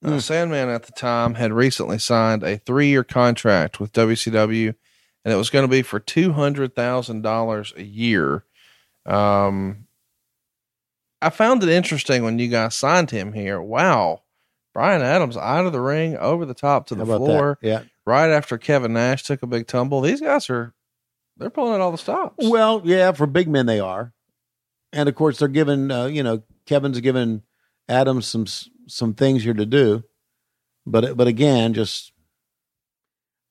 Uh, Mm. Sandman at the time had recently signed a three year contract with WCW, and it was going to be for $200,000 a year. Um, I found it interesting when you guys signed him here. Wow. Brian Adams out of the ring, over the top to the floor, that? Yeah. right after Kevin Nash took a big tumble. These guys are, they're pulling at all the stops. Well, yeah, for big men they are, and of course they're giving. Uh, you know, Kevin's giving Adams some some things here to do, but but again, just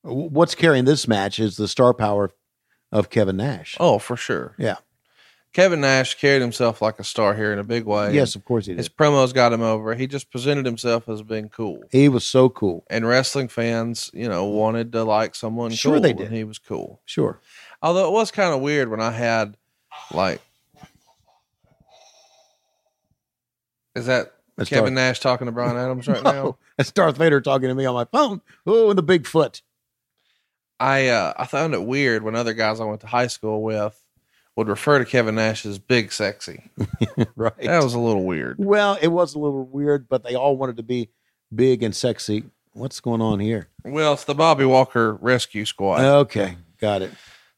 what's carrying this match is the star power of Kevin Nash. Oh, for sure. Yeah. Kevin Nash carried himself like a star here in a big way. Yes, of course he did. His promos got him over. He just presented himself as being cool. He was so cool. And wrestling fans, you know, wanted to like someone Sure cool. they and did. he was cool. Sure. Although it was kind of weird when I had like Is that That's Kevin Darth- Nash talking to Brian Adams right [laughs] No, now? That's Darth Vader talking to me on my phone. Oh, and the big foot. I uh, I found it weird when other guys I went to high school with would refer to Kevin Nash as big sexy. [laughs] right. That was a little weird. Well, it was a little weird, but they all wanted to be big and sexy. What's going on here? Well, it's the Bobby Walker Rescue Squad. Okay, got it.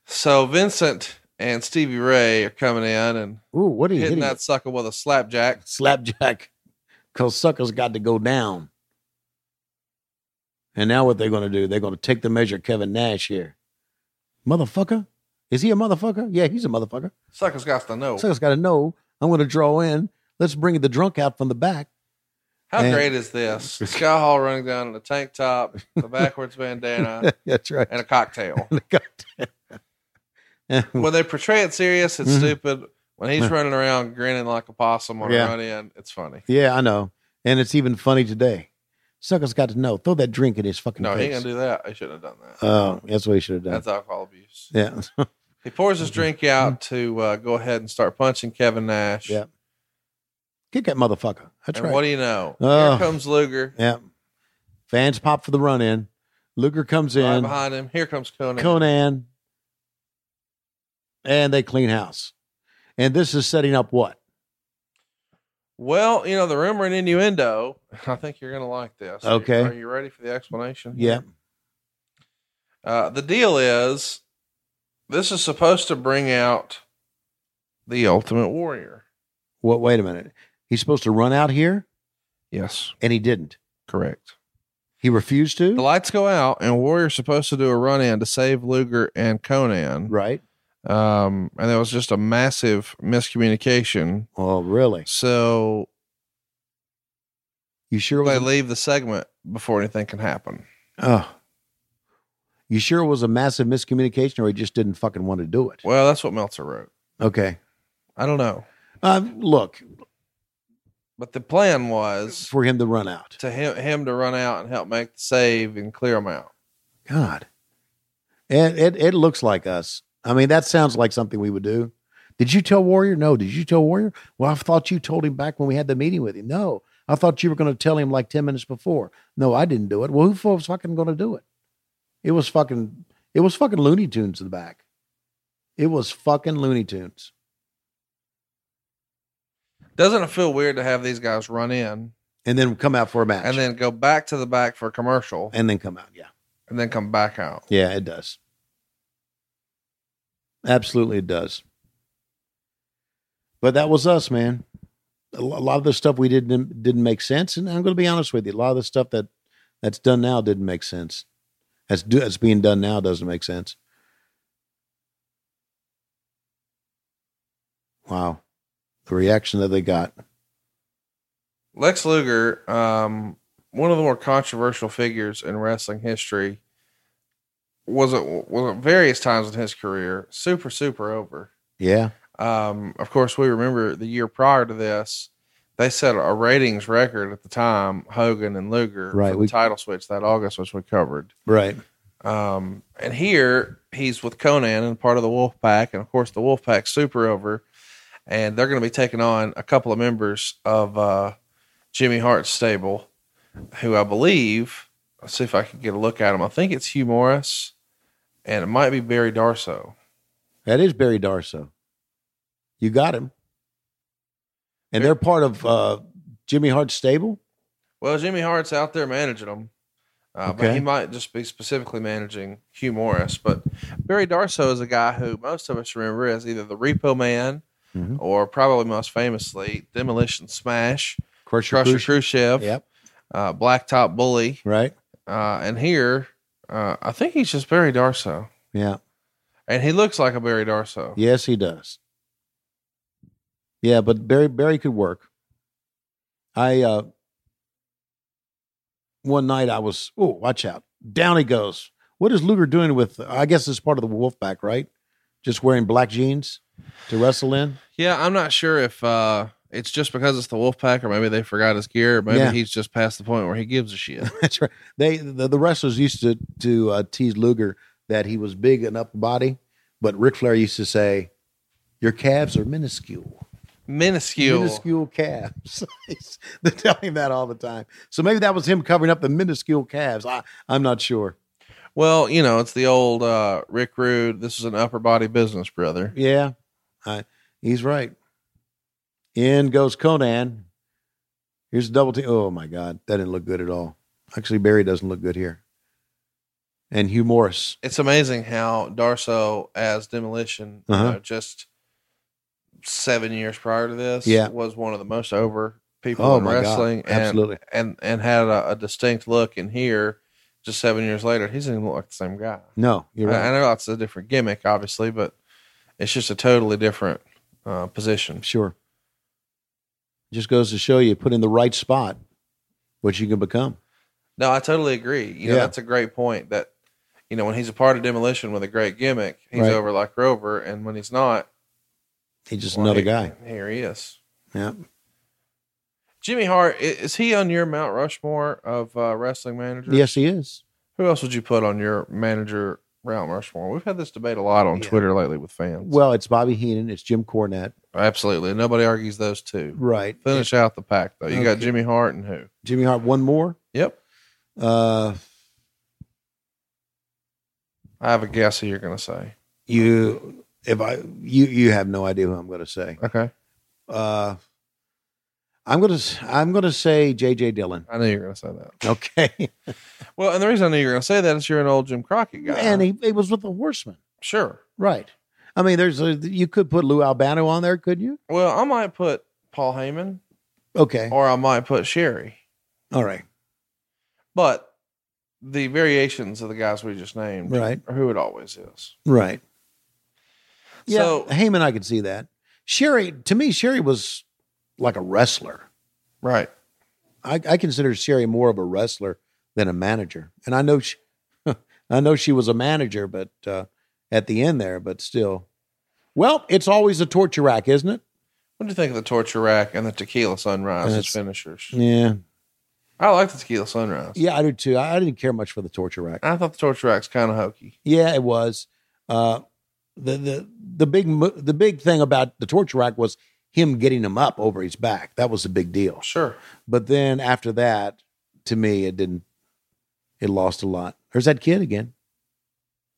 So Vincent and Stevie Ray are coming in and Ooh, what are you hitting hitting? that sucker with a slapjack. slapjack because suckers got to go down. And now what they're going to do? They're going to take the measure of Kevin Nash here. Motherfucker? Is he a motherfucker? Yeah, he's a motherfucker. Sucker's got to know. Sucker's got to know. I'm going to draw in. Let's bring the drunk out from the back. How And- great is this? Sky Hall running down in a tank top, the backwards bandana, [laughs] That's right. and a cocktail. [laughs] And [laughs] When they portray it serious, it's Mhm. stupid. When he's running around grinning like a possum on Yeah. a run in, it's funny. yeah, I know. And it's even funny today. Sucker's got to know. Throw that drink in his fucking No, he ain't face. gonna do that. I shouldn't have done that. Oh, that's what he should have done. That's alcohol abuse. yeah. He pours his drink out to uh, go ahead and start punching Kevin Nash. Yeah. Kick that motherfucker. That's and right. what do you know? Oh. Here comes Luger. Yeah. Fans pop for the run in. Luger comes Right in. behind him. Here comes Konnan. Konnan. And they clean house. And this is setting up what? Well, you know, the rumor and innuendo, I think you're going to like this. Okay. Are you ready for the explanation? Yeah. Uh, the deal is this is supposed to bring out the Ultimate Warrior. What wait a minute. He's supposed to run out here Yes, and he didn't. correct. He refused to? The lights go out, and Warrior's supposed to do a run in to save Luger and Konnan. Right. Um, and there was just a massive miscommunication. Oh, really? So You sure they leave the segment before anything can happen. oh. You sure it was a massive miscommunication or he just didn't fucking want to do it? Well, that's what Meltzer wrote. Okay. I don't know. Uh, look, But the plan was for him to run out. to him, him to run out and help make the save and clear them out. God. It, it it looks like us. I mean, that sounds like something we would do. Did you tell Warrior? No. Did you tell Warrior? Well, I thought you told him back when we had the meeting with him. No. I thought you were going to tell him like 10 minutes before. No, I didn't do it. Well, who was fucking going to do it? It was fucking it was fucking Looney Tunes in the back. It was fucking Looney Tunes. Doesn't it feel weird to have these guys run in And then come out for a match. and then go back to the back for a commercial and then come out. Yeah. and then come back out. Yeah, it does. Absolutely, it does. But that was us, man. A lot of the stuff we didn't didn't make sense, and I'm going to be honest with you. A lot of the stuff that that's done now didn't make sense. That's do, that's being done now doesn't make sense. Wow, the reaction that they got. Lex Luger, um, one of the more controversial figures in wrestling history, was at, was at various times in his career super super over. Yeah, Um, of course, we remember the year prior to this, they set a ratings record at the time. Hogan and Luger, Right, For the we- title switch that August, which we covered. right. Um, and here he's with Konnan and part of the Wolf Pack, and of course the Wolf Pack's super over, and they're going to be taking on a couple of members of uh, Jimmy Hart's stable, who I believe. Let's see if I can get a look at him. I think it's Hugh Morris, and it might be Barry Darsow. That is Barry Darsow. You got him. And they're part of uh, Jimmy Hart's stable. Well, Jimmy Hart's out there managing them, uh, but he might just be specifically managing Hugh Morrus. But Barry Darsow is a guy who most of us remember as either the Repo Man Mhm. or probably most famously Demolition Smash, Crusher, Crusher Khrushchev. Khrushchev, Yep. uh, Blacktop Bully, Right. uh, and here uh, I think he's just Barry Darsow, Yeah. and he looks like a Barry Darsow. Yes, he does. Yeah, but Barry Barry could work. I uh one night I was oh watch out down he goes. What is Luger doing with? I guess it's part of the Wolfpac, right? Just wearing black jeans to wrestle in. Yeah, I'm not sure if uh, it's just because it's the Wolfpac, or maybe they forgot his gear, or maybe Yeah. he's just past the point where he gives a shit. [laughs] That's right. They the, the wrestlers used to to uh, tease Luger that he was big and upper body, but Ric Flair used to say, "Your calves are minuscule." Minuscule. minuscule calves. [laughs] They tell him that all the time. So maybe that was him covering up the minuscule calves. I, I'm not sure. Well, you know, it's the old uh, Rick Rude. This is an upper body business, brother. Yeah, I, he's right. In goes Konnan. Here's a double team. Oh my God, that didn't look good at all. Actually, Barry doesn't look good here. And Hugh Morrus. It's amazing how Darsow, as Demolition, Uh-huh. know, just seven years prior to this, Yeah. was one of the most over people Oh, in my God. wrestling. And, Absolutely. And and had a, a distinct look. And here, just seven years later, he doesn't even look like the same guy. No, you're I- right. I, know that's a different gimmick, obviously, but it's just a totally different uh, position. Sure. Just goes to show you, put in the right spot, what you can become. No, I totally agree. You know, Yeah. that's a great point. That you know, when he's a part of Demolition with a great gimmick, he's Right. over like Rover, and when he's not, He's just well, another guy. Here he is. Yeah. Jimmy Hart is he on your Mount Rushmore of uh, wrestling managers? Yes, he is. Who else would you put on your manager Mount Rushmore? We've had this debate a lot on Yeah. Twitter lately with fans. Well, it's Bobby Heenan. It's Jim Cornette. Absolutely, nobody argues those two. Right. Finish out the pack though. You got Jimmy Hart and who? Jimmy Hart, one more. Yep. Uh, I have a guess who you're going to say. you, if I, you, you have no idea who I'm going to say. Okay. Uh, I'm going to, I'm going to say J.J. Dillon. I knew you were going to say that. Okay. [laughs] Well, and the reason I knew you were going to say that is you're an old Jim Crockett guy. and he, he was with the Horsemen. sure. Right. I mean, there's a, you could put Lou Albano on there, couldn't you? Well, I might put Paul Heyman Okay. or I might put Sherry, All right. but the variations of the guys we just named Right. are who it always is. Right. Yeah. So- Heyman, I could see that. Sherry, to me, Sherry was like a wrestler. Right. I, I consider Sherry more of a wrestler than a manager, and I know she, [laughs] I know she was a manager, but uh, at the end there, but still, well, it's always a torture rack, isn't it? What do you think of the Torture Rack and the Tequila Sunrise as finishers? Yeah, I like the Tequila Sunrise. yeah, I do too. I, I didn't care much for the torture rack. I thought the Torture Rack's kind of hokey. Yeah, it was. Uh, the the the big the big thing about the torture rack was him getting him up over his back. That was a big deal. Sure. But then after that, to me, it didn't. It lost a lot. There's that kid again.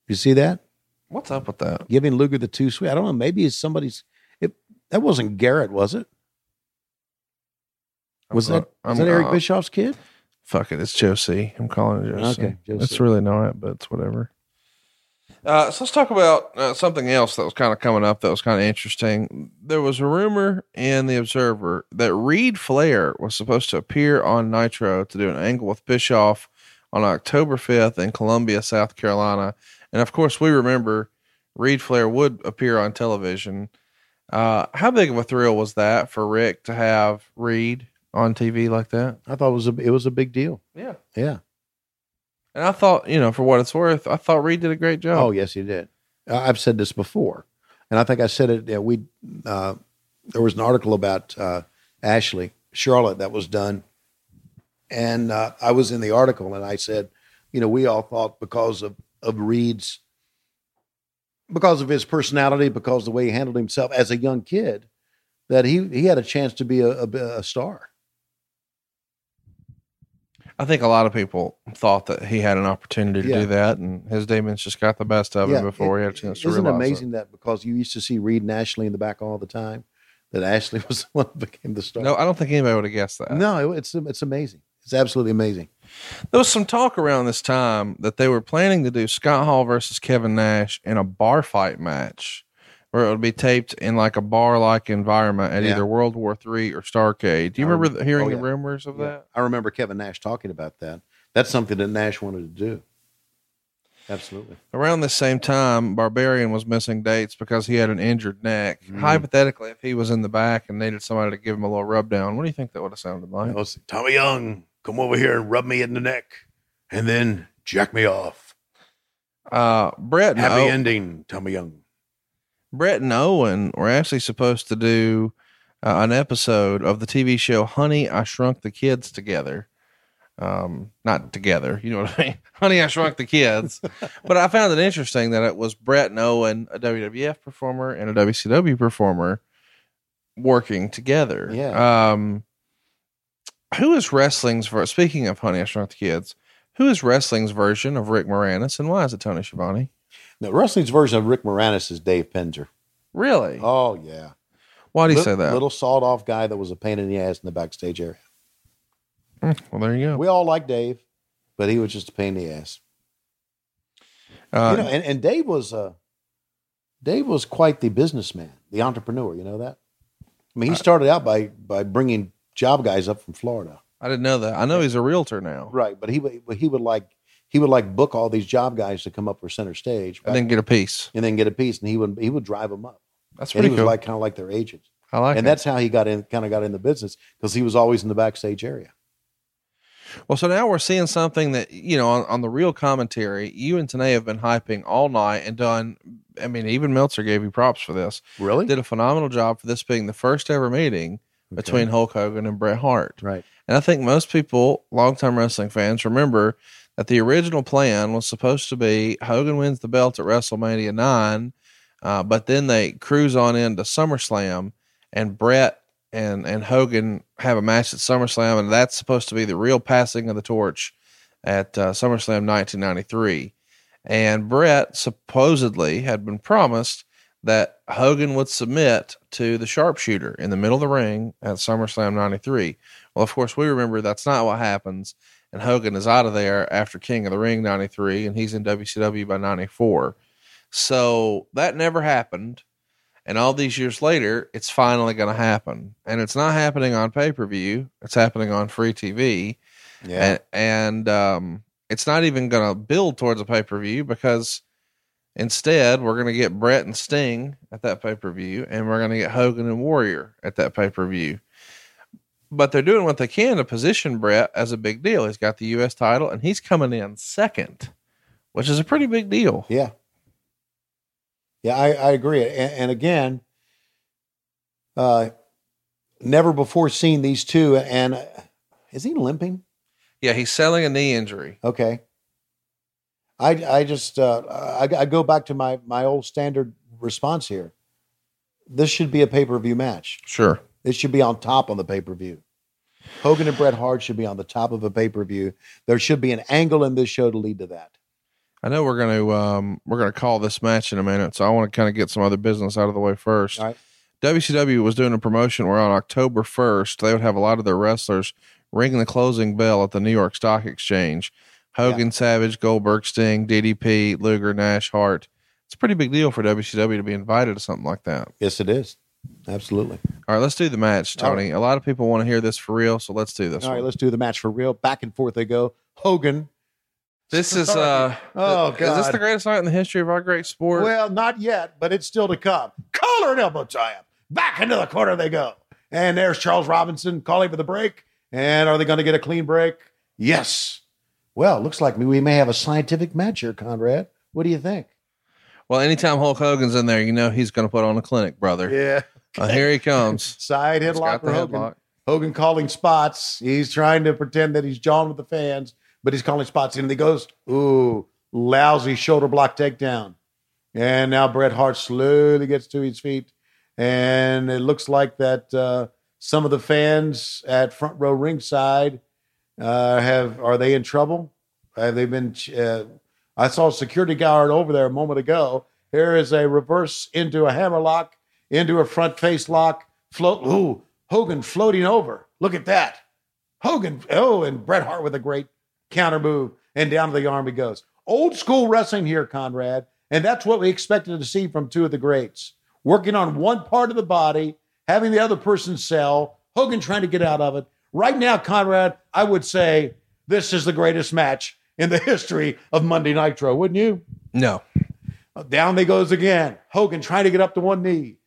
You see that? What's up with that? Giving Luger the Too Sweet. I don't know. Maybe it's somebody's. It, that wasn't Garrett, was it? Was I'm that go- was that Eric Bischoff's kid? Fuck it, it's Joe I'm calling it C. Okay, Joe it's really not, but it's whatever. Uh, so let's talk about uh, something else that was kind of coming up that was kind of interesting. There was a rumor in the Observer that Reid Flair was supposed to appear on Nitro to do an angle with Bischoff on October 5th in Columbia, South Carolina. And of course, we remember Reid Flair would appear on television. Uh, how big of a thrill was that for Ric to have Reid on TV like that? I thought it was a it was a big deal. Yeah. Yeah. And I thought, you know, for what it's worth, I thought Reid did a great job. Oh yes, he did. I've said this before, and I think I said it. Yeah, we uh, there was an article about uh, Ashley Charlotte that was done, and uh, I was in the article, and I said, you know, we all thought because of of Reid's because of his personality, because the way he handled himself as a young kid, that he he had a chance to be a, a, a star. I think a lot of people thought that he had an opportunity to Yeah. do that, and his demons just got the best of him before he had a chance to Isn't it realize amazing that because you used to see Reid and Ashley in the back all the time, that Ashley [laughs] was the one who became the star? No, I don't think anybody would have guessed that. No, it- it's it's amazing. It's absolutely amazing. There was some talk around this time that they were planning to do Scott Hall versus Kevin Nash in a bar fight match, where it would be taped in like a bar like environment at Yeah. either World War Three or Starcade. Do you I remember rem- hearing oh, the rumors of that? I remember Kevin Nash talking about that. That's something that Nash wanted to do. Absolutely. Around the same time, Barbarian was missing dates because he had an injured neck. Mm-hmm. Hypothetically, if he was in the back and needed somebody to give him a little rub down, what do you think that would have sounded like? Know, Tommy Young, come over here and rub me in the neck, and then jack me off. Uh, Brett Happy O- ending, Tommy Young. Bret and Owen were actually supposed to do uh, an episode of the TV show Honey, I Shrunk the Kids together. Um, not together, you know what I mean? [laughs] Honey, I Shrunk the Kids. [laughs] but I found it interesting that it was Bret and Owen, a WWF performer and a WCW performer, working together. Yeah. Um, who is wrestling's ver- speaking of Honey, I Shrunk the Kids? Who is wrestling's version of Rick Moranis, and why is it Tony Schiavone? Now, wrestling's version of Rick Moranis is Dave Penzer. Really? Oh yeah. Why do you Lit- say that? Little sawed off guy that was a pain in the ass in the backstage area. well, there you go. We all like Dave, but he was just a pain in the ass. Uh, you know, and, and Dave was uh, Dave was quite the businessman, the entrepreneur. You know that. I mean, he started out by by bringing job guys up from Florida, I didn't know that. I know he's a realtor now. right? But he would he would like he would like book all these job guys to come up for center stage, And then get a piece. and then get a piece, and he would he would drive them up. That's and pretty he was cool. like kind of like their agent, I like and it. that's how he got in, kind of got in the business because he was always in the backstage area. Well, so now we're seeing something that, you know, on, on the real commentary, you and Tenay have been hyping all night and done. I mean, even Meltzer gave you props for this. Really? Did a phenomenal job for this being the first ever meeting between Hulk Hogan and Bret Hart. Right. And I think most people, longtime wrestling fans, remember that the original plan was supposed to be Hogan wins the belt at WrestleMania 9, uh, but then they cruise on into SummerSlam and Bret and, and Hogan have a match at SummerSlam, and that's supposed to be the real passing of the torch at uh, SummerSlam 1993. And Bret supposedly had been promised that Hogan would submit to the sharpshooter in the middle of the ring at SummerSlam 93. Well, of course, we remember that's not what happens. And Hogan is out of there after King of the Ring 93, and he's in WCW by 94. So that never happened. And all these years later, it's finally going to happen. And it's not happening on pay per view, it's happening on free TV. Yeah. And, and um, it's not even going to build towards a pay per view because instead, we're going to get Bret and Sting at that pay per view, and we're going to get Hogan and Warrior at that pay per view. But they're doing what they can to position Bret as a big deal. He's got the U.S. title, and he's coming in second, which is a pretty big deal. Yeah. Yeah, I, I agree. And, and again, uh, never before seen these two. And uh, is he limping? Yeah, he's selling a knee injury. Okay. I, I just uh, I, I go back to my my old standard response here. This should be a pay per view match. Sure. It should be on top of the pay per view. Hogan and Bret Hart should be on the top of a pay per view. There should be an angle in this show to lead to that. I know we're going to um, we're going to call this match in a minute, so I want to kind of get some other business out of the way first. All right. WCW was doing a promotion where on October 1st, they would have a lot of their wrestlers ring the closing bell at the New York Stock Exchange. Hogan, Savage, Goldberg, Sting, DDP, Luger, Nash, Hart. It's a pretty big deal for WCW to be invited to something like that. Yes, it is. Absolutely. All right, let's do the match, Tony. A lot of people want to hear this for real, so let's do this. All right, let's do the match for real. Back and forth they go. Hogan. This is uh Oh, Is this God. the greatest night in the history of our great sport? Well, not yet, but it's still to come. Collar and elbow tie up. Back into the corner they go. And there's Charles Robinson calling for the break. And are they going to get a clean break? Yes. Well, looks like we may have a scientific match here, Conrad. What do you think? Well, anytime Hulk Hogan's in there, you know he's going to put on a clinic, brother. Yeah. Uh, here he comes. [laughs] Side headlock for Hogan. headlock. Hogan calling spots. He's trying to pretend that he's John with the fans, but he's calling spots. And he goes, ooh, lousy shoulder block takedown. And now Bret Hart slowly gets to his feet. And it looks like that uh, some of the fans at front row ringside uh, have, are they in trouble? Have they been, uh, I saw a security guard over there a moment ago. Here is a reverse into a hammerlock, into a front face lock, float. Ooh, Hogan floating over. Look at that. Hogan, oh, and Bret Hart with a great counter move, and down to the arm he goes. Old school wrestling here, Conrad, and that's what we expected to see from two of the greats. Working on one part of the body, having the other person sell, Hogan trying to get out of it. Right now, Conrad, I would say this is the greatest match in the [laughs] history of Monday Nitro, wouldn't you? No. Down they goes again. Hogan trying to get up to one knee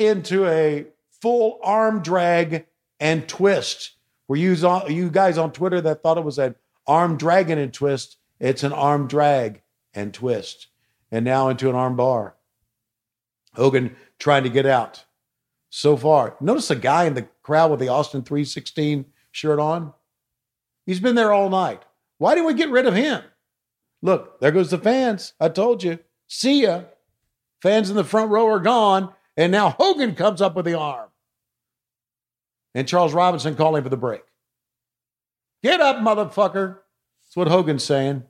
into a full arm drag and twist. Were you you guys on Twitter that thought it was an arm dragon and twist? It's an arm drag and twist, and now into an arm bar. Hogan trying to get out. So far, notice a guy in the crowd with the Austin 316 shirt on. He's been there all night. Why didn't we get rid of him? Look, there goes the fans. I told you. See ya. Fans in the front row are gone. And now Hogan comes up with the arm. And Charles Robinson calling for the break. Get up, motherfucker. That's what Hogan's saying.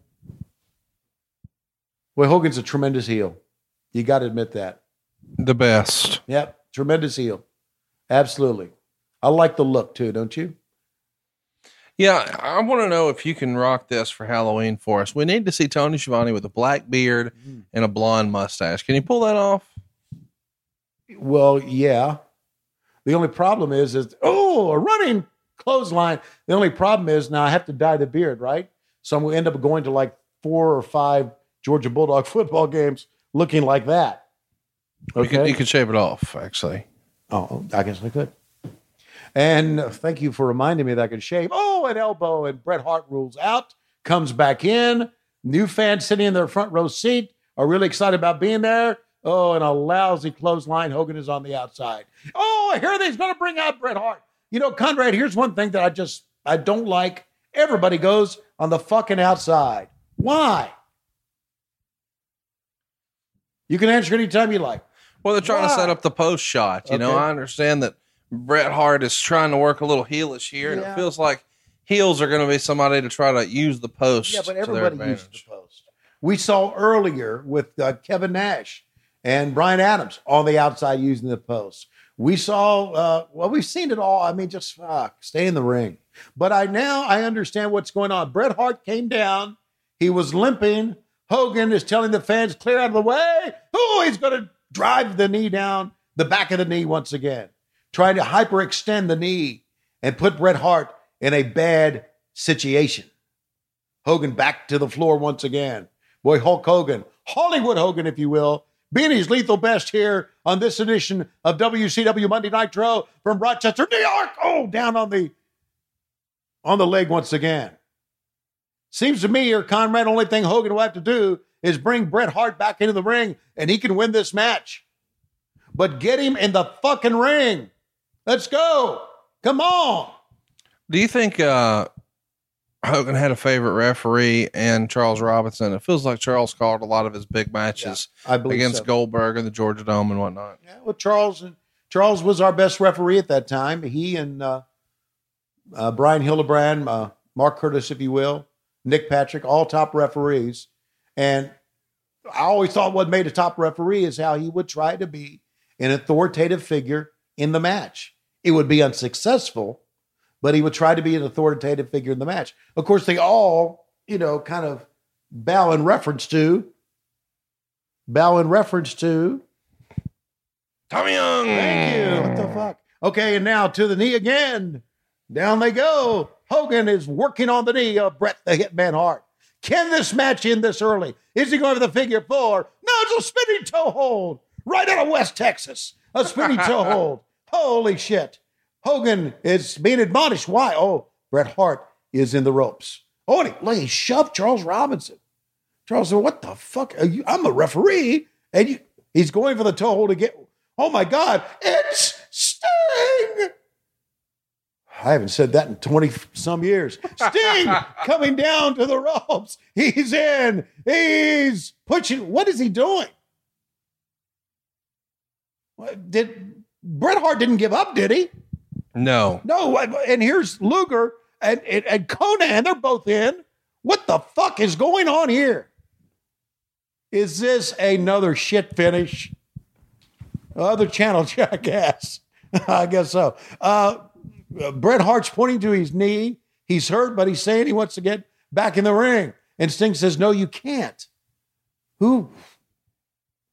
Well, Hogan's a tremendous heel. You got to admit that. The best. Yep. Tremendous heel. Absolutely. I like the look too, don't you? Yeah, I want to know if you can rock this for Halloween for us. We need to see Tony Schiavone with a black beard Mm-hmm. and a blonde mustache. Can you pull that off? Well, yeah. The only problem is, is oh, a running clothesline. The only problem is now I have to dye the beard, right? So I'm going to end up going to like four or five Georgia Bulldog [laughs] football games looking like that. You, could, you could shave it off, actually. Oh, I guess I could. And thank you for reminding me that I could shave. Oh, an elbow, and Bret Hart rules out, comes back in. New fans sitting in their front row seat are really excited about being there. Oh, and a lousy clothesline. Hogan is on the outside. Oh, I hear that he's going to bring out Bret Hart. You know, Conrad, here's one thing that I just I don't like. Everybody goes on the fucking outside. Why? You can answer anytime you like. Well, they're trying to set up the post shot. You know, I understand that Bret Hart is trying to work a little heelish here, and it feels like heels are going to be somebody to try to use the post. Yeah, but everybody uses the post. We saw earlier with uh, Kevin Nash and Brian Adams on the outside using the post. We saw, uh, well, we've seen it all. I mean, just fuck, stay in the ring. But I now I understand what's going on. Bret Hart came down. He was limping. Hogan is telling the fans, clear out of the way. Oh, he's going to drive the knee down the back of the knee once again, trying to hyperextend the knee and put Bret Hart in a bad situation. Hogan back to the floor once again. Boy, Hulk Hogan, Hollywood Hogan, if you will, being his lethal best here on this edition of WCW Monday Nitro from Rochester, New York. Oh, down on the on the leg once again. Seems to me here, Conrad, only thing Hogan will have to do is bring Bret Hart back into the ring and he can win this match. But get him in the fucking ring. Let's go. Come on. Do you think uh, Hogan had a favorite referee and Charles Robinson? It feels like Charles called a lot of his big matches believe against so. Goldberg and the Georgia Dome and whatnot. Yeah, well, Charles and Charles was our best referee at that time. He and uh, uh, Brian Hildebrand, uh, Mark Curtis, if you will, Nick Patrick, all top referees. And I always thought what made a top referee is how he would try to be an authoritative figure in the match. It would be unsuccessful, but he would try to be an authoritative figure in the match. Of course, they all, you know, kind of bow in reference to, bow in reference to Tommy Young. Thank you. What the fuck? Okay, and now to the knee again. Down they go. Hogan is working on the knee of Bret the Hitman Hart. Can this match end this early? Is he going for the figure four? No, it's a spinning toe hold right out of West Texas. A spinning toe [laughs] hold. Holy shit. Hogan is being admonished. Why? Oh, Bret Hart is in the ropes. Oh, and he, look, he shoved Charles Robinson. Charles said, What the fuck? I'm a referee. And you, he's going for the toe hold again. Oh my God, it's Sting! I haven't said that in 20 some years. Sting [laughs] coming down to the ropes. He's in. He's pushing. What is he doing? Did Bret Hart didn't give up, did he? No. No. And here's Luger and, and, and Konnan. They're both in. What the fuck is going on here? Is this another shit finish? Other channel [laughs] jackass. [laughs] I guess so. Uh, Bret Hart's pointing to his knee. He's hurt, but he's saying he wants to get back in the ring. And Sting says, No, you can't. Who?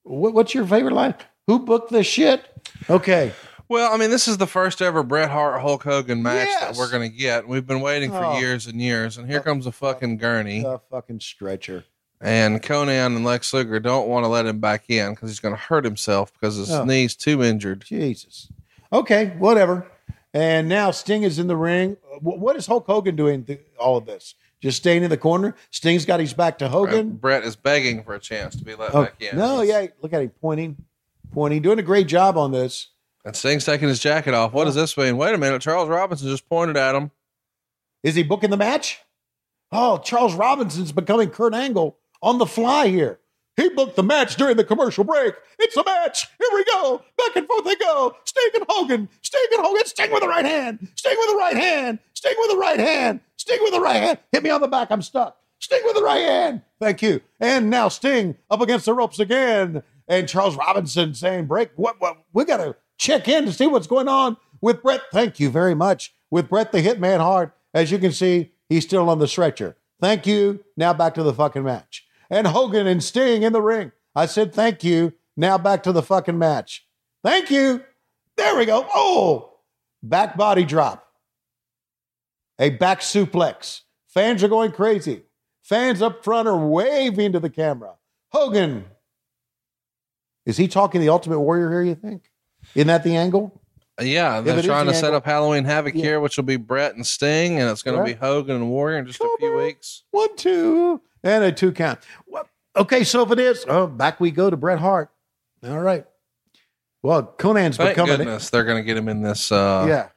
What's your favorite line? Who booked this shit? Okay. Well, I mean, this is the first ever Bret Hart Hulk Hogan match that we're going to get. We've been waiting for Oh. years and years, and here comes a fucking gurney. The fucking stretcher. And Konnan and Lex Luger don't want to let him back in because he's going to hurt himself because his Oh. knee's too injured. Jesus. Okay, whatever. And now Sting is in the ring. What is Hulk Hogan doing th- all of this? Just staying in the corner. Sting's got his back to Hogan. Bret is begging for a chance to be let Oh, back in. no, yeah, look at him pointing, pointing, doing a great job on this. And Sting's taking his jacket off. What does oh. this mean? Wait a minute. Charles Robinson just pointed at him. Is he booking the match? Oh, Charles Robinson's becoming Kurt Angle on the fly here. He booked the match during the commercial break. It's a match. Here we go. Back and forth they go. Sting and Hogan. Sting and Hogan. Sting with the right hand. Sting with the right hand. Sting with the right hand. Sting with the right hand. Hit me on the back. I'm stuck. Sting with the right hand. Thank you. And now Sting up against the ropes again. And Charles Robinson saying, "Break. What? What? We got to check in to see what's going on with Bret. Thank you very much. With Bret the Hitman Hart. As you can see, he's still on the stretcher. Thank you. Now back to the fucking match. And Hogan and Sting in the ring. I said thank you. Now back to the fucking match. Thank you. There we go. Oh, back body drop. A back suplex. Fans are going crazy. Fans up front are waving to the camera. Hogan. Is he talking the Ultimate Warrior here, you think? Isn't that the angle? Yeah, they're trying to set up Halloween Havoc Yeah. here, which will be Bret and Sting, and it's going to be Hogan and Warrior in just a few weeks. One, two, and a two count. Well, okay, so if it is, oh, back we go to Bret Hart. All right. Well, Konnan's becoming. Thank becoming goodness they're going to get him in this. Uh, yeah.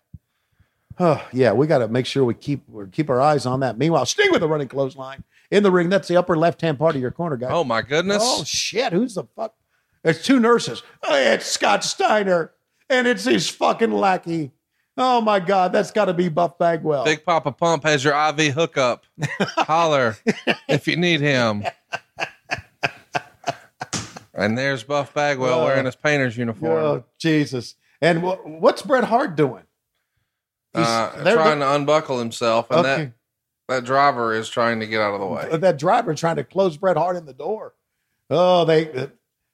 Oh, yeah, we got to make sure we keep we keep our eyes on that. Meanwhile, Sting with a running clothesline in the ring. That's the upper left hand part of your corner, guy. Oh my goodness! Oh shit! Who's the fuck? There's two nurses. Oh, It's Scott Steiner, and it's his fucking lackey. Oh my god, that's got to be Buff Bagwell. Big Papa Pump has your IV hookup. Holler [laughs] if you need him. And there's Buff Bagwell Oh. wearing his painter's uniform. Oh Jesus! And wh- what's Bret Hart doing? He's- uh, trying to unbuckle himself, and Okay. that that driver is trying to get out of the way. that driver trying to close Bret Hart in the door. Oh, they uh,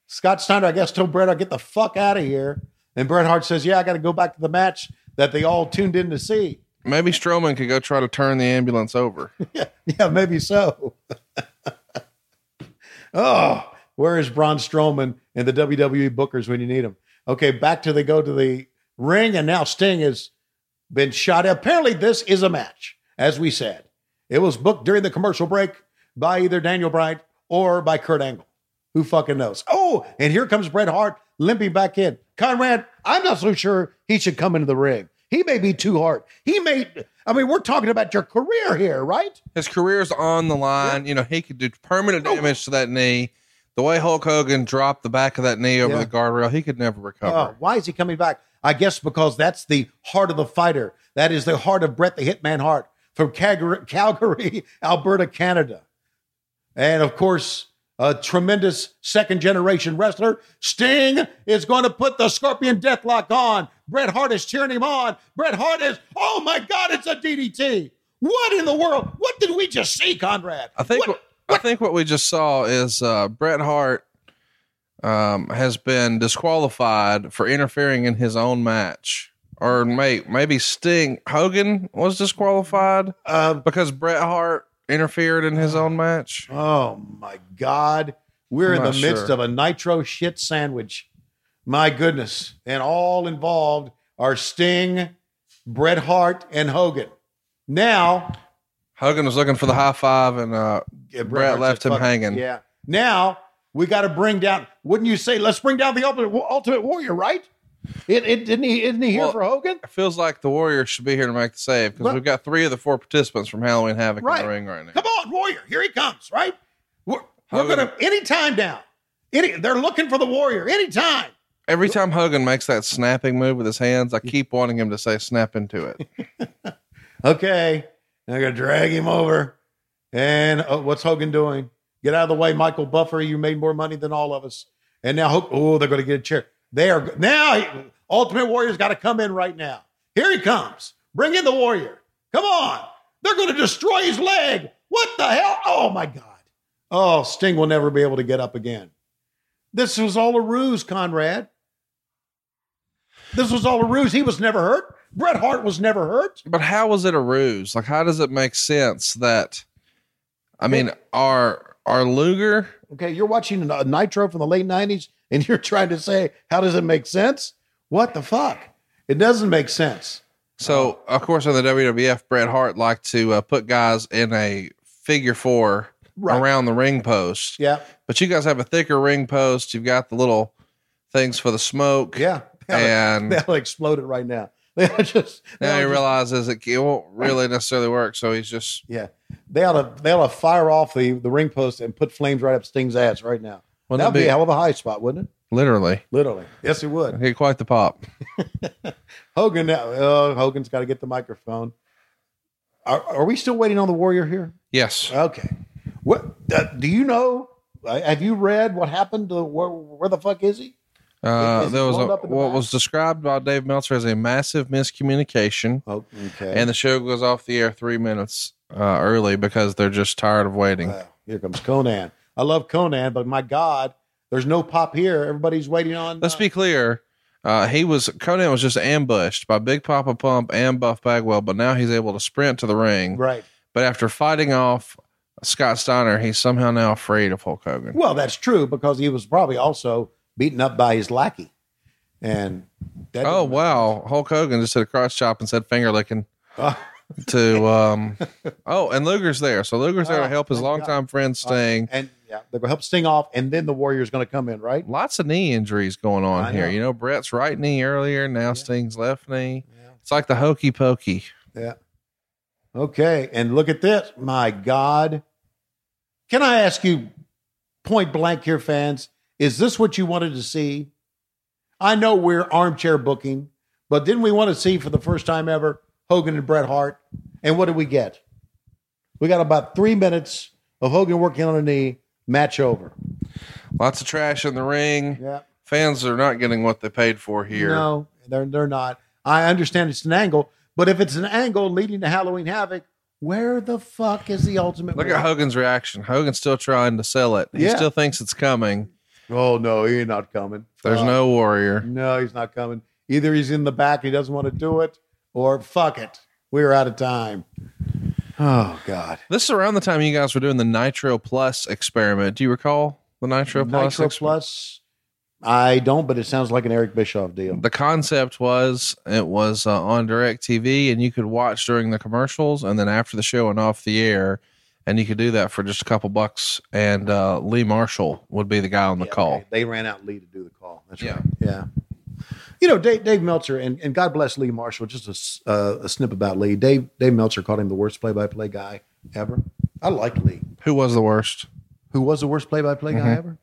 Scott Steiner, I guess, told Bret Hart, get the fuck out of here. And Bret Hart says, Yeah, I got to go back to the match that they all tuned in to see. Maybe Strowman could go try to turn the ambulance over. [laughs] Yeah, maybe so. [laughs] oh, where is Braun Strowman and the WWE bookers when you need them? Okay, back to the go to the ring, and now Sting has been shot. Apparently, this is a match, as we said. It was booked during the commercial break by either Daniel Bryan or by Kurt Angle. Who fucking knows? Oh, and here comes Bret Hart limping back in. Conrad, I'm not so sure he should come into the ring. He may be too hard. He may, I mean, we're talking about your career here, right? His career's on the line. You know, he could do permanent Oh. damage to that knee. The way Hulk Hogan dropped the back of that knee over Yeah. the guardrail, he could never uh, recover. Oh, why is he coming back? I guess because that's the heart of the fighter. That is the heart of Bret the Hitman Hart from Calgary, [laughs] Calgary, Alberta, Canada. And of course, a tremendous second generation wrestler. Sting is going to put the Scorpion Deathlock on. Bret Hart is cheering him on. Bret Hart is, oh my God, it's a DDT. What in the world? What did we just see, Conrad? I think what, I think what we just saw is uh, Bret Hart um, has been disqualified for interfering in his own match, or may, maybe Sting Hogan was disqualified uh, because Bret Hart interfered in his own match. Oh my God, we're I'm in the midst sure. of a nitro shit sandwich. My goodness, and all involved are Sting, Bret Hart, and Hogan. Now, Hogan was looking for the high five, and uh, Yeah, Bret Hart left him fucking- hanging. Yeah. Now we got to bring down. Wouldn't you say? Let's bring down the ultimate, ultimate warrior, right? It, it didn't he? Isn't he here Well, for Hogan? It feels like the Warriors should be here to make the save because we've got three of the four participants from Halloween Havoc in the ring right now. Come on, warrior! Here he comes. Right? We're, we're gonna anytime down. Any, they're looking for the warrior anytime. Every time Hogan makes that snapping move with his hands, I keep wanting him to say snap into it. [laughs] Okay, I'm gonna drag him over. And uh, what's Hogan doing? Get out of the way, Michael Buffer. You made more money than all of us. And now, oh, they're going to get a chair. They are now. Ultimate Warrior's got to come in right now. Here he comes. Bring in the Warrior. Come on. They're going to destroy his leg. What the hell? Oh my God. Oh, Sting will never be able to get up again. This was all a ruse, Conrad. This was all a ruse. He was never hurt. Bret Hart was never hurt. But how was it a ruse? Like, how does it make sense that? I mean, our our Luger. Okay, you're watching a Nitro from the late '90s, [laughs] and you're trying to say, "How does it make sense?" What the fuck? It doesn't make sense. So, of course, in the WWF, Bret Hart liked to uh, put guys in a figure four Right. around the ring post. Yeah, But you guys have a thicker ring post. You've got the little things for the smoke. yeah. [laughs] And [laughs] they'll explode it right now. They just now he just- realizes it, it won't really necessarily work. So he's just yeah, they ought to they ought to fire off the the ring post and put flames right up Sting's ass right now. Wouldn't That'd be, be- a hell of a high spot, wouldn't it? literally Literally, yes, it would. get quite the pop. [laughs] Hogan, now, uh, Hogan's got to get the microphone. Are, are we still waiting on the Warrior here? Yes. Okay. What uh, do you know? Uh, have you read what happened to where, where the fuck is he? Uh, there was a, blown up in the what back? was described by Dave Meltzer as a massive miscommunication, Oh, okay. and the show goes off the air three minutes uh, early because they're just tired of waiting. Wow, here comes Konnan. I love Konnan, but my God, there's no pop here. Everybody's waiting on. Let's uh, be clear. Uh, he was Konnan was just ambushed by Big Papa Pump and Buff Bagwell, but now he's able to sprint to the ring. right. But after fighting off Scott Steiner, he's somehow now afraid of Hulk Hogan. Well, that's true because he was probably also beaten up by his lackey, and that Oh wow, Hulk Hogan just did a cross chop and said finger licking Uh, to um. [laughs] oh, and Luger's there, so Luger's there Oh, to help his longtime friend Sting. and yeah, they're gonna help Sting off, and then the Warrior's going to come in, right? Lots of knee injuries going on here. You know, Bret's right knee earlier, now Sting's left knee. It's like the hokey pokey. Yeah. Okay, and look at this. My God. Can I ask you point blank here, fans? Is this what you wanted to see? I know we're armchair booking, but didn't we want to see for the first time ever Hogan and Bret Hart? And what did we get? We got about three minutes of Hogan working on a knee, match over. Lots of trash in the ring. Yeah. Fans are not getting what they paid for here. No, they're they're not. I understand it's an angle, but if it's an angle leading to Halloween Havoc, where the fuck is the ultimate? Look at Hogan's reaction. Hogan's still trying to sell it. He Yeah. still thinks it's coming. Oh no, he ain't not coming. There's Uh, no warrior. No, he's not coming. Either he's in the back, he doesn't want to do it, or fuck it, we're out of time. Oh God, This is around the time you guys were doing the Nitro Plus experiment. Do you recall the Nitro Plus? Nitro? Plus. I don't, but it sounds like an Eric Bischoff deal. The concept was it was uh, on Direct TV, and you could watch during the commercials, and then after the show and off the air, and you could do that for just a couple bucks. And uh, Lee Marshall would be the guy on the call. Okay, They ran out Lee to do the call. That's Yeah. right. Yeah. You know, Dave, Dave Meltzer, and, and God bless Lee Marshall. Just a, uh, a snip about Lee. Dave Dave Meltzer called him the worst play-by-play guy ever. I like Lee. Who was the worst? Who was the worst play-by-play guy Mhm. ever?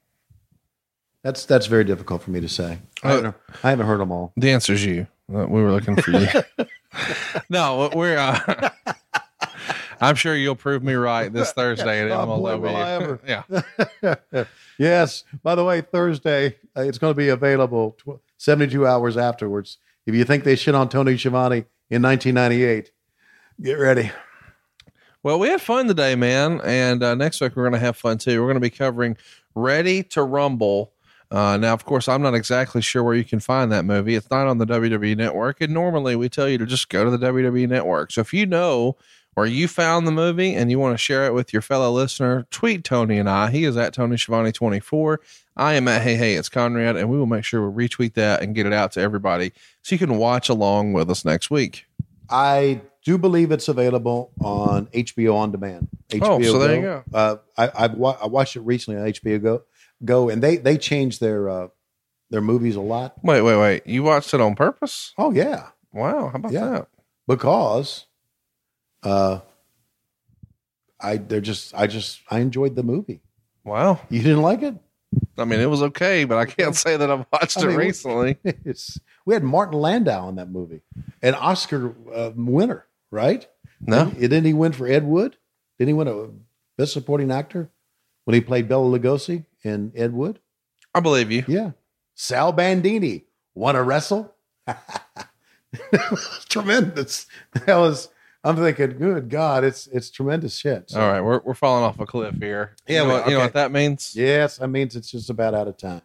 That's that's very difficult for me to say. I, Uh, haven't, I haven't heard them all. The answer is you. Uh, We were looking for you. [laughs] no, we're. Uh, [laughs] I'm sure you'll prove me right this Thursday at [laughs] Oh, boy, MLW. will I ever. yeah. yes. By the way, Thursday uh, it's going to be available tw- 72 hours afterwards. If you think they shit on Tony Schiavone in 1998, get ready. Well, we had fun today, man. And uh, next week, we're going to have fun too. We're going to be covering Ready to Rumble. Uh, now, of course, I'm not exactly sure where you can find that movie. It's not on the WWE network. And normally we tell you to just go to the WWE network. So if you know where you found the movie and you want to share it with your fellow listener, tweet Tony and I. He is at Tony Schiavone 24. I am at Hey Hey, it's Conrad. And we will make sure we retweet that and get it out to everybody so you can watch along with us next week. I do believe it's available on HBO on demand. HBO Oh, so there you go. Uh, I, I've wa- I watched it recently on HBO Go, Go, and they they changed their uh, their movies a lot. Wait, wait, wait. You watched it on purpose? Oh yeah, Wow. How about Yeah. that? because uh, I they're just I just I enjoyed the movie. Wow. You didn't like it? I mean, it was okay, but I can't say that I've watched I it mean, recently. [laughs] It's we had Martin Landau in that movie, an Oscar uh, winner, right? No. Didn't, didn't he win for Ed Wood? Didn't he win a Best Supporting Actor when he played Bela Lugosi in Ed Wood? I believe you. Yeah. Sal Bandini want to wrestle? [laughs] tremendous. That was. I'm thinking, good God, it's it's tremendous shit. So, All right, we're we're falling off a cliff here. Yeah, you know, well, what, you know what that means? Yes, that means it's just about out of time.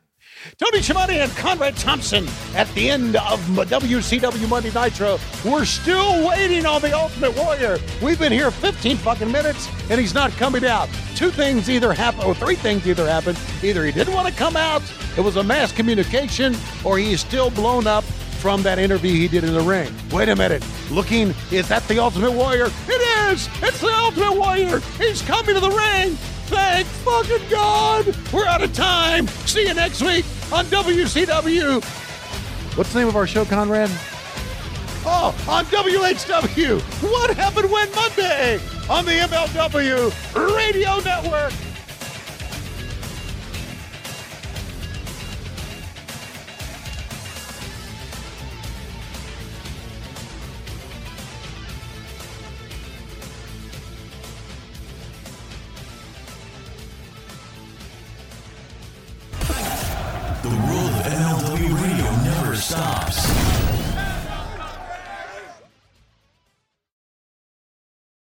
Tony Schiavone and Conrad Thompson at the end of WCW Monday Nitro. We're still waiting on the Ultimate Warrior. We've been here 15 fucking minutes and he's not coming out. Two things either happen, or three things either happened. Either he didn't want to come out, it was a mass communication, or he's still blown up from that interview he did in the ring. Wait a minute. Looking, is that the Ultimate Warrior? It is! It's the Ultimate Warrior! He's coming to the ring! Thank fucking God! We're out of time! See you next week on WCW! What's the name of our show, Conrad? Oh, on WHW! What happened when Monday? On the MLW Radio Network!